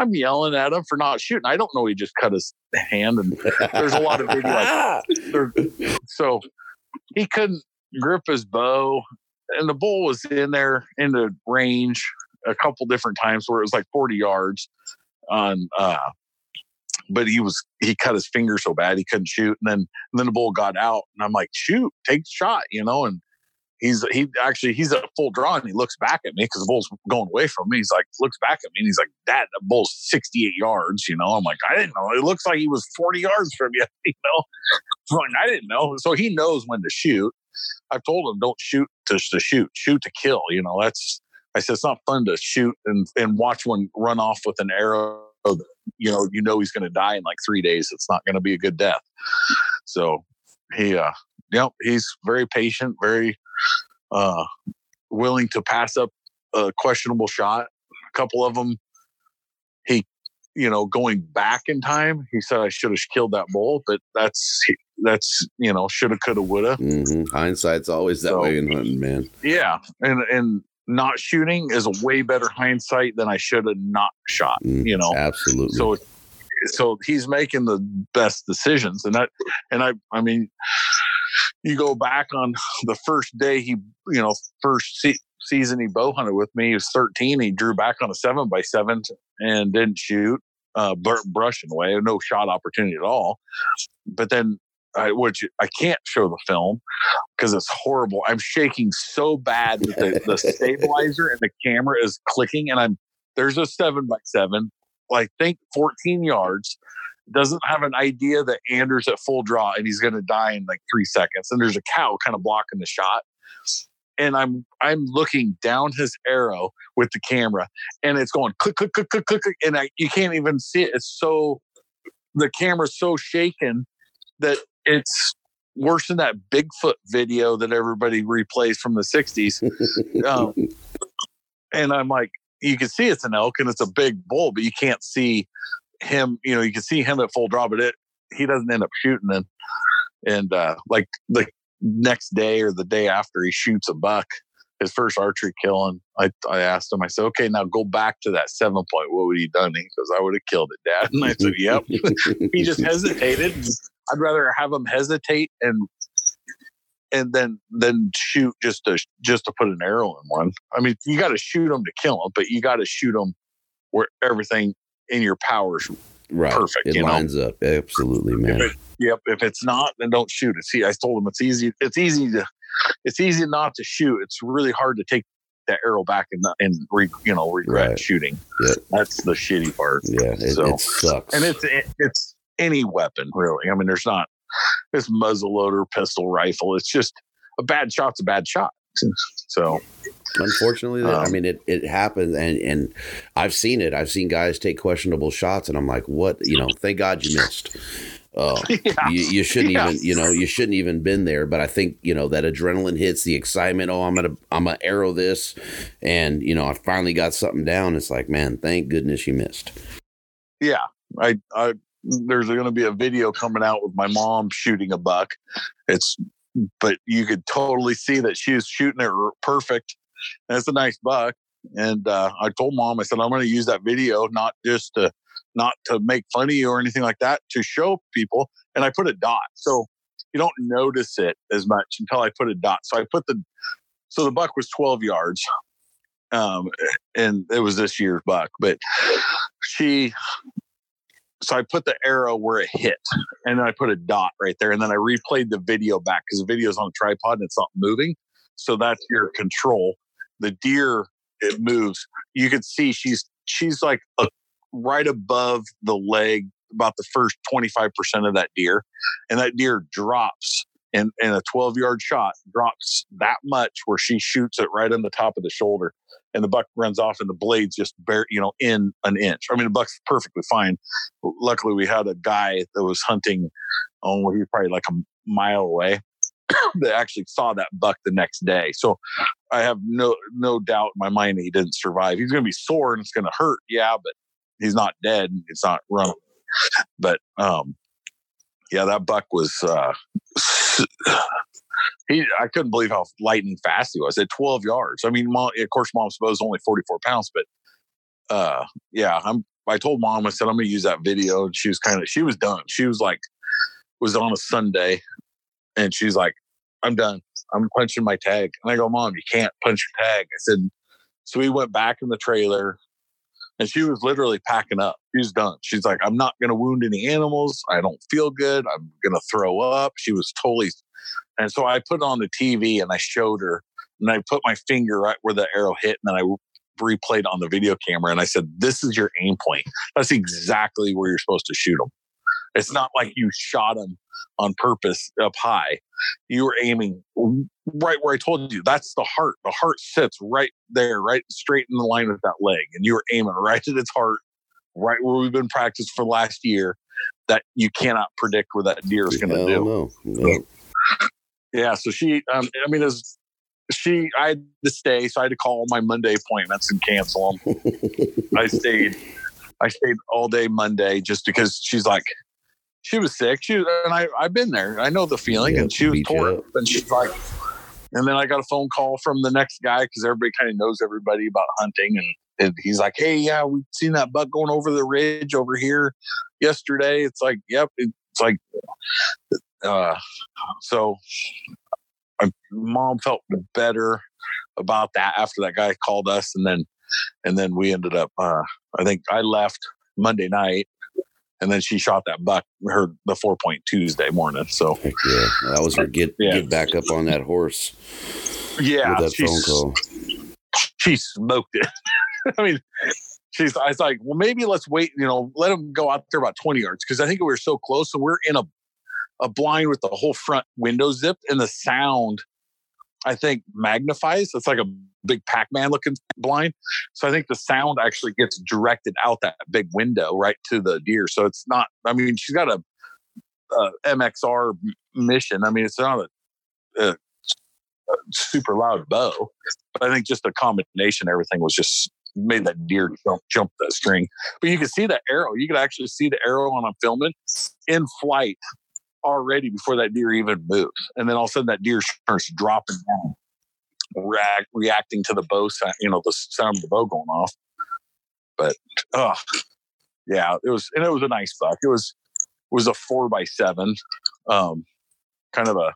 I'm yelling at him for not shooting. I don't know he just cut his hand, and there's a lot of video like [LAUGHS] so he couldn't grip his bow, and the bull was in there in the range a couple different times where it was like 40 yards on uh but he was he cut his finger so bad he couldn't shoot and then and then the bull got out and i'm like shoot take the shot you know and he's he actually he's at a full draw and he looks back at me because the bull's going away from me he's like looks back at me and he's like dad the bull's 68 yards you know i'm like i didn't know it looks like he was 40 yards from you [LAUGHS] you know like, i didn't know so he knows when to shoot I've told him don't shoot to, to shoot, shoot to kill. You know, that's I said it's not fun to shoot and and watch one run off with an arrow. You know, you know he's going to die in like three days. It's not going to be a good death. So he, uh, know, he's very patient, very uh, willing to pass up a questionable shot. A couple of them, he, you know, going back in time, he said I should have killed that bull, but that's that's you know shoulda coulda woulda mm-hmm. hindsight's always that so, way in hunting man yeah and and not shooting is a way better hindsight than i should have not shot mm, you know absolutely so so he's making the best decisions and that and i i mean you go back on the first day he you know first se- season he bow hunted with me he was 13 he drew back on a seven by seven and didn't shoot uh, brushing away, no shot opportunity at all. But then I, which I can't show the film because it's horrible. I'm shaking so bad that the, the [LAUGHS] stabilizer and the camera is clicking, and I'm there's a seven by seven, like think 14 yards. Doesn't have an idea that Andrew's at full draw and he's going to die in like three seconds. And there's a cow kind of blocking the shot, and I'm I'm looking down his arrow with the camera, and it's going click click click click click, and I, you can't even see it. It's so the camera's so shaken that it's worse than that Bigfoot video that everybody replays from the 60s. [LAUGHS] um, and I'm like, you can see it's an elk and it's a big bull, but you can't see him. You know, you can see him at full draw, but it he doesn't end up shooting. And and uh, like the next day or the day after, he shoots a buck, his first archery kill, and I I asked him, I said, okay, now go back to that seven point. What would he done? He goes, I would have killed it, Dad. And I said, Yep. [LAUGHS] he just hesitated. I'd rather have him hesitate and and then then shoot just to just to put an arrow in one. I mean, you got to shoot them to kill them, but you got to shoot them where everything in your powers right. perfect. It you know? lines up absolutely, man. If it- yep. If it's not, then don't shoot it. See, I told him it's easy. It's easy to it's easy not to shoot. It's really hard to take that arrow back and and re, you know regret Right. shooting. Yep. That's the shitty part. Yeah, it, So- it sucks. and it's it's any weapon really. I mean, there's not this muzzle loader, pistol, rifle. It's just a bad shot's a bad shot. So Unfortunately, I Um, mean it. It happens, and and I've seen it. I've seen guys take questionable shots, and I'm like, what? You know, thank God you missed. Uh, yeah, [LAUGHS] you, you shouldn't Yeah. even, you know, you shouldn't even been there. But I think you know that adrenaline hits, the excitement. Oh, I'm gonna, I'm gonna arrow this, and you know, I finally got something down. It's like, man, thank goodness you missed. yeah. I I there's going to be a video coming out with my mom shooting a buck. It's but you could totally see that she was shooting it perfect. That's a nice buck. And uh, I told mom, I said, I'm going to use that video not just to not to make fun of you or anything like that, to show people. And I put a dot, so you don't notice it as much until I put a dot. So I put the so the buck was 12 yards, um, and it was this year's buck, but she so I put the arrow where it hit, and then I put a dot right there, and then I replayed the video back because the video is on a tripod and it's not moving. So that's your control. The deer it moves. You could see she's she's like a, right above the leg, about the first twenty five percent of that deer, and that deer drops. in in a 12 yard shot drops that much where she shoots it right on the top of the shoulder and the buck runs off and the blades just bare you know in an inch. I mean the buck's perfectly fine. Luckily we had a guy that was hunting oh he was probably like a mile away [COUGHS] that actually saw that buck the next day. So i have no no doubt in my mind that he didn't survive. He's going to be sore and it's going to hurt yeah but he's not dead it's not running. But um yeah that buck was uh he i couldn't believe how lightning fast he was at 12 yards. I mean mom, of course mom's supposed only 44 pounds but uh yeah i'm i told mom i said i'm gonna use that video and she was kind of she was done. She was like was on a sunday and she's like i'm done. I'm punching my tag. And i go mom you can't punch your tag. I said so we went back in the trailer and she was literally packing up. She's done. She's like i'm not gonna wound any animals. I don't feel good. I'm gonna throw up. She was totally and so i put it on the tv and i showed her and i put my finger right where the arrow hit and then i replayed on the video camera and I said, This is your aim point. That's exactly where you're supposed to shoot them. It's not like you shot them on purpose up high. You were aiming right where I told you. That's the heart. The heart sits right there, right straight in the line with that leg. And you were aiming right at its heart, right where we've been practiced for last year. That you cannot predict where that deer is going to do. No. Yeah. So she, um, I mean, as she, I had to stay, so I had to call my Monday appointments and cancel them. I [LAUGHS] stayed, I stayed all day Monday just because she's like, she was sick. She was, and I, I've been there. I know the feeling, Yeah, and she was torn. up. And she's like, and then I got a phone call from the next guy because everybody kind of knows everybody about hunting, and and he's like, "Hey, yeah, we've seen that buck going over the ridge over here yesterday." It's like, "Yep." It's like, uh, so my mom felt better about that after that guy called us, and then and then we ended up. Uh, I think I left Monday night, and then she shot that buck her the four point Tuesday morning. So yeah. That was her get Yeah. get back up on that horse yeah, with that she's- phone call. she smoked it. [LAUGHS] I mean, she's. I was like, well, maybe let's wait. You know, let him go out there about twenty yards because I think we were so close. So we're in a a blind with the whole front window zipped, and the sound, I think, magnifies. It's like a big Pac-Man looking blind. So I think the sound actually gets directed out that big window right to the deer. So it's not. I mean, she's got a uh, MXR mission. I mean, it's not a, a, a, super loud bow, but I think just the combination, everything was just made that deer jump jump that string. But you can see that arrow. You could actually see the arrow when I'm filming in flight already before that deer even moves, and then all of a sudden that deer starts dropping down, react, reacting to the bow sound. You know, the sound of the bow going off. But oh, yeah, it was, and it was a nice buck. It was it was a four by seven, um, kind of a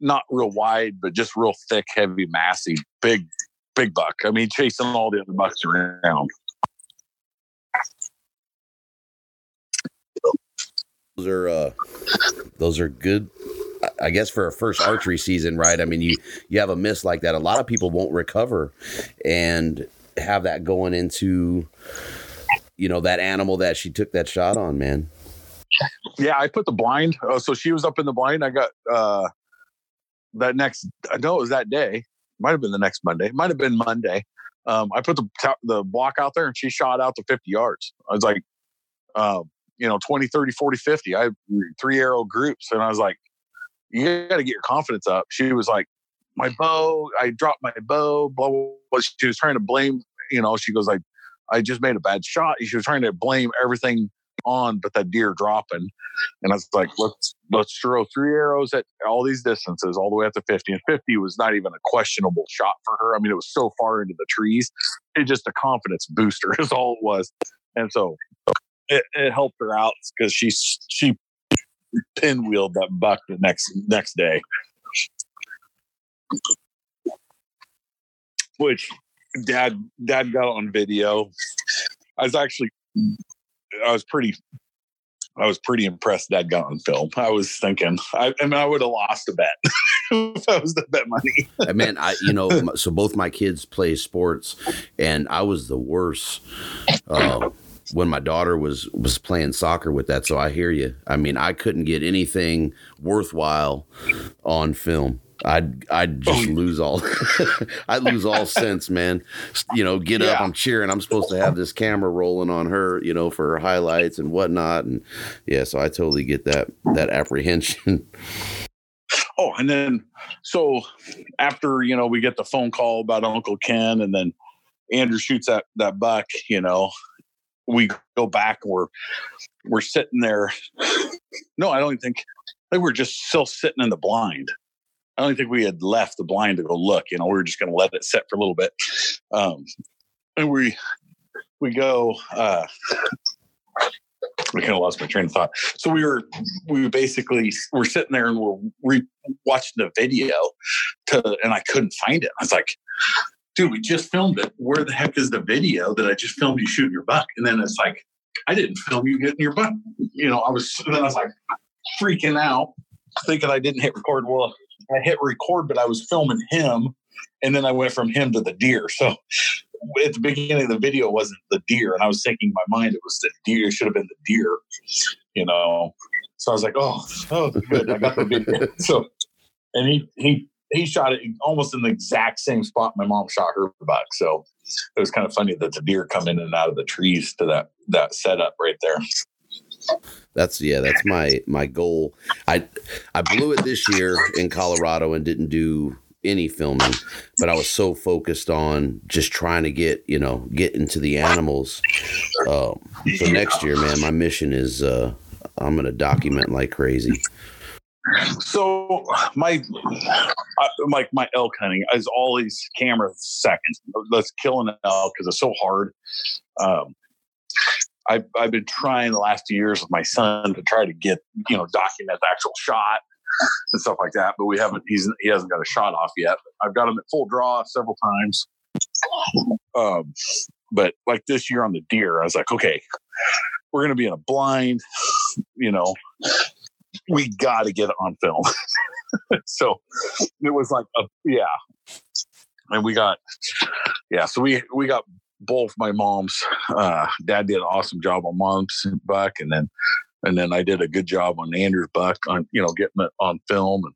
not real wide, but just real thick, heavy, massy, big, big buck. I mean, chasing all the other bucks around. Those are uh, those are good. I guess for a first archery season, right? I mean, you you have a miss like that. A lot of people won't recover, and have that going into you know that animal that she took that shot on, man. Yeah, I put the blind. Uh, so she was up in the blind. I got uh that next. I know it was that day. Might have been the next Monday. Might have been Monday. Um, I put the the block out there and she shot out to 50 yards. I was like, um, you know, 20, 30, 40, 50. I three arrow groups. And I was like, you got to get your confidence up. She was like, my bow, I dropped my bow, blah, blah, blah. She was trying to blame, you know, she goes like, I just made a bad shot. She was trying to blame everything on but that deer dropping. And I was like, let's let's throw three arrows at all these distances, all the way up to 50. And 50 was not even a questionable shot for her. I mean, it was so far into the trees. It just a confidence booster [LAUGHS] is all it was. And so it, it helped her out because she she pinwheeled that buck the next next day. Which dad dad got on video. I was actually I was pretty I was pretty impressed that got on film. I was thinking, I, I mean, I would have lost a bet [LAUGHS] if I was the bet money. Man, I, you know, so both my kids play sports, and I was the worst uh, when my daughter was was playing soccer with that. So I hear you. I mean, I couldn't get anything worthwhile on film. I'd I'd just oh, lose all [LAUGHS] I'd lose all [LAUGHS] sense, man. You know, get yeah. up, I'm cheering. I'm supposed to have this camera rolling on her, you know, for her highlights and whatnot. And yeah, so I totally get that that apprehension. [LAUGHS] Oh, and then so after, you know, we get the phone call about Uncle Ken and then Andrew shoots that that buck, you know, we go back and we're we're sitting there. No, I don't think I think we're just still sitting in the blind I don't think we had left the blind to go look. You know, we were just going to let it set for a little bit. Um, and we we go. Uh, I kind of lost my train of thought. So we were we basically we're sitting there and we're re- watching the video to, and I couldn't find it. I was like, dude, we just filmed it. Where the heck is the video that I just filmed you shooting your buck? And then it's like, I didn't film you getting your buck. You know, I was then I was like freaking out, thinking I didn't hit record. Well, I hit record, but I was filming him, and then I went from him to the deer. So at the beginning of the video wasn't the deer, and I was thinking in my mind it was the deer. It should have been the deer, you know. So I was like, oh, oh, good, I got the video. [LAUGHS] so, and he he he shot it almost in the exact same spot my mom shot her buck. So it was kind of funny that the deer come in and out of the trees to that that setup right there. That's yeah, that's my my goal. I I blew it this year in Colorado and didn't do any filming, but I was so focused on just trying to get you know get into the animals. Um, so next year, man, my mission is uh, I'm gonna document like crazy. So my like my elk hunting is always camera second. Let's kill an elk because it's so hard. Um, I've, I've been trying the last few years with my son to try to get, you know, document the actual shot and stuff like that. But we haven't, he's, he hasn't got a shot off yet. I've got him at full draw several times. Um, but like this year on the deer, I was like, okay, we're to be in a blind, you know, we got to get it on film. [LAUGHS] so it was like, a, yeah. And we got, yeah, so we, we got both my moms. Uh, Dad did an awesome job on mom's buck, and then and then I did a good job on Andrew's buck on you know getting it on film and.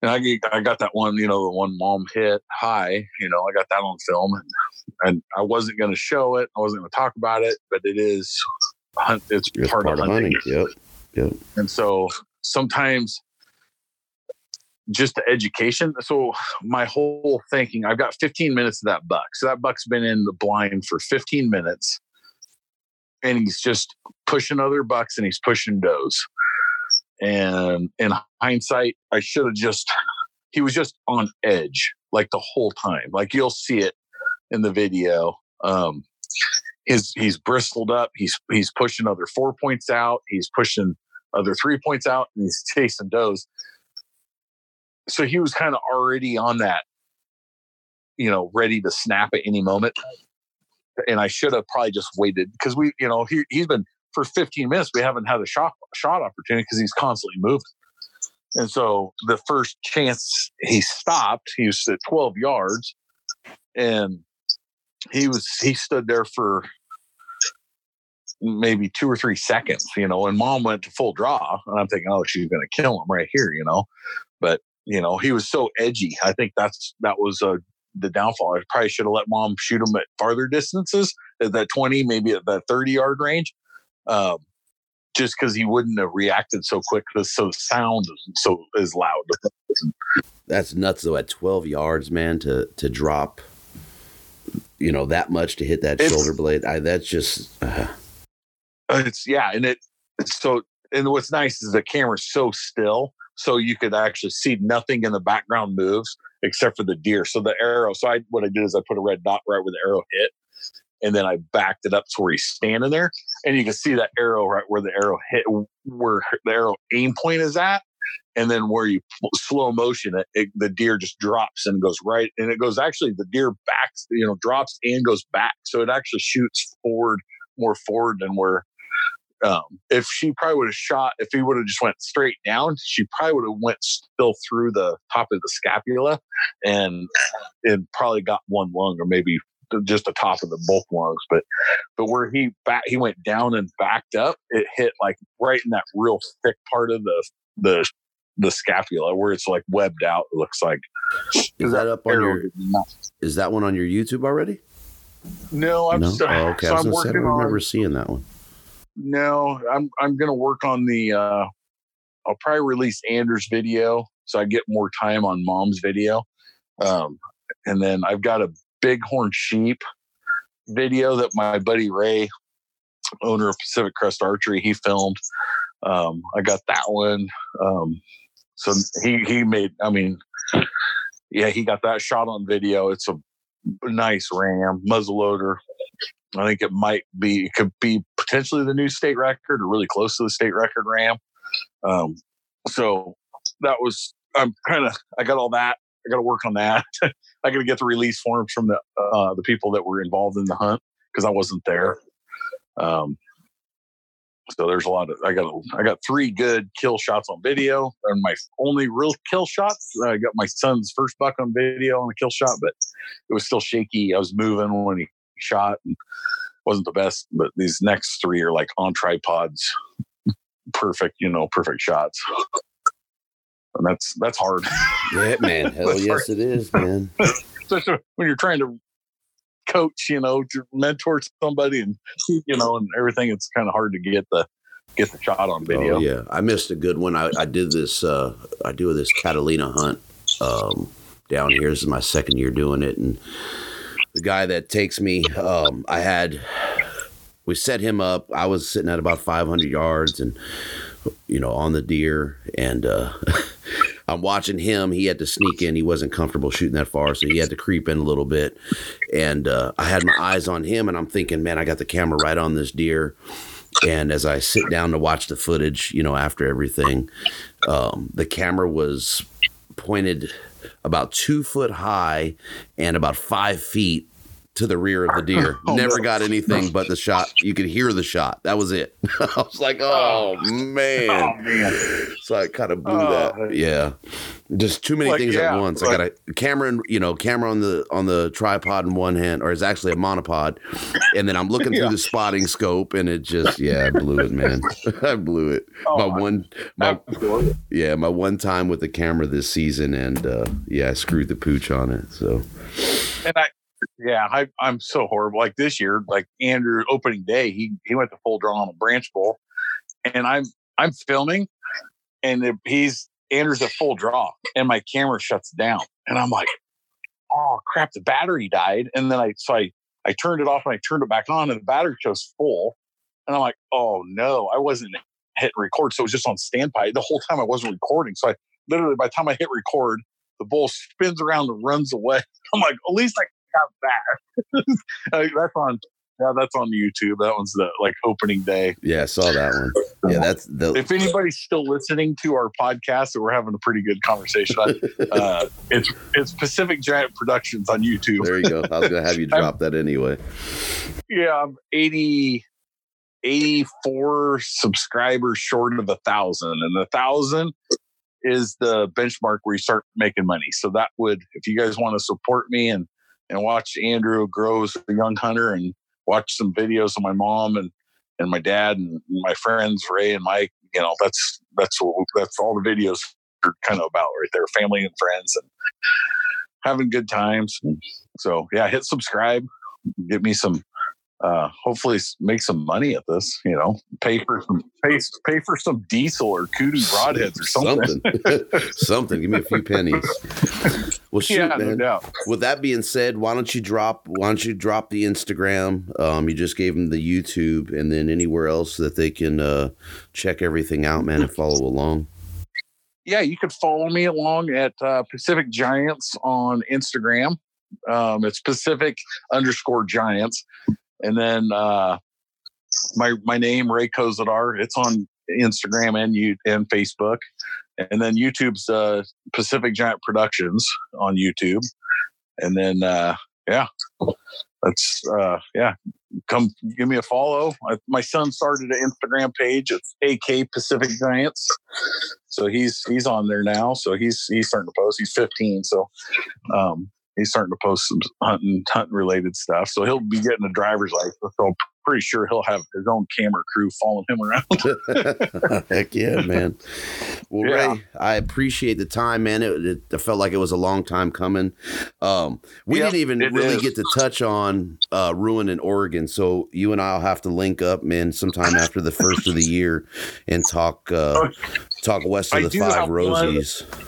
And I, I got that one, you know, the one mom hit high, you know, I got that on film and, and I wasn't going to show it. I wasn't going to talk about it, but it is, it's, it's part, part, of hunting. hunting. Yep. Yep. And so sometimes just the education. So my whole thinking, I've got 15 minutes of that buck. So that buck's been in the blind for 15 minutes and he's just pushing other bucks and he's pushing does. And in hindsight, I should have just, he was just on edge like the whole time. Like you'll see it in the video. Um, his, he's bristled up. He's, he's pushing other four points out. He's pushing other three points out and he's [LAUGHS] chasing does so he was kind of already on that, you know, ready to snap at any moment. And I should have probably just waited because we, you know, he, he's been for 15 minutes. We haven't had a shot shot opportunity because he's constantly moving. And so the first chance he stopped, he was at 12 yards, and he was he stood there for maybe two or three seconds, you know. And mom went to full draw, and I'm thinking, oh, she's going to kill him right here, you know. But you know, he was so edgy. I think that's that was uh, the downfall. I probably should have let mom shoot him at farther distances, at that 20, maybe at that 30 yard range. Um, just because he wouldn't have reacted so quick so the sound so is loud. That's nuts though. At 12 yards, man, to to drop, you know, that much to hit that it's, shoulder blade. I, that's just. Uh. Uh, it's yeah, and it so and what's nice is the camera's so still so you could actually see nothing in the background moves except for the deer. So the arrow. So I what I did is I put a red dot right where the arrow hit, and then I backed it up to where he's standing there, and you can see that arrow right where the arrow hit, where the arrow aim point is at, and then where you slow motion it, it, the deer just drops and goes right, and it goes actually the deer backs, you know, drops and goes back, so it actually shoots forward more forward than where um, if she probably would have shot, if he would have just went straight down, she probably would have went still through the top of the scapula and and probably got one lung or maybe just the top of the both lungs. But but where he back, he went down and backed up, it hit like right in that real thick part of the the the scapula where it's like webbed out. It looks like. Is that up on your? Is that one on your YouTube already? No, I'm no? Still, oh, okay. So I, I'm say, I don't remember on, seeing that one. No, I'm I'm gonna work on the. uh I'll probably release Andrew's video so I get more time on Mom's video, um, and then I've got a bighorn sheep video that my buddy Ray, owner of Pacific Crest Archery, he filmed. Um, I got that one. Um, so he he made. I mean, yeah, he got that shot on video. It's a nice ram muzzleloader I think it might be, it could be potentially the new state record or really close to the state record ram. Um, so that was, I'm kind of, I got all that. I got to work on that. [LAUGHS] I got to get the release forms from the uh, the people that were involved in the hunt because I wasn't there. Um, so there's a lot of I got I got three good kill shots on video, and my only real kill shots. I got my son's first buck on video on a kill shot, but it was still shaky. I was moving when he shot and wasn't the best, but these next three are like on tripods, perfect, you know, perfect shots. And that's that's hard. Yeah, man. [LAUGHS] Hell yes, hard. it is, man. Especially when you're trying to coach, you know, to mentor somebody and you know, and everything. It's kind of hard to get the get the shot on video. Oh, yeah, I missed a good one. I, I did this. Uh, I do this Catalina hunt um, down here. This is my second year doing it, and the guy that takes me, um, I had, we set him up. I was sitting at about 500 yards and, you know, on the deer. And uh, [LAUGHS] I'm watching him. He had to sneak in. He wasn't comfortable shooting that far. So he had to creep in a little bit. And uh, I had my eyes on him and I'm thinking, man, I got the camera right on this deer. And as I sit down to watch the footage, you know, after everything, um, the camera was pointed about two foot high and about five feet to the rear of the [LAUGHS] deer. Oh, Never got anything but the shot. You could hear the shot. That was it. [LAUGHS] I was like, oh, oh man. Oh, man. So I kind of blew that. Oh, yeah. Just too many like, things yeah, at once. I got a camera, and, you know, camera on the on the tripod in one hand, or it's actually a monopod, and then I'm looking [LAUGHS] yeah. through the spotting scope, and it just, yeah, I blew it, man. I blew it. Oh, my one, my yeah, my one time with the camera this season, and uh, yeah, I screwed the pooch on it. So, and I yeah, I, I'm so horrible. Like this year, like Andrew opening day, he he went to full draw on a branch bull, and I'm I'm filming, and he's Andrew's at full draw, and my camera shuts down, and I'm like, oh crap, the battery died, and then I so I I turned it off and I turned it back on, and the battery shows full, and I'm like, oh no, I wasn't hitting record, so it was just on standby the whole time I wasn't recording. So I literally by the time I hit record, the bull spins around and runs away. [LAUGHS] I'm like, at least I got that. [LAUGHS] that's on yeah, that's on YouTube. That one's the like opening day. Yeah, I saw that one. [LAUGHS] Yeah, that's the. If anybody's still listening to our podcast, that we're having a pretty good conversation. [LAUGHS] uh, it's it's Pacific Giant Productions on YouTube. There you go. I was gonna have you drop that anyway. Yeah, I'm 80, 84 subscribers short of a thousand, and a thousand is the benchmark where you start making money. So that would, if you guys want to support me and and watch Andrew grow as a young hunter and watch some videos of my mom and and my dad and my friends Ray and Mike. You know, that's that's what that's all the videos are kind of about right there, family and friends and having good times. So yeah, hit subscribe, get me some uh, hopefully make some money at this. You know, pay for some pay, pay for some diesel or kudu [LAUGHS] broadheads or something. Something. [LAUGHS] something. Give me a few pennies. [LAUGHS] Well, shoot, yeah, man. No With that being said, why don't you drop? Why don't you drop the Instagram? Um, you just gave them the YouTube, and then anywhere else that they can uh, check everything out, man, and follow along. Yeah, you could follow me along at uh, Pacific Giants on Instagram. Um, it's Pacific underscore Giants and then uh, my my name Ray Kosydar. It's on Instagram and you and Facebook, and then YouTube's uh, Pacific Giant Productions on YouTube, and then uh, yeah, that's uh, yeah. Come give me a follow. I, my son started an Instagram page. It's AK Pacific Giants, so he's he's on there now. So he's he's starting to post. He's 15, so um, he's starting to post some hunting hunting related stuff. So he'll be getting a driver's license. So pretty sure he'll have his own camera crew following him around. [LAUGHS] Heck yeah, man. Well, yeah. Ray, I appreciate the time, man. It, it, it, felt like it was a long time coming. Um, we yep, didn't even really is. get to touch on uh, Ruin in Oregon. So you and I'll have to link up, man, sometime after the first of the year and talk uh, [LAUGHS] talk west of I the Five Rosies. One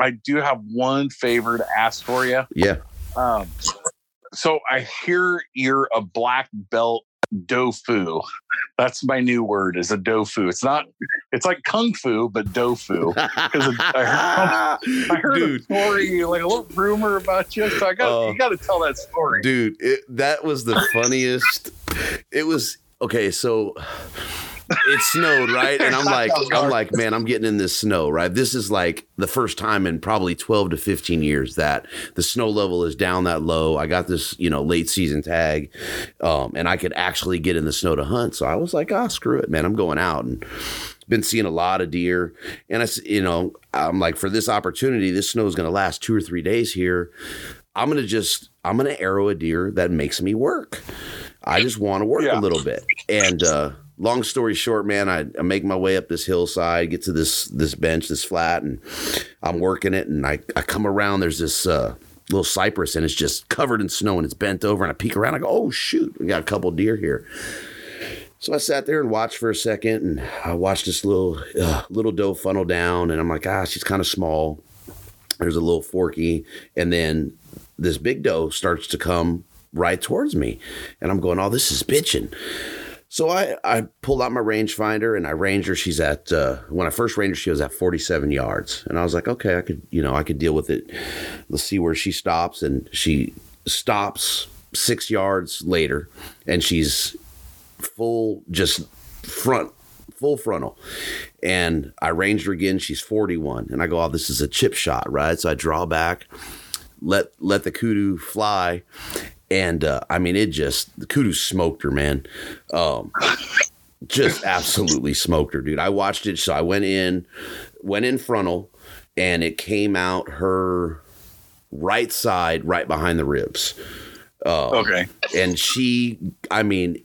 I do have one favor to ask for you. Yeah. Um, so I hear you're a black belt dofu. That's my new word is a dofu. It's not. It's like kung fu, but dofu. Because I, I, heard [LAUGHS] dude. a story, like a little rumor about you. So I got uh, you got to tell that story, dude. It, that was the funniest. it was okay. So it snowed, right? And I'm [LAUGHS] like, I'm like, man, I'm getting in this snow, right? This is like the first time in probably 12 to 15 years that the snow level is down that low. I got this, you know, late season tag, um, and I could actually get in the snow to hunt. So I was like, ah, oh, screw it, man. I'm going out and been seeing a lot of deer. And I, you know, I'm like, for this opportunity, this snow is going to last two or three days here. I'm going to just, I'm going to arrow a deer that makes me work. I just want to work yeah. a little bit. And, uh, long story short, man, I, I, make my way up this hillside, get to this this bench, this flat, and I'm working it. And I, I come around, there's this uh, little cypress, and it's just covered in snow, and it's bent over. And I peek around, I go, oh shoot, we got a couple deer here. So I sat there and watched for a second, and I watched this little uh, little doe funnel down, and I'm like, ah, she's kind of small. There's a little forky, and then this big doe starts to come right towards me, and I'm going, oh, this is bitching. So I, I pulled out my rangefinder and I ranged her. She's at uh, when I first ranged her, she was at 47 yards, and I was like, okay, I could you know I could deal with it. Let's see where she stops, and she stops six yards later, and she's full just front full frontal. And I ranged her again. She's 41. And I go, oh, this is a chip shot, right? So I draw back, let let the kudu fly, and uh, I mean, it just the kudu smoked her, man. Um, just absolutely smoked her, dude. I watched it, so I went in, went in frontal, and it came out her right side, right behind the ribs. Um, okay, and she, I mean,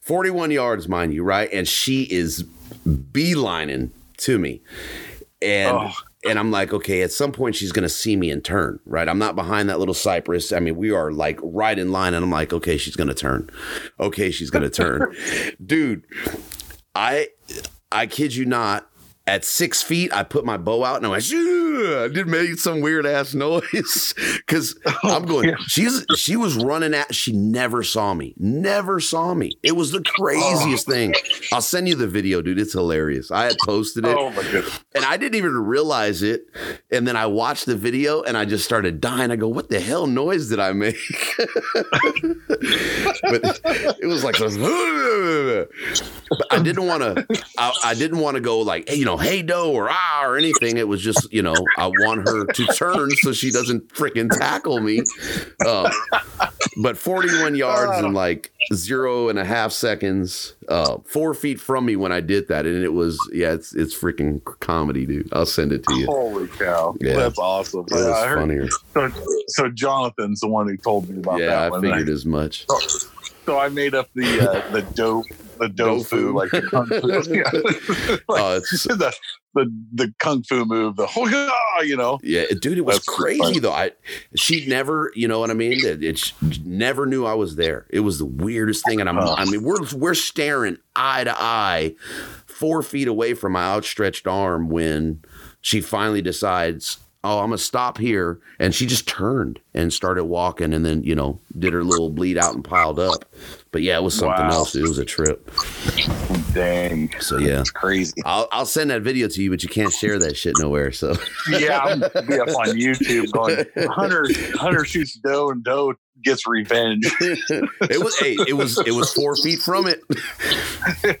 forty-one yards, mind you, right? And she is beelining to me, and. Oh and I'm like, okay, at some point she's gonna see me and turn, right? I'm not behind that little cypress. I mean, we are like right in line, and I'm like, okay, she's gonna turn. Okay, she's gonna turn. [LAUGHS] Dude, I I kid you not. At six feet, I put my bow out and I went, [LAUGHS] I did make some weird ass noise [LAUGHS] because I'm going. She's she was running at. She never saw me. Never saw me. It was the craziest thing. I'll send you the video, dude. It's hilarious. I had posted it Oh my goodness. and I didn't even realize it. And then I watched the video and I just started dying. I go, "What the hell noise did I make?" [LAUGHS] but it was like, but I didn't want to. I, I didn't want to go like, hey, you know, hey do or ah or anything. It was just, you know, I want her to [LAUGHS] turn so she doesn't freaking tackle me. Uh, but 41 yards in like zero and a half seconds, uh, four feet from me when I did that, and it was yeah, it's it's freaking comedy, dude. I'll send it to you. Holy cow. Yeah. That's awesome. It was I heard- funnier. so, so Jonathan's the one who told me about Yeah, that I one. figured as much. So I made up the uh, the dope the [LAUGHS] Dofu. like the [LAUGHS] kung fu, yeah. [LAUGHS] Like, Oh, it's the, the the kung fu move the whole you know Yeah, dude, it was That's crazy funny. though. I she never, you know what I mean? It, it she never knew I was there. It was the weirdest thing, and I'm, Oh. I mean, we're we're staring eye to eye, four feet away from my outstretched arm when she finally decides. Oh, I'm gonna stop here, and she just turned and started walking, and then you know did her little bleed out and piled up. But yeah, it was something Wow. else. It was a trip. dang So yeah, it's crazy I'll I'll send that video to you, but you can't share that shit nowhere. So yeah I'm be up on [LAUGHS] YouTube going Hunter Hunter shoots doe and doe gets revenge [LAUGHS] it was hey, it was it was four feet from it.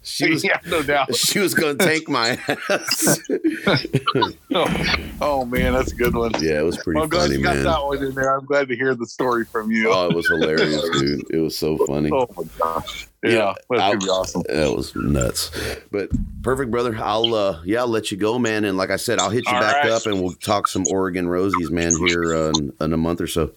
She was yeah no doubt she was gonna take my ass. oh, [LAUGHS] oh, man that's a good one yeah, it was pretty well, I'm glad funny, you got man. that one in there. I'm glad to hear the story from you. Oh, it was hilarious, [LAUGHS] dude. It was so funny. Oh my gosh. Yeah, Yeah, that's I'll- be awesome. That was nuts. But perfect, brother. I'll uh yeah, I'll let you go, man. And like I said, I'll hit you All back right. up and we'll talk some Oregon Rosies, man, here uh, in, in a month or so.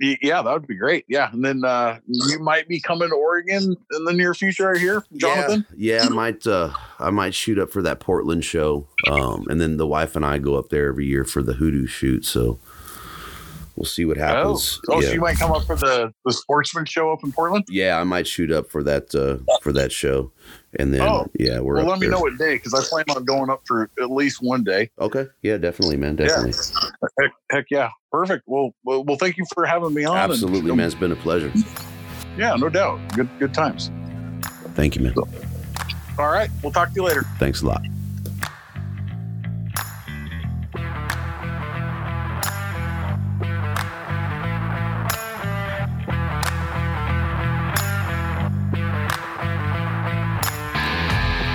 Yeah, that would be great. Yeah, and then uh, you might be coming to Oregon in the near future. I hear, Jonathan. Yeah, yeah, I might uh I might shoot up for that Portland show. Um and then the wife and I go up there every year for the hoodoo shoot, so we'll see what Oh, happens. oh, yeah. so you might come up for the the sportsman show up in Portland. yeah, I might shoot up for that uh for that show. And then Oh, yeah, we're Well, let me know what day because I plan on going up for at least one day. Okay. Yeah, definitely, man. Definitely. Heck, heck yeah, perfect. Well, well, well, thank you for having me on. and- Absolutely, man. It's been a pleasure. Yeah, no doubt. Good, good times. Thank you, man. All right, we'll talk to you later. Thanks a lot.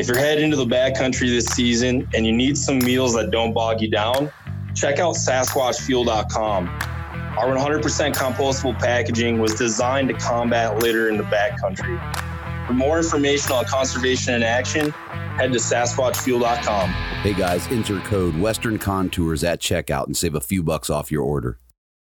If you're heading into the backcountry this season and you need some meals that don't bog you down, check out SasquatchFuel.com. Our 100% compostable packaging was designed to combat litter in the backcountry. For more information on conservation in action, head to SasquatchFuel.com. Hey guys, enter code Western Contours at checkout and save a few bucks off your order.